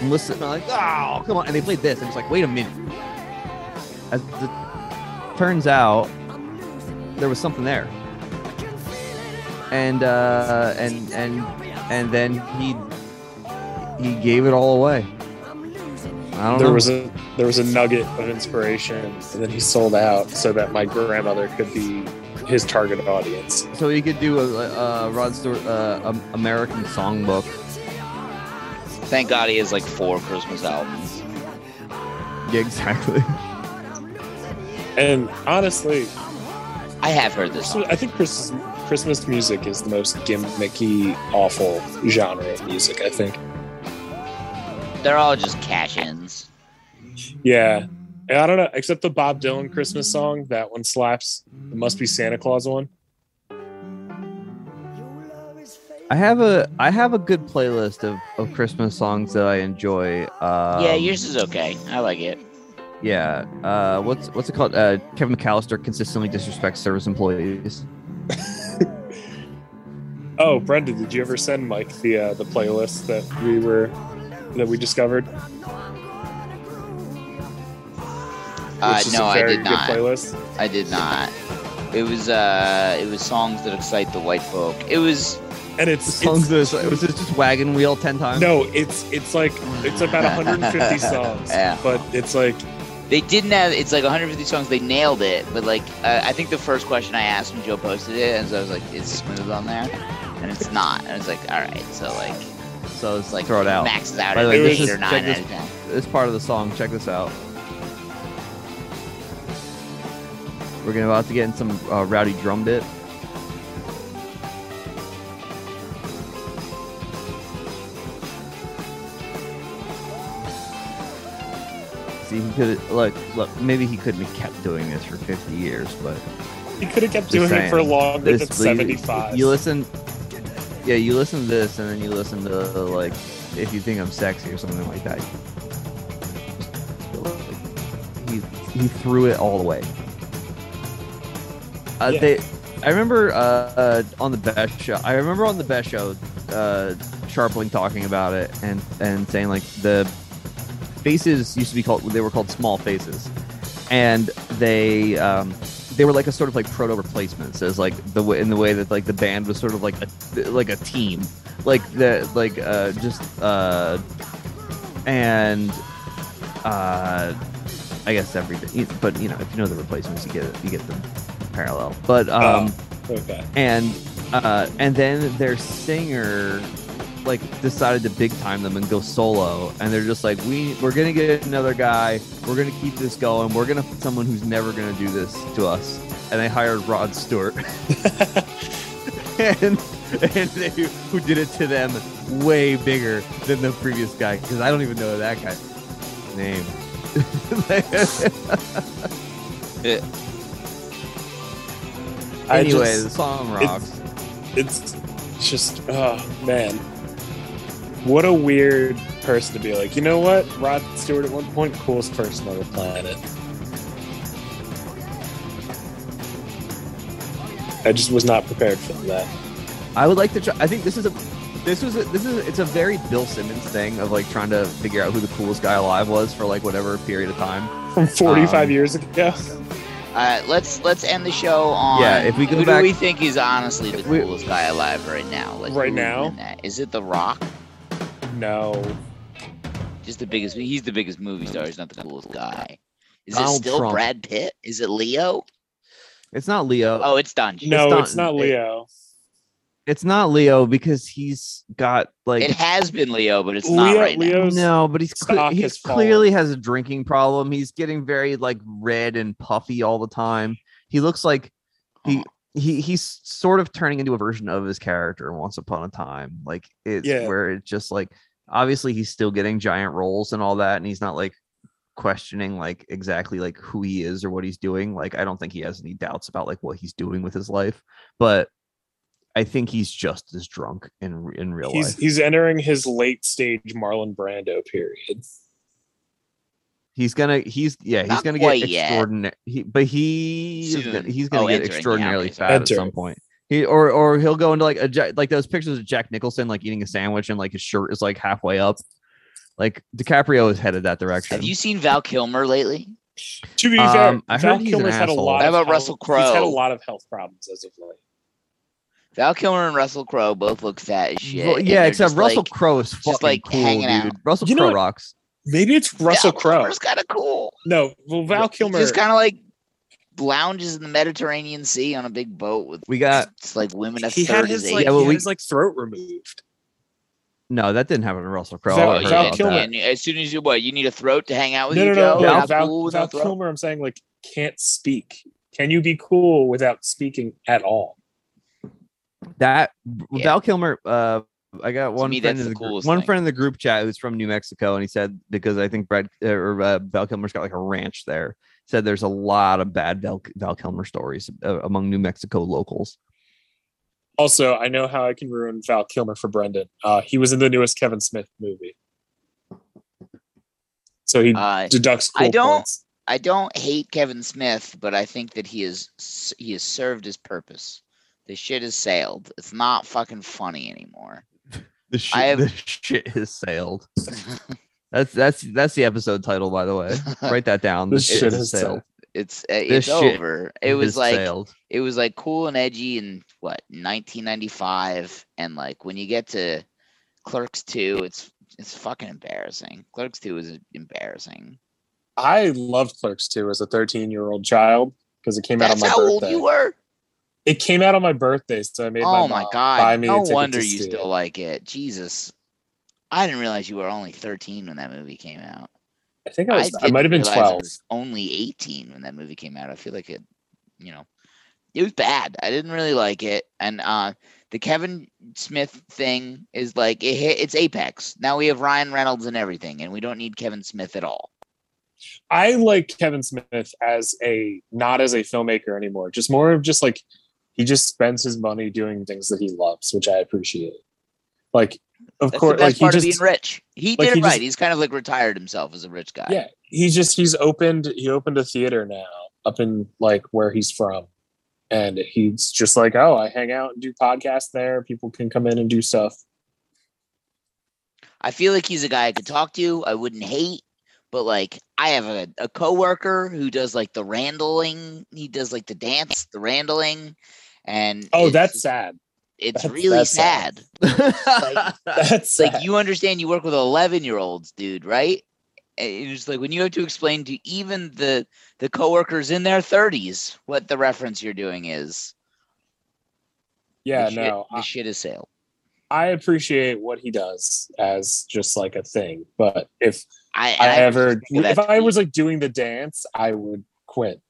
[SPEAKER 3] and Listen, I'm like, oh, come on. And they played this. And it's like, wait a minute. As it turns out, there was something there. And uh and and and then he he gave it all away. I don't
[SPEAKER 5] there
[SPEAKER 3] know.
[SPEAKER 5] was a there was a nugget of inspiration, and then he sold out so that my grandmother could be his target audience.
[SPEAKER 3] so he could do a, a Rod Stewart uh, um, American songbook.
[SPEAKER 4] Thank God he has like four Christmas albums. [LAUGHS]
[SPEAKER 3] Yeah, exactly.
[SPEAKER 5] And honestly,
[SPEAKER 4] I have heard this.
[SPEAKER 5] I think Christmas Christmas music is the most gimmicky, awful genre of music. I think.
[SPEAKER 4] They're all just cash-ins.
[SPEAKER 5] Yeah. I don't know, except the Bob Dylan Christmas song. That one slaps. It must be Santa Claus one.
[SPEAKER 3] I have a I have a good playlist of, of Christmas songs that I enjoy. Um,
[SPEAKER 4] yeah, yours is okay. I like it.
[SPEAKER 3] Yeah. Uh, what's what's it called? Uh, Kevin McAllister consistently disrespects service employees. [LAUGHS]
[SPEAKER 5] Oh, Brenda, did you ever send Mike the uh, the playlist that we were that we discovered?
[SPEAKER 4] Uh, no,
[SPEAKER 5] a
[SPEAKER 4] I
[SPEAKER 5] very
[SPEAKER 4] did not.
[SPEAKER 5] playlist.
[SPEAKER 4] I did not. It was uh, it was songs that excite the white folk. It was
[SPEAKER 5] and it's
[SPEAKER 3] songs that it was just wagon wheel ten times.
[SPEAKER 5] No, it's it's like it's about 150 [LAUGHS] songs,
[SPEAKER 4] Yeah.
[SPEAKER 5] but it's like
[SPEAKER 4] They didn't have. It's like 150 songs. They nailed it, but like uh, I think the first question I asked when Joe posted it, and so I was like, "Is Smooth on there?" And it's not. And I was like, "All right." So like,
[SPEAKER 3] so it's
[SPEAKER 4] like
[SPEAKER 3] throw it out.
[SPEAKER 4] Maxes out
[SPEAKER 3] By
[SPEAKER 4] at
[SPEAKER 3] the way,
[SPEAKER 4] eight
[SPEAKER 3] this
[SPEAKER 4] or
[SPEAKER 3] is-
[SPEAKER 4] nine
[SPEAKER 3] check this, this part of the song. Check this out. We're gonna about to get in some uh, rowdy drum bit. See, he could look. Look, maybe he couldn't have kept doing this for 50 years, but
[SPEAKER 5] he could have kept
[SPEAKER 3] Just
[SPEAKER 5] doing it for
[SPEAKER 3] saying.
[SPEAKER 5] longer
[SPEAKER 3] This-
[SPEAKER 5] than
[SPEAKER 3] you-
[SPEAKER 5] 75.
[SPEAKER 3] You listen, yeah, you listen to this, and then you listen to like if you think I'm sexy or something like that. He he threw it all the way. Uh,
[SPEAKER 5] Yeah.
[SPEAKER 3] They, I remember uh, uh, on the best show. I remember on the best show, uh, Scharpling talking about it and and saying like the faces used to be called they were called small faces and they um they were like a sort of like proto replacements. As like the way in the way that like the band was sort of like a like a team. Like the like uh just uh and uh i guess everything. But you know if you know the replacements you get it you get them parallel. But um
[SPEAKER 5] Oh, okay.
[SPEAKER 3] and uh and then their singer like decided to big time them and go solo and they're just like we we're gonna get another guy. We're gonna keep this going. We're gonna put someone who's never gonna do this to us. And they hired rod stewart. [LAUGHS] And and they, who did it to them way bigger than the previous guy because i don't even know that guy's name. [LAUGHS]
[SPEAKER 5] I
[SPEAKER 3] anyway
[SPEAKER 5] just-
[SPEAKER 3] the song
[SPEAKER 5] it's-
[SPEAKER 3] rocks
[SPEAKER 5] It's just oh man, what a weird person to be like. You know what, Rod Stewart at one point coolest person on the planet. I just was not prepared for that.
[SPEAKER 3] I would like to try. I think this is a, this was a, this is it's a very Bill Simmons thing of like trying to figure out who the coolest guy alive was for like whatever period of time.
[SPEAKER 5] From 45
[SPEAKER 3] Um,
[SPEAKER 5] years ago.
[SPEAKER 4] Uh, let's let's end the show on.
[SPEAKER 3] Yeah, if we go
[SPEAKER 4] who
[SPEAKER 3] back-
[SPEAKER 4] do we think is honestly the
[SPEAKER 3] we-
[SPEAKER 4] coolest guy alive right now? Like
[SPEAKER 5] Right now?
[SPEAKER 4] is it The Rock?
[SPEAKER 5] No,
[SPEAKER 4] Just the biggest. He's the biggest movie star. He's not the coolest guy. Is
[SPEAKER 3] Donald
[SPEAKER 4] it still
[SPEAKER 3] Trump.
[SPEAKER 4] Brad Pitt? Is it Leo?
[SPEAKER 3] It's not Leo.
[SPEAKER 4] Oh, it's done.
[SPEAKER 5] no,
[SPEAKER 3] not-
[SPEAKER 5] it's not Leo.
[SPEAKER 3] It's not Leo because he's got like
[SPEAKER 4] it has been Leo, but it's not
[SPEAKER 5] Leo,
[SPEAKER 4] right now.
[SPEAKER 3] No, but he's cle- he clearly has a drinking problem. He's getting very like red and puffy all the time. He looks like he he he's sort of turning into a version of his character once upon a time. Like it's
[SPEAKER 5] Yeah.
[SPEAKER 3] where it's just like obviously he's still getting giant roles and all that, and he's not like questioning like exactly like who he is or what he's doing. Like I don't think he has any doubts about like what he's doing with his life, but I think he's just as drunk in in real
[SPEAKER 5] He's
[SPEAKER 3] life.
[SPEAKER 5] he's entering his late stage Marlon Brando period.
[SPEAKER 3] He's gonna he's yeah he's
[SPEAKER 4] Not
[SPEAKER 3] gonna get extraordinary. He, but he is
[SPEAKER 4] Soon.
[SPEAKER 3] gonna, he's oh, gonna
[SPEAKER 4] Oh,
[SPEAKER 3] get
[SPEAKER 4] entering,
[SPEAKER 3] extraordinarily
[SPEAKER 4] okay, sorry.
[SPEAKER 3] fat at some point. He or or he'll go into like a Ja- like those pictures of Jack Nicholson like eating a sandwich and like his shirt is like halfway up. Like DiCaprio is headed that direction.
[SPEAKER 4] Have you seen Val Kilmer lately?
[SPEAKER 5] To be fair,
[SPEAKER 3] Um, I
[SPEAKER 5] Val
[SPEAKER 3] heard he's an
[SPEAKER 5] Kilmer's had a
[SPEAKER 3] asshole.
[SPEAKER 5] lot.
[SPEAKER 4] How about
[SPEAKER 5] health-
[SPEAKER 4] Russell
[SPEAKER 5] He's had a lot of health problems as of late.
[SPEAKER 4] Val Kilmer and Russell Crowe both look fat as shit.
[SPEAKER 3] Well, yeah, except Russell
[SPEAKER 4] like-
[SPEAKER 3] Crowe is fucking
[SPEAKER 4] like,
[SPEAKER 3] cool,
[SPEAKER 4] hanging
[SPEAKER 3] dude.
[SPEAKER 4] out.
[SPEAKER 3] Russell
[SPEAKER 5] You
[SPEAKER 3] Crowe rocks.
[SPEAKER 5] Maybe it's Russell
[SPEAKER 4] Val
[SPEAKER 5] Crowe.
[SPEAKER 4] Kilmer's kind of cool.
[SPEAKER 5] No, well, Val Kilmer.
[SPEAKER 4] Just kind of like lounges in the Mediterranean Sea on a big boat with
[SPEAKER 3] We got
[SPEAKER 4] it's like women a
[SPEAKER 5] he had
[SPEAKER 4] his
[SPEAKER 5] his like,
[SPEAKER 3] Yeah, well,
[SPEAKER 5] he had
[SPEAKER 3] we-
[SPEAKER 5] his like throat removed.
[SPEAKER 3] no, that didn't happen to Russell Crowe.
[SPEAKER 5] Val- Val
[SPEAKER 3] about
[SPEAKER 5] Kilmer-
[SPEAKER 3] that.
[SPEAKER 4] And as soon as you what, you need a throat to hang out with
[SPEAKER 5] No,
[SPEAKER 4] you,
[SPEAKER 5] no, no,
[SPEAKER 4] Joe?
[SPEAKER 5] no.
[SPEAKER 4] You're
[SPEAKER 5] Val,
[SPEAKER 4] cool with
[SPEAKER 5] Val? Kilmer. I'm saying like can't speak. Can you be cool without speaking at all?
[SPEAKER 3] That
[SPEAKER 4] Yeah.
[SPEAKER 3] Val Kilmer. Uh, I got one
[SPEAKER 4] me,
[SPEAKER 3] friend in
[SPEAKER 4] the
[SPEAKER 3] the group, one
[SPEAKER 4] thing.
[SPEAKER 3] friend in the group chat who's from New Mexico, and he said because I think Brad uh, or uh, Val Kilmer's got like a ranch there. Said there's a lot of bad Val, Val Kilmer stories uh, among New Mexico locals.
[SPEAKER 5] Also, I know how I can ruin Val Kilmer for Brendan. Uh, he was in the newest Kevin Smith movie, so he
[SPEAKER 4] Uh,
[SPEAKER 5] deducts cool
[SPEAKER 4] I don't-
[SPEAKER 5] points.
[SPEAKER 4] I don't hate Kevin Smith, but I think that he is he has served his purpose. The shit has sailed. It's not fucking funny anymore.
[SPEAKER 3] The shit,
[SPEAKER 4] have-
[SPEAKER 3] the shit has sailed. [LAUGHS] That's that's that's the episode title, by the way. [LAUGHS] Write that down.
[SPEAKER 5] The
[SPEAKER 3] The
[SPEAKER 5] shit
[SPEAKER 3] shit
[SPEAKER 5] has
[SPEAKER 3] has sailed.
[SPEAKER 5] sailed.
[SPEAKER 4] It's uh, it's over. It was like
[SPEAKER 3] sailed.
[SPEAKER 4] it was like cool and edgy in what 1995, and like when you get to Clerks 2, it's it's fucking embarrassing. Clerks 2 is embarrassing.
[SPEAKER 5] I loved Clerks 2 as a 13 year old child because it came out on
[SPEAKER 4] That's
[SPEAKER 5] my
[SPEAKER 4] how
[SPEAKER 5] birthday.
[SPEAKER 4] old you were.
[SPEAKER 5] It came out on my birthday, so I made my
[SPEAKER 4] Oh my
[SPEAKER 5] mom
[SPEAKER 4] god!
[SPEAKER 5] buy me
[SPEAKER 4] no
[SPEAKER 5] ticket
[SPEAKER 4] wonder
[SPEAKER 5] to
[SPEAKER 4] you still
[SPEAKER 5] it.
[SPEAKER 4] like it. Jesus, I didn't realize you were only 13 when that movie came out.
[SPEAKER 5] I think I was. I,
[SPEAKER 4] didn't
[SPEAKER 5] might have been
[SPEAKER 4] realize I
[SPEAKER 5] 12.
[SPEAKER 4] was only 18 when that movie came out. I feel like it, you know, it was bad. I didn't really like it. And uh the Kevin Smith thing is like it hit it's apex. Now we have Ryan Reynolds and everything, and we don't need Kevin Smith at all.
[SPEAKER 5] I like Kevin Smith as a not as a filmmaker anymore. Just more of just like he just spends his money doing things that he loves, which I appreciate. Like, of
[SPEAKER 4] That's
[SPEAKER 5] course,
[SPEAKER 4] the best
[SPEAKER 5] like
[SPEAKER 4] part
[SPEAKER 5] he
[SPEAKER 4] of
[SPEAKER 5] just
[SPEAKER 4] being rich. He
[SPEAKER 5] like,
[SPEAKER 4] did
[SPEAKER 5] he
[SPEAKER 4] it right.
[SPEAKER 5] just-
[SPEAKER 4] He's kind of like retired himself as a rich guy.
[SPEAKER 5] yeah, he's just he's opened he opened a theater now up in like where he's from, and he's just like, oh, I hang out and do podcasts there. People can come in and do stuff.
[SPEAKER 4] I feel like he's a guy I could talk to. I wouldn't hate, but like I have a, a coworker who does like the randling. He does like the dance, the randling, and
[SPEAKER 5] Oh, that's sad.
[SPEAKER 4] It's
[SPEAKER 5] that's-
[SPEAKER 4] really
[SPEAKER 5] that's sad.
[SPEAKER 4] sad. [LAUGHS] [LAUGHS]
[SPEAKER 5] That's
[SPEAKER 4] like
[SPEAKER 5] sad.
[SPEAKER 4] you understand you work with 11 year olds dude right And it's like when you have to explain to even the the coworkers in their 30s what the reference you're doing is
[SPEAKER 5] yeah,
[SPEAKER 4] the shit,
[SPEAKER 5] no,
[SPEAKER 4] the shit is sale
[SPEAKER 5] I appreciate what he does as just like a thing. But if
[SPEAKER 4] I,
[SPEAKER 5] I,
[SPEAKER 4] I
[SPEAKER 5] ever,
[SPEAKER 4] just think of
[SPEAKER 5] if
[SPEAKER 4] that
[SPEAKER 5] I was like doing the dance, I would quit.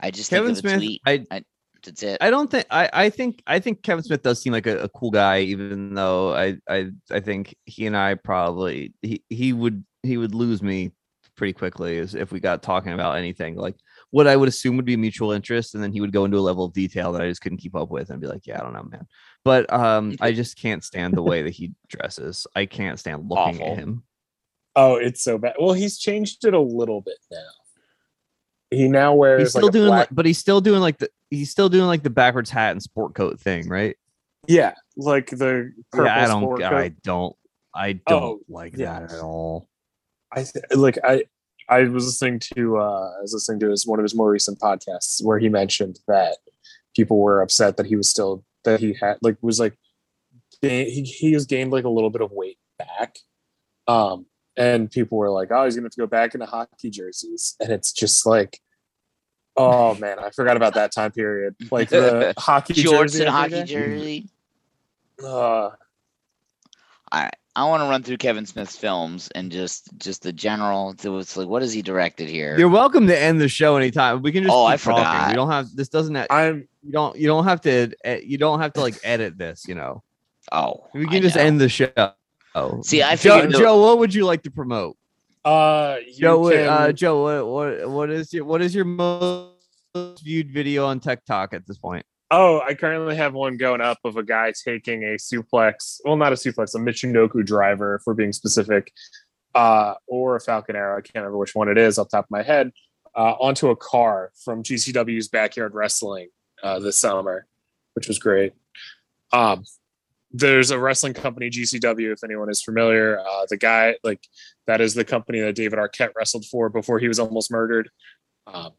[SPEAKER 4] I just
[SPEAKER 3] Kevin
[SPEAKER 4] think of
[SPEAKER 3] Smith,
[SPEAKER 4] tweet
[SPEAKER 3] I
[SPEAKER 4] I, that's it
[SPEAKER 3] I don't think I, I think I think Kevin Smith does seem like a, a cool guy, even though I, I I think he and I probably he, he would he would lose me pretty quickly as if we got talking about anything like what I would assume would be mutual interest, and then he would go into a level of detail that I just couldn't keep up with and be like, yeah, I don't know, man. But um, I just can't stand the way that he dresses. I can't stand looking
[SPEAKER 4] Awful.
[SPEAKER 3] at him.
[SPEAKER 5] Oh, it's so bad. Well, he's changed it a little bit now. He now wears
[SPEAKER 3] He's still
[SPEAKER 5] like
[SPEAKER 3] doing,
[SPEAKER 5] black,
[SPEAKER 3] like, but he's still doing like the he's still doing like the backwards hat and sport coat thing, right?
[SPEAKER 5] yeah, like the purple
[SPEAKER 3] yeah, I don't, I don't, I don't
[SPEAKER 5] Oh,
[SPEAKER 3] like
[SPEAKER 5] yeah.
[SPEAKER 3] that at all.
[SPEAKER 5] I th- like I I was listening to uh I was listening to his one of his more recent podcasts where he mentioned that people were upset that he was still that he had like was like he he has gained like a little bit of weight back. Um and people were like, Oh, he's gonna have to go back into hockey jerseys. And it's just like Oh man, I forgot about that time period. Like the [LAUGHS] hockey
[SPEAKER 4] shorts
[SPEAKER 5] jersey
[SPEAKER 4] and hockey
[SPEAKER 5] day.
[SPEAKER 4] jersey
[SPEAKER 5] Uh,
[SPEAKER 4] all right i want to run through kevin smith's films and just just the general so it's like what has he directed here
[SPEAKER 3] You're welcome to end the show anytime. We can just
[SPEAKER 4] Oh,
[SPEAKER 3] keep
[SPEAKER 4] I
[SPEAKER 3] talking.
[SPEAKER 4] forgot.
[SPEAKER 3] We don't have this doesn't have,
[SPEAKER 5] I'm
[SPEAKER 3] you don't you don't have to you don't have to like edit this, you know.
[SPEAKER 4] oh
[SPEAKER 3] We
[SPEAKER 4] I
[SPEAKER 3] can just
[SPEAKER 4] know.
[SPEAKER 3] end the show. Oh.
[SPEAKER 4] See, I
[SPEAKER 3] Joe,
[SPEAKER 4] figured
[SPEAKER 3] Joe, what would you like to promote?
[SPEAKER 5] uh you
[SPEAKER 3] Joe, what-
[SPEAKER 5] can,
[SPEAKER 3] uh, Joe, what, what what is your what is your most viewed video on TikTok at this point?
[SPEAKER 5] Oh, I currently have one going up of a guy taking a suplex. Well, not a suplex, a Michinoku driver, if we're being specific, uh, or a Falcon Arrow. I can't remember which one it is off the top of my head. Uh, onto a car from GCW's Backyard Wrestling uh, this summer, which was great. Um, there's a wrestling company, GCW, if anyone is familiar. Uh, the guy, like, that is the company that David Arquette wrestled for before he was almost murdered. Um,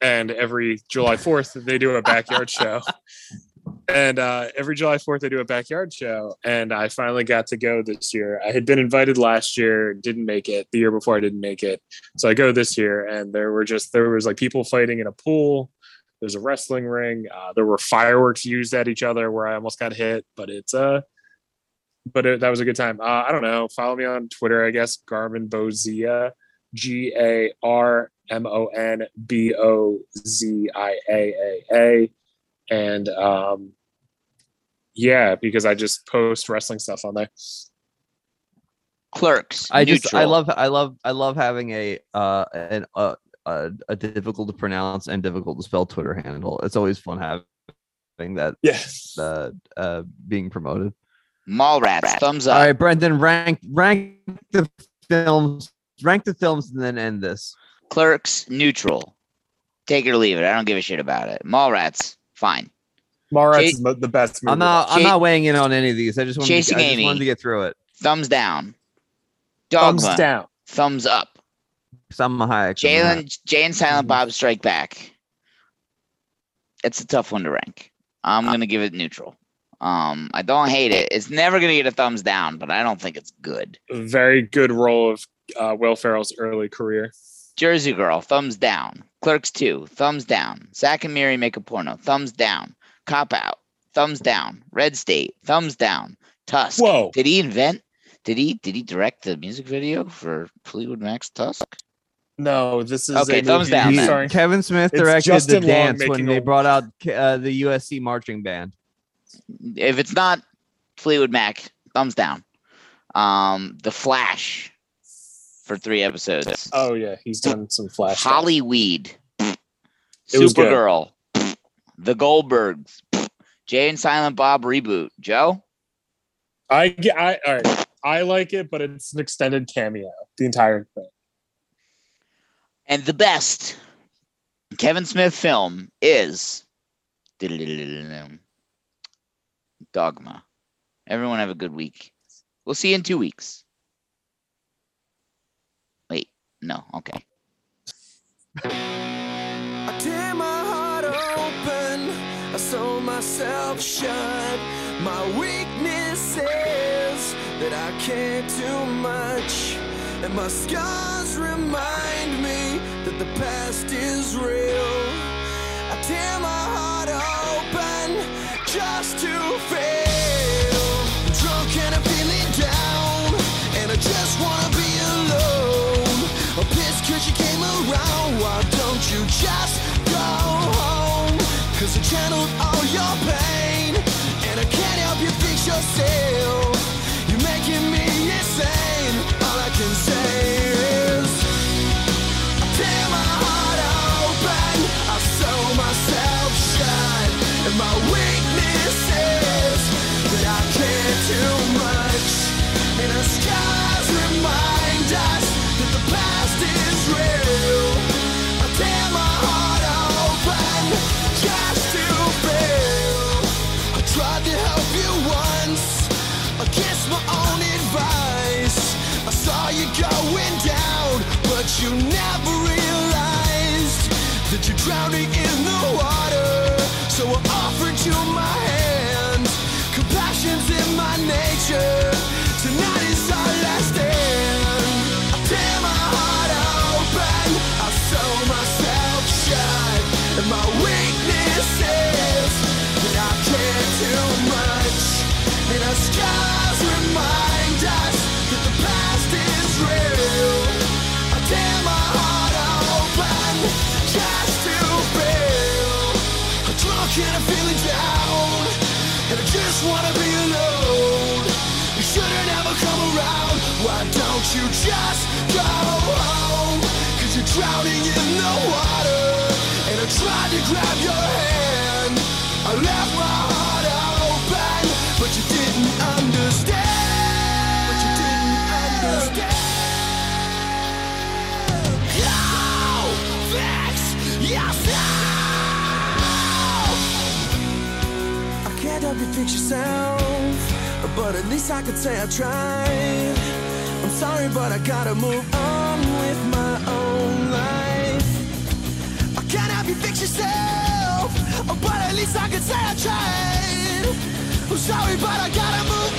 [SPEAKER 5] and every July 4th, they do a backyard [LAUGHS] show. And uh, every July 4th, they do a backyard show. And I finally got to go this year. I had been invited last year, didn't make it. The year before, I didn't make it. So I go this year, and there were just, there was like people fighting in a pool. There's a wrestling ring. Uh, there were fireworks used at each other where I almost got hit, but it's uh but it, that was a good time. Uh, I don't know. Follow me on Twitter, I guess. Garmonbozia, G A R M O N B O Z I A A A, and um, yeah, because I just post wrestling stuff on there.
[SPEAKER 4] Clerks.
[SPEAKER 3] I just I love I love I love having a uh an uh, a, a difficult to pronounce and difficult to spell Twitter handle. It's always fun having that
[SPEAKER 5] Yes.
[SPEAKER 3] uh, uh being promoted.
[SPEAKER 4] Mallrats. Thumbs up.
[SPEAKER 3] All right, Brendan, rank rank the films, rank the films, and then end this.
[SPEAKER 4] Clerks. Neutral. Take it or leave it. I don't give a shit about it. Mallrats. Fine.
[SPEAKER 5] Mallrats
[SPEAKER 4] Jay-
[SPEAKER 5] is the best movie.
[SPEAKER 3] I'm not I'm not weighing in on any of these. I just wanted, to, I just
[SPEAKER 4] Amy.
[SPEAKER 3] wanted to get through it.
[SPEAKER 4] Thumbs down. Dogma.
[SPEAKER 5] Thumbs down.
[SPEAKER 4] Thumbs up.
[SPEAKER 3] Some high. some high.
[SPEAKER 4] Jalen, Jay and Silent Bob Strike Back. It's a tough one to rank. I'm gonna give it neutral. Um, I don't hate it. It's never gonna get a thumbs down, but I don't think it's good.
[SPEAKER 5] Very good role of uh, Will Ferrell's early career.
[SPEAKER 4] Jersey Girl, thumbs down. Clerks 2, thumbs down. Zack and Miri make a porno, thumbs down. Cop Out, thumbs down. Red State, thumbs down. Tusk.
[SPEAKER 5] Whoa.
[SPEAKER 4] Did he invent? Did he did he direct the music video for Fleetwood Mac's Tusk?
[SPEAKER 5] No, this is
[SPEAKER 4] Okay,
[SPEAKER 5] a
[SPEAKER 4] thumbs
[SPEAKER 5] movie
[SPEAKER 4] down then.
[SPEAKER 5] starring-
[SPEAKER 3] Kevin Smith directed
[SPEAKER 5] Justin
[SPEAKER 3] the
[SPEAKER 5] Long
[SPEAKER 3] dance when they brought out uh, the USC marching band.
[SPEAKER 4] If it's not Fleetwood Mac, thumbs down. Um, The Flash for three episodes.
[SPEAKER 5] Oh yeah, he's done some flash. stuff.
[SPEAKER 4] Hollyweed.
[SPEAKER 5] It was good.
[SPEAKER 4] Supergirl. The Goldbergs. Jay and Silent Bob reboot. Joe?
[SPEAKER 5] I get. I all right. I like it, but it's an extended cameo. The entire thing.
[SPEAKER 4] And the best Kevin Smith film is Dogma. Everyone have a good week. We'll see you in two weeks. Wait, no, okay.
[SPEAKER 14] I tear my heart open, I sew myself shut. My weakness is that I can't do much, and my scars remind that the past is real. I tear my heart open just to fail. I'm drunk and I'm feeling down, and I just wanna be alone. I'm pissed cause you came around. Why don't you just go home? Cause I channeled all your pain, and I can't help you fix yourself. You're making me insane. All I can say myself shut, and my weakness is that I can't do much, and the scars remind us that the past is real. I tear my heart open just to feel. I tried to help you once against my own advice. I saw you going down, but you never you're drowning in the water. drowning in the water And I tried to grab your hand. I left my heart open But you didn't understand. But you didn't understand. How fix yourself. I can't help you fix yourself But at least I could say I tried. I'm sorry but I gotta move on. Yourself, oh, but at least I could say I tried. I'm sorry, but I gotta move